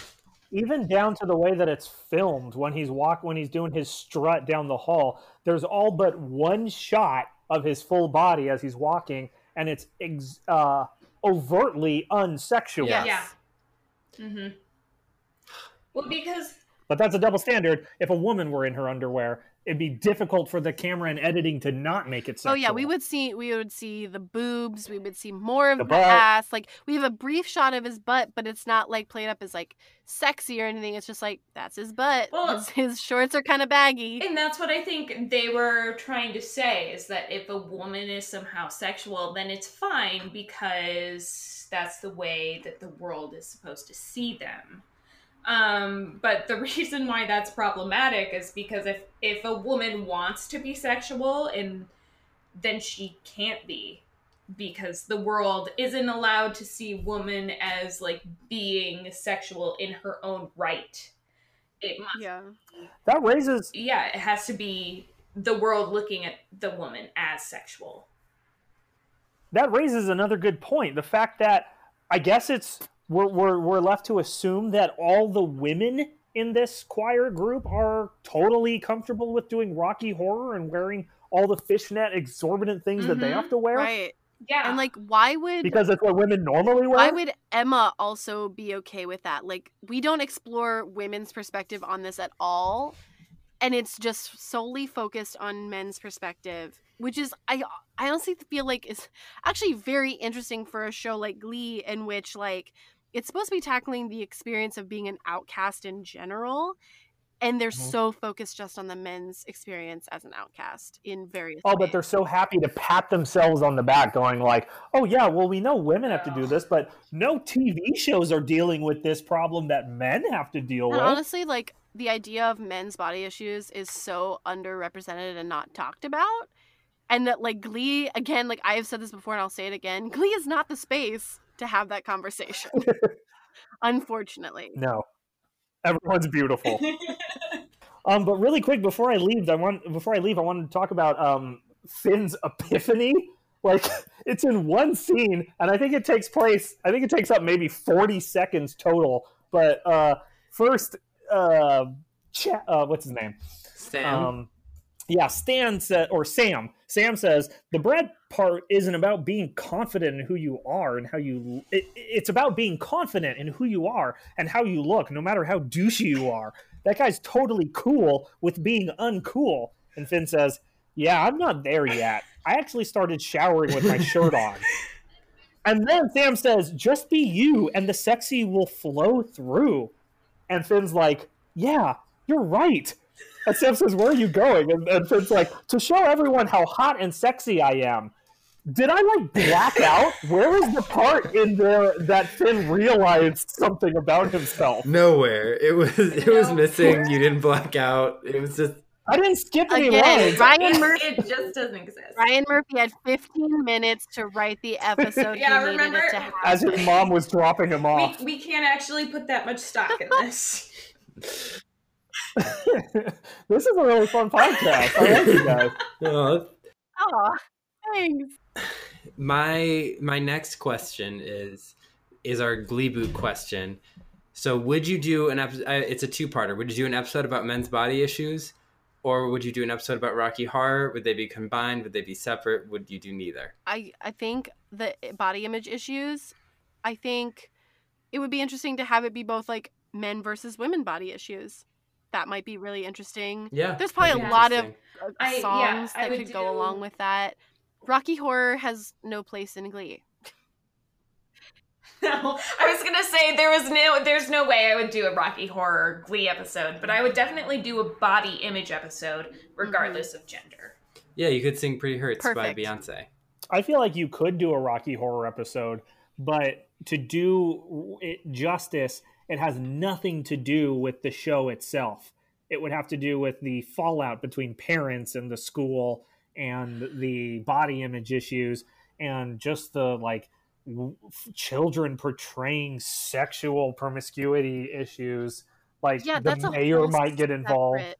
even down to the way that it's filmed when he's walk when he's doing his strut down the hall there's all but one shot of his full body as he's walking and it's ex- uh, overtly unsexual Yes. Yeah. Mm-hmm. Well, because but that's a double standard if a woman were in her underwear it'd be difficult for the camera and editing to not make it sexual Oh yeah, we would see we would see the boobs, we would see more of The the, ass. Like we have a brief shot of his butt, but it's not like played up as like sexy or anything. It's just like that's his butt. Well- his, his shorts are kind of baggy. And that's what I think they were trying to say is that if a woman is somehow sexual, then it's fine because that's the way that the world is supposed to see them. Um, but the reason why that's problematic is because if if a woman wants to be sexual and then she can't be because the world isn't allowed to see woman as like being sexual in her own right. It must Yeah. That raises yeah, it has to be the world looking at the woman as sexual. that raises another good point. The fact that I guess it's we're we're, we're left to assume that all the women in this choir group are totally comfortable with doing Rocky Horror and wearing all the fishnet exorbitant things that they Mhm. have to wear Right. Yeah. And like why would because that's what women normally wear. why would Emma also be okay with that? Like we don't explore women's perspective on this at all. And it's just solely focused on men's perspective, which is I I honestly feel like is actually very interesting for a show like Glee in which like it's supposed to be tackling the experience of being an outcast in general and they're Mhm. so focused just on the men's experience as an outcast in various Oh, but they're so happy to pat themselves on the back, going like, "Oh yeah, well we know women have to do this, but no TV shows are dealing with this problem that men have to deal And with." honestly, like the idea of men's body issues is so underrepresented and not talked about. And that like Glee, again, like I have said this before and I'll say it again, Glee is not the space to have that conversation. Unfortunately. no, everyone's beautiful. Um, but really quick before I leave, I want before I leave, I wanted to talk about um, Finn's epiphany. Like it's in one scene, and I think it takes place. I think it takes up maybe forty seconds total. But uh, first, uh, Cha- uh, what's his name? Sam. Um, yeah, Stan said, or Sam. Sam says the bread part isn't about being confident in who you are and how you. It, it's about being confident in who you are and how you look, no matter how douchey you are. That guy's totally cool with being uncool. And Finn says, "Yeah, I'm not there yet. I actually started showering with my shirt on." And then Sam says, "Just be you, and the sexy will flow through." And Finn's like, "Yeah, you're right." And Sam says, "Where are you going?" And, and Finn's like, "To show everyone how hot and sexy I am." Did I like black out? Where is the part in there that Finn realized something about himself? Nowhere. It was it was No. missing. You didn't black out. It was just I didn't skip any Again, lines. Ryan it, Murphy it just doesn't exist. Ryan Murphy had 15 minutes to write the episode Yeah, he remember- it to have. As his mom was dropping him off. We, we can't actually put that much stock in this. this is a really fun podcast. I like you guys. Oh, thanks. My my next question is is our Glee Boot question. So, would you do an episode? It's a two-parter. Would you do an episode about men's body issues, or would you do an episode about Rocky Horror? Would they be combined? Would they be separate? Would you do neither? I I think the body image issues. I think it would be interesting to have it be both like men versus women body issues. That might be really interesting. Yeah, There's probably a lot of- interesting. Uh, I- yeah, songs I that would could go along with that. Rocky Horror has no place in Glee. No, I was gonna say there was no, there's no way I would do a Rocky Horror Glee episode, but I would definitely do a body image episode, regardless of gender. Yeah, you could sing "Pretty Hurts" by Beyonce. I feel like you could do a Rocky Horror episode, but to do it justice, it has nothing to do with the show itself. It would have to do with the fallout between parents and the school and the body image issues and just the like w- children portraying sexual promiscuity issues. Like Yeah, the mayor might get involved. separate-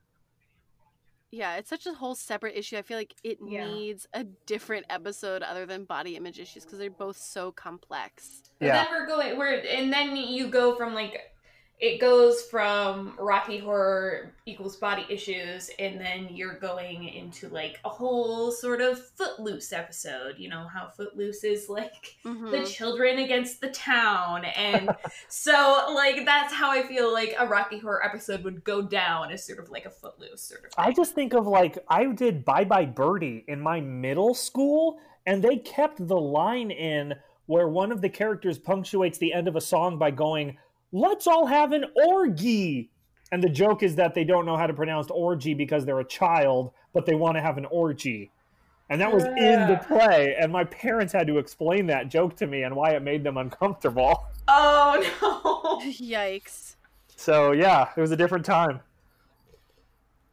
Yeah, it's such a whole separate issue. I feel like it Yeah. needs a different episode other than body image issues because they're both so complex. But Yeah. then we're going, we're, and then you go from like, it goes from Rocky Horror equals body issues, and then you're going into like a whole sort of Footloose episode. You know how Footloose is like Mhm. the children against the town and so like that's how i feel like a rocky horror episode would go down as sort of like a footloose sort of I just think of like I did Bye Bye Birdie in my middle school, and they kept the line in where one of the characters punctuates the end of a song by going, "Let's all have an orgy." And the joke is that they don't know how to pronounce orgy because they're a child, but they want to have an orgy. And that was in the play, and my parents had to explain that joke to me and why it made them uncomfortable. oh no Yikes. So yeah, it was a different time.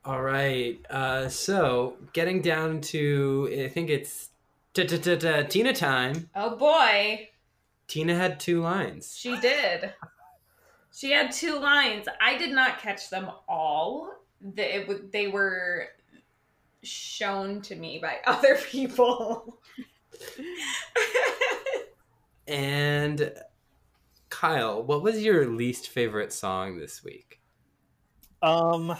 All right. Uh, so getting down to, I think it's Tina time. Oh boy, Tina had two lines. she did. She had two lines. I did not catch them all. They, it, they were shown to me by other people. And Kyle, what was your least favorite song this week? Um,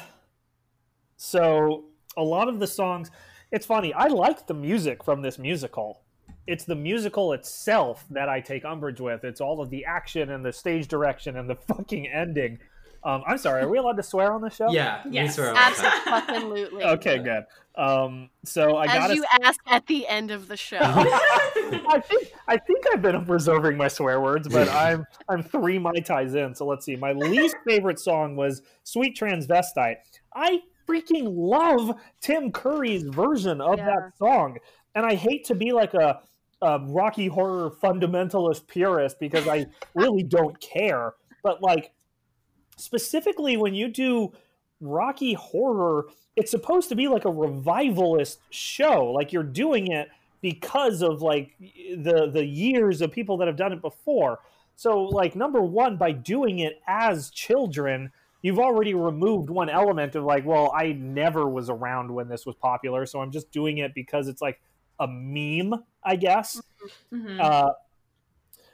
so a lot of the songs, it's funny. I like the music from this musical. It's the musical itself that I take umbrage with. It's all of the action and the stage direction and the fucking ending. Um, I'm sorry. Are we allowed to swear on the show? Yeah, Yes. swear all the time. Absolutely. Okay, good. Um, so I As gotta. you ask at the end of the show. I think I think I've been preserving my swear words, but I'm I'm three mai tais in. So let's see. My least favorite song was "Sweet Transvestite." I freaking love Tim Curry's version of Yeah. that song, and I hate to be like a, a Rocky Horror fundamentalist purist because I really don't care. But like specifically when you do Rocky Horror, it's supposed to be like a revivalist show. Like you're doing it because of like the the years of people that have done it before. So like number 1 by doing it as children, you've already removed one element of like, well, I never was around when this was popular, so I'm just doing it because it's like a meme, I guess. Mhm. Uh,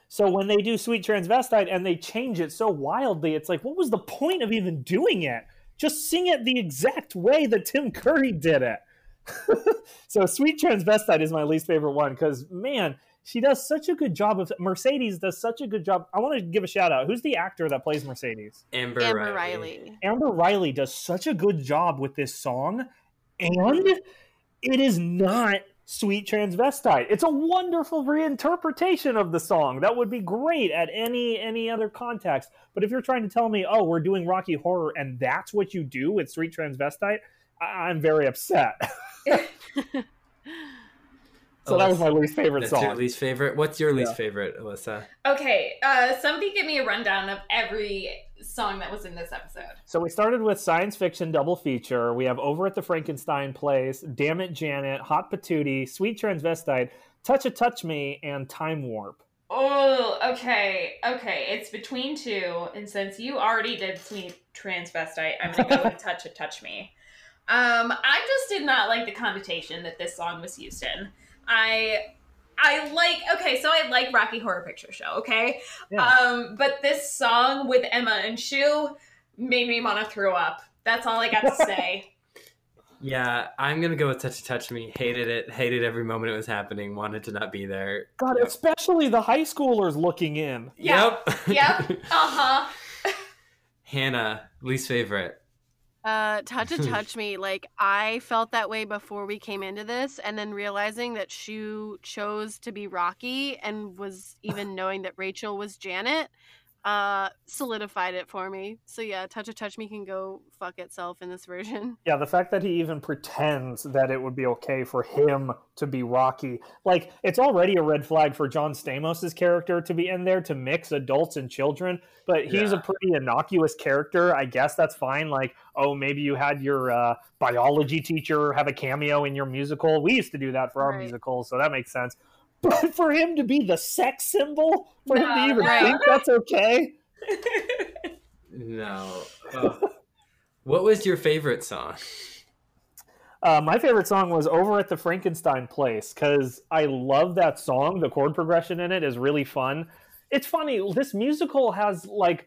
so when they do Sweet Transvestite and they change it so wildly, it's like, what was the point of even doing it? Just sing it the exact way that Tim Curry did it. so Sweet Transvestite is my least favorite one because man, she does such a good job of Mercedes does such a good job. I want to give a shout out. Who's the actor that plays Mercedes? Amber, Amber Riley. Riley. Amber Riley does such a good job with this song, and it is not sweet transvestite. It's a wonderful reinterpretation of the song. That would be great at any any other context. But if you're trying to tell me, oh, we're doing Rocky Horror and that's what you do with sweet transvestite, I- I'm very upset. so that was my least favorite That's song. your least favorite. What's your least Yeah. favorite, Alyssa? Okay, uh, somebody give me a rundown of every song that was in this episode. So we started with science fiction double feature. We have Over at the Frankenstein Place, Damn It Janet, Hot Patootie, Sweet Transvestite, Touch a Touch Me, and Time Warp. Oh, okay, okay. It's between two, and since you already did Sweet Transvestite, I'm gonna go with Touch a Touch Me. Um, I just did not like the connotation that this song was used in. I, I like. Okay, so I like Rocky Horror Picture Show. Okay, Yeah. um, but this song with Emma and Schue made me want to throw up. That's all I got to say. Yeah, I'm gonna go with Touch Touch Me. Hated it. Hated every moment it was happening. Wanted to not be there. God, Yep. especially the high schoolers looking in. Yeah. Yep. Yep. Uh huh. Hannah, least favorite. Uh, touch it, touch me. Like I felt that way before we came into this, and then realizing that Schue chose to be Rocky and was even knowing that Rachel was Janet, uh, solidified it for me. So yeah, touch a touch me can go fuck itself in this version. Yeah, the fact that he even pretends that it would be okay for him to be Rocky, like it's already a red flag for John stamos's character to be in there to mix adults and children. But he's Yeah. a pretty innocuous character. I guess that's fine. Like, oh, maybe you had your uh, biology teacher have a cameo in your musical. We used to do that for our Right. musicals, so that makes sense. But for him to be the sex symbol, for him to even right. think that's okay. No. Ugh. what was your favorite song? Uh, my favorite song was over at the Frankenstein place because I love that song. The chord progression in it is really fun. It's funny. This musical has like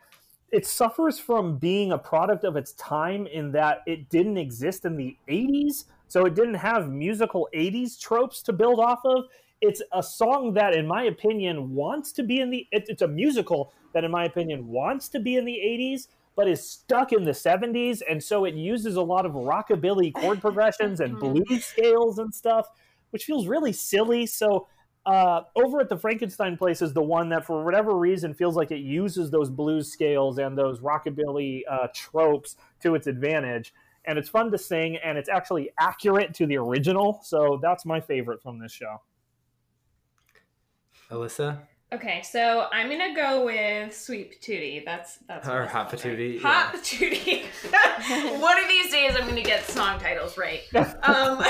it suffers from being a product of its time in that it didn't exist in the 80s, so it didn't have musical 80s tropes to build off of. It's a song that, in my opinion, wants to be in the. It, it's a musical that, in my opinion, wants to be in the 80s, but is stuck in the 70s and so it uses a lot of rockabilly chord progressions and blues scales and stuff which feels really silly. So uh, over at the frankenstein place is the one that for whatever reason feels like it uses those blues scales and those rockabilly uh, tropes to its advantage. And it's fun to sing and it's actually accurate to the original. So that's my favorite from this show Alyssa? Okay, so I'm gonna go with Sweet Patootie. That's that's Or Hot called, right? Patootie, Hot Patootie. One of these days, I'm gonna get song titles right. Um, uh,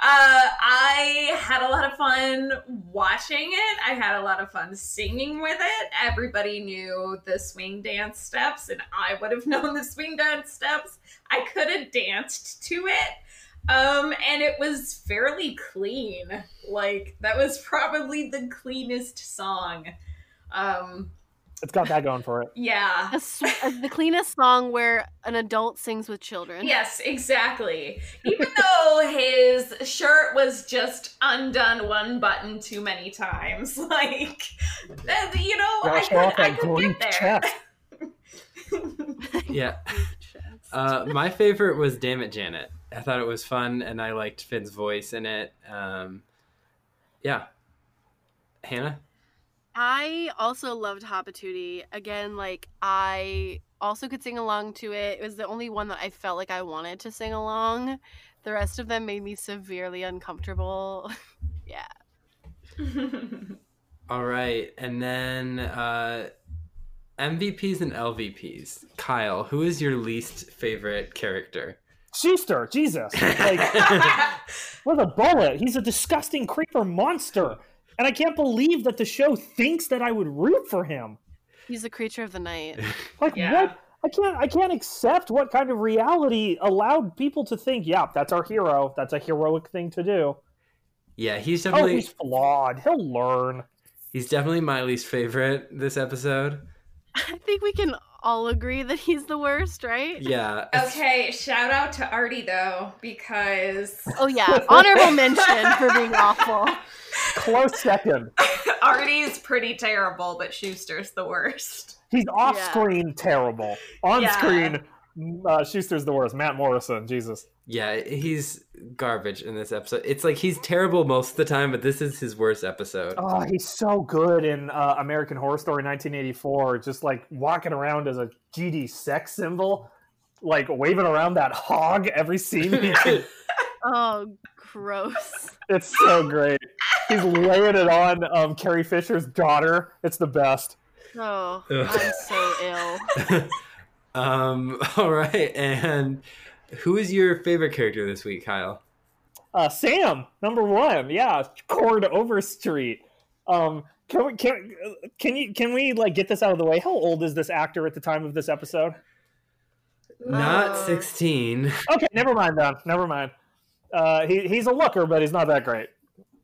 I had a lot of fun watching it. I had a lot of fun singing with it. Everybody knew the swing dance steps, and I would have known the swing dance steps. I could have danced to it. Um, and it was fairly clean. Like, that was probably the cleanest song. Um, It's got that going for it. yeah. A sw- uh, the cleanest song where an adult sings with children. Yes, exactly. Even though his shirt was just undone one button too many times, like that, you know, Gotta I could, off I that could get there. Yeah. Uh, my favorite was Damn It Janet. I thought it was fun, and I liked Finn's voice in it. Um, yeah. Hannah? I also loved Hot Patootie. Again, like I also could sing along to it. It was the only one that I felt like I wanted to sing along. The rest of them made me severely uncomfortable. yeah. All right. And then uh, MVPs and LVPs. Kyle, who is your least favorite character? Schuester, Jesus. Like, with a bullet. He's a disgusting creeper monster. And I can't believe that the show thinks that I would root for him. He's a creature of the night. Like Yeah. what? I can't. I can't accept what kind of reality allowed people to think. Yeah, that's our hero. That's a heroic thing to do. Yeah, he's Oh, definitely he's flawed. He'll learn. he's definitely my least favorite this episode. I think we can all agree that he's the worst, right? Yeah. okay, shout out to Artie though, because Oh yeah, honorable mention for being awful. Close second. Artie's pretty terrible, but Schuester's the worst. He's off screen terrible. On Yeah. screen, uh, Schuester's the worst. Matt Morrison, Jesus. Yeah, he's garbage in this episode. It's like he's terrible most of the time, but this is his worst episode. Oh, he's so good in uh, American Horror Story 1984, just like walking around as a GD sex symbol, like waving around that hog every scene. Oh, gross. it's so great. He's laying it on um, Carrie Fisher's daughter. It's the best. Oh, Ugh. I'm so ill. um, all right, and who is your favorite character this week, Kyle? Uh, Sam, number one, yeah, Chord Overstreet. Um, can we can can you can we like get this out of the way? How old is this actor at the time of this episode? Not Uh, 16. Okay, never mind then. Never mind. Uh, he he's a looker, but he's not that great.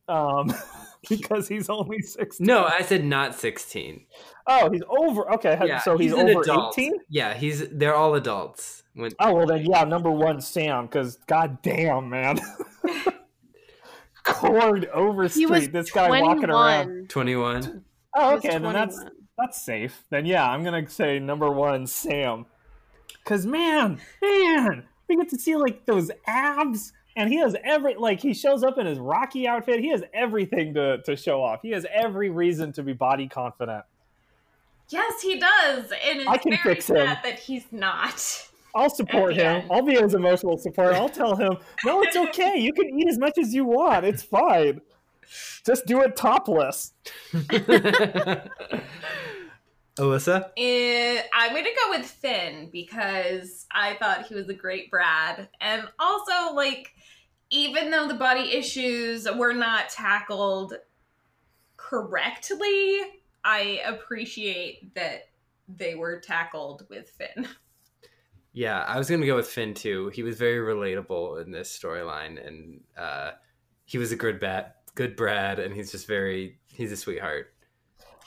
Um, because he's only sixteen. No, I said not 16. Oh, he's over. Okay, Yeah, so he's, an over adult. eighteen. Yeah, he's they're all adults. When Oh well, then yeah, number one, Sam. Because goddamn, man, Chord Overstreet. He was this guy walking around. 21. 21. Oh, okay, then that's that's safe. Then yeah, I'm gonna say number one, Sam. Cause man, man, we get to see like those abs, and he has every like he shows up in his Rocky outfit. He has everything to to show off. He has every reason to be body confident. Yes, he does, and it's I can very fix him. sad that he's not. I'll support At him. end. I'll be his emotional support. I'll tell him, no, it's okay. You can eat as much as you want. It's fine. Just do it topless. Alyssa? Eh, I'm gonna go with Finn because I thought he was a great Brad, and also like, even though the body issues were not tackled correctly, I appreciate that they were tackled with Finn. Yeah, I was gonna go with Finn too. He was very relatable in this storyline, and uh, he was a good bat, good Brad, and he's just very he's a sweetheart.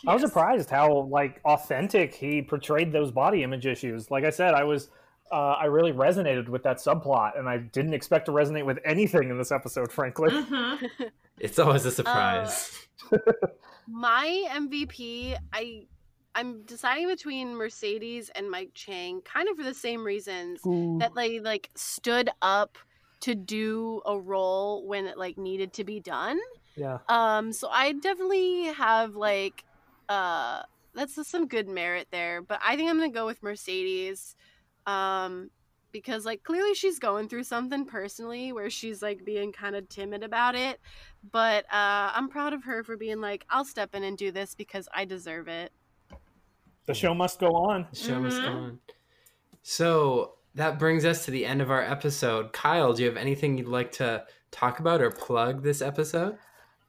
I was surprised how like authentic he portrayed those body image issues. Like I said, I was uh, I really resonated with that subplot, and I didn't expect to resonate with anything in this episode. Frankly, Mhm. It's always a surprise. My MVP, I I'm deciding between Mercedes and Mike Chang, kind of for the same reasons that they like stood up to do a role when it like needed to be done. yeah, Um, so I definitely have like uh that's just some good merit there, but I think I'm gonna go with Mercedes. Um because like clearly she's going through something personally where she's like being kind of timid about it. But uh I'm proud of her for being like, I'll step in and do this because I deserve it. the show must go on. The show must go Mhm. on. So that brings us to the end of our episode. Kyle, do you have anything you'd like to talk about or plug this episode?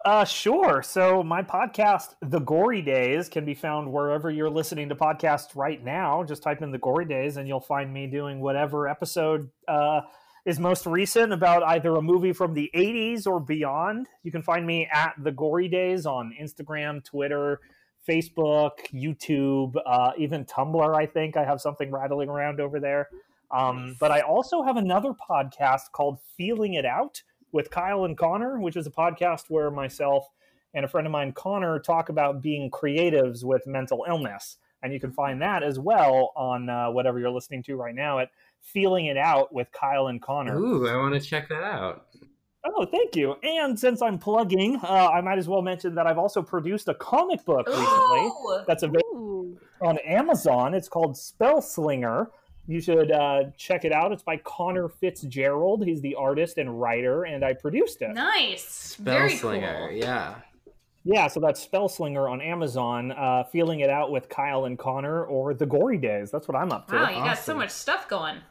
Uh, sure. So my podcast, The Gory Days, can be found wherever you're listening to podcasts right now. Just type in The Gory Days, and you'll find me doing whatever episode uh, is most recent about either a movie from the 80s or beyond. You can find me at The Gory Days on Instagram, Twitter, Facebook, YouTube, uh, even Tumblr. I think I have something rattling around over there. Um, but I also have another podcast called Feeling It Out with Kyle and Connor, which is a podcast where myself and a friend of mine, Connor, talk about being creatives with mental illness. And you can find that as well on uh, whatever you're listening to right now at Feeling It Out with Kyle and Connor. Ooh, I want to check that out. Oh, thank you. And since I'm plugging, uh, I might as well mention that I've also produced a comic book recently Ooh. that's available Ooh. on Amazon. It's called Spell Slinger. You should uh, check it out. It's by Connor Fitzgerald. He's the artist and writer, and I produced it. Nice. Very Spellslinger, cool. yeah. Yeah, so that's Spellslinger on Amazon. Uh, feeling it out with Kyle and Connor, or the Gory Days. That's what I'm up to. Wow, you got so much stuff going.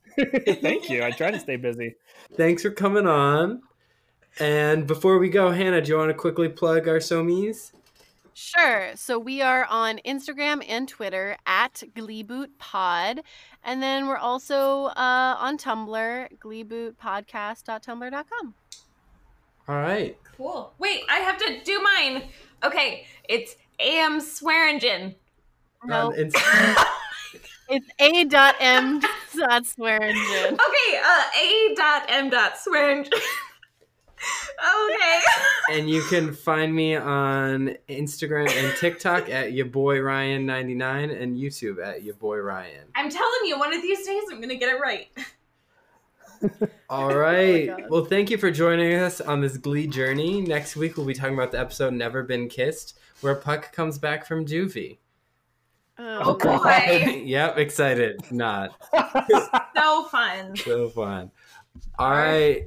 Thank you. I try to stay busy. Thanks for coming on. And before we go, Hannah, do you want to quickly plug our Somies? Sure. So we are on Instagram and Twitter at GleebootPod. And then we're also uh, on Tumblr, gleebootpodcast.tumblr.com. All right. Cool. Wait, I have to do mine. Okay, it's AM Swearingen. No, On Inst- it's a.m. dot swearingen. Okay, uh, A dot M dot Swearingen. okay. and you can find me on Instagram and TikTok at your boy Ryan99 and YouTube at your boy Ryan. I'm telling you, one of these days I'm gonna get it right. All oh right. God. well, thank you for joining us on this Glee journey. Next week we'll be talking about the episode "Never Been Kissed," where Puck comes back from juvie. Oh, oh boy. God. yep, excited. Not So fun. so fun. All right.